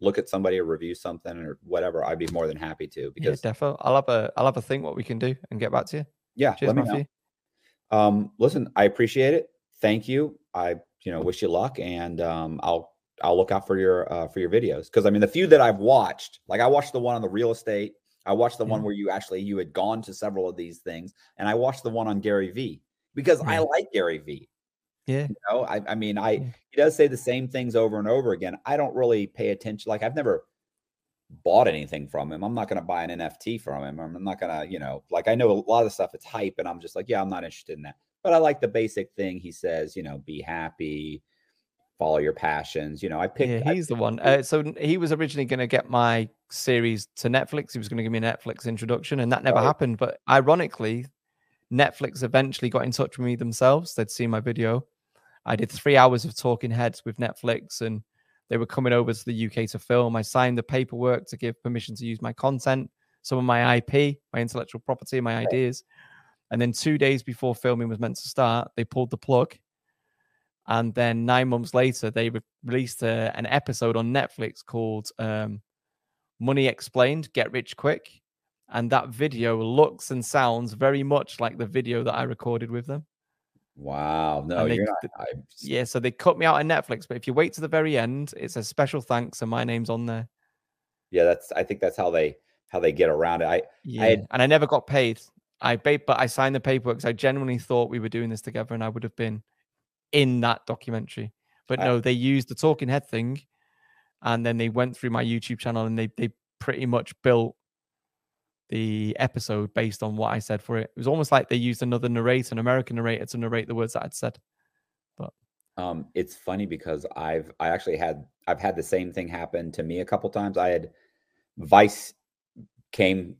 S2: look at somebody or review something or whatever, I'd be more than happy to
S4: Yeah,
S2: because
S4: defo. I'll have a I'll have a think what we can do and get back to you.
S2: yeah,
S4: Cheers,
S2: let me know. Um, listen, I appreciate it. Thank you. I, you know, wish you luck and um I'll I'll look out for your uh, for your videos because I mean the few that I've watched, like I watched the one on the real estate. I watched the one where you actually you had gone to several of these things, and I watched the one on Gary V because I like Gary V.
S4: Yeah.
S2: You know, I, I mean, I
S4: Yeah.
S2: he does say the same things over and over again. I don't really pay attention. Like I've never bought anything from him. I'm not going to buy an NFT from him. I'm not going to, you know, like I know a lot of stuff. It's hype, and I'm just like, yeah, I'm not interested in that. But I like the basic thing he says. You know, be happy, follow your passions. You know, I picked.
S4: Yeah,
S2: I-
S4: he's the one. Uh, so he was originally going to get my series to Netflix. He was going to give me a Netflix introduction, and that never
S2: Right.
S4: happened. But ironically, Netflix eventually got in touch with me themselves. They'd seen my video. I did three hours of talking heads with Netflix, and they were coming over to the UK to film. I signed the paperwork to give permission to use my content, some of my IP, my intellectual property, my ideas. And then two days before filming was meant to start, they pulled the plug. And then nine months later, they re- released a, an episode on Netflix called um, Money Explained Get Rich Quick. And that video looks and sounds very much like the video that I recorded with them.
S2: wow, no,
S4: they-
S2: you're not. I,
S4: Yeah, so they cut me out on Netflix, but if you wait to the very end, it's a special thanks and my name's on there.
S2: yeah, that's. I think that's how they how they get around it. I
S4: Yeah,
S2: had-
S4: and I never got paid. I but I signed the paperwork because I genuinely thought we were doing this together, and I would have been in that documentary. But
S2: I-
S4: no, they used the talking head thing, and then they went through my YouTube channel, and they they pretty much built the episode based on what I said for it. It was almost like they used another narrator, an American narrator, to narrate the words that I'd said.
S2: But um, it's funny because I've I actually had I've had the same thing happen to me a couple times. I had Vice came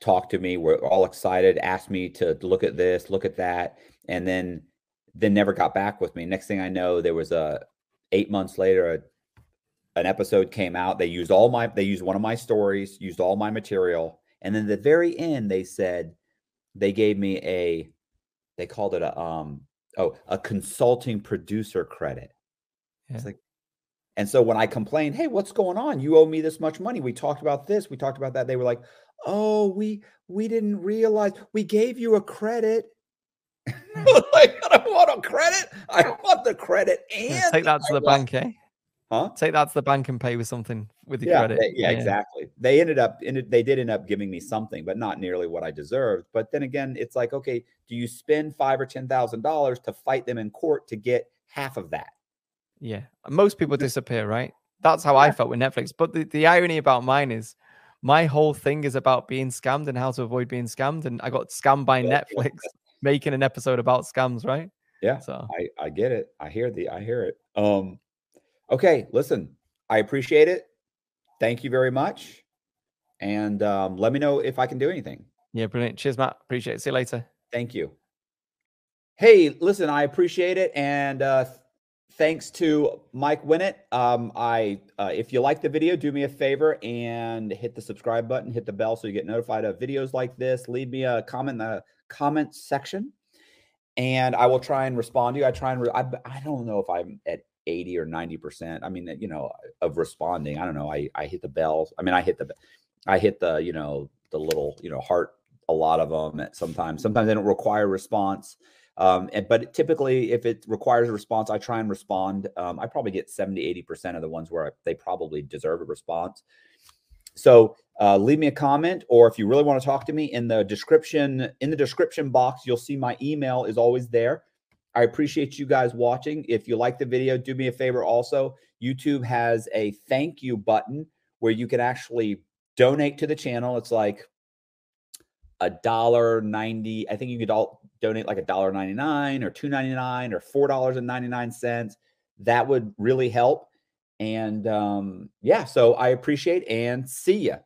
S2: talked to me, were all excited, asked me to look at this, look at that, and then then never got back with me. Next thing I know, there was a eight months later, a, an episode came out. They used all my they used one of my stories, used all my material, and then at the very end they said they gave me a they called it a um oh a consulting producer credit. It's like and so when I complained, hey, what's going on? You owe me this much money. We talked about this, we talked about that. They were like, oh, we we didn't realize we gave you a credit. Like, I don't want a credit. I want the credit
S4: Yeah,
S2: and
S4: take that to
S2: I
S4: the
S2: want-
S4: bank, eh?
S2: Huh?
S4: Take that to the bank and pay with something with the
S2: yeah,
S4: credit.
S2: they- yeah, exactly. They ended up, ended, they did end up giving me something, but not nearly what I deserved. But then again, it's like, okay, do you spend five or ten thousand dollars to fight them in court to get half of that?
S4: Yeah. Most people disappear, right? That's how I felt with Netflix. But the, the irony about mine is my whole thing is about being scammed and how to avoid being scammed. And I got scammed by
S2: Yeah, yeah.
S4: Netflix making an episode about scams, right?
S2: Yeah,
S4: So
S2: I I get it. I hear the I hear it. Um, okay, listen, I appreciate it. Thank you very much, and um, let me know if I can do anything.
S4: yeah, brilliant. Cheers, Matt. Appreciate it. See you later.
S2: Thank you. Hey, listen, I appreciate it, and uh, thanks to Mike Winnet. Um, I uh, if you like the video, do me a favor and hit the subscribe button, hit the bell so you get notified of videos like this. Leave me a comment in the comment section, and I will try and respond to you. I try and re- I, I don't know if I'm at 80 or 90 percent. I mean, you know, of responding. I don't know. I I hit the bells. I mean, I hit the I hit the you know the little you know heart. A lot of them sometimes. Sometimes they don't require response. Um, and, but typically, if it requires a response, I try and respond. Um, I probably get 70, 80% of the ones where I, they probably deserve a response. So uh, leave me a comment, or if you really want to talk to me in the description, in the description box, you'll see my email is always there. I appreciate you guys watching. If you like the video, do me a favor also. YouTube has a thank you button where you can actually donate to the channel. It's like a dollar ninety. I think you could all donate like a dollar ninety nine or two ninety nine or four dollars and ninety nine cents. That would really help. And um, yeah, so I appreciate and see ya.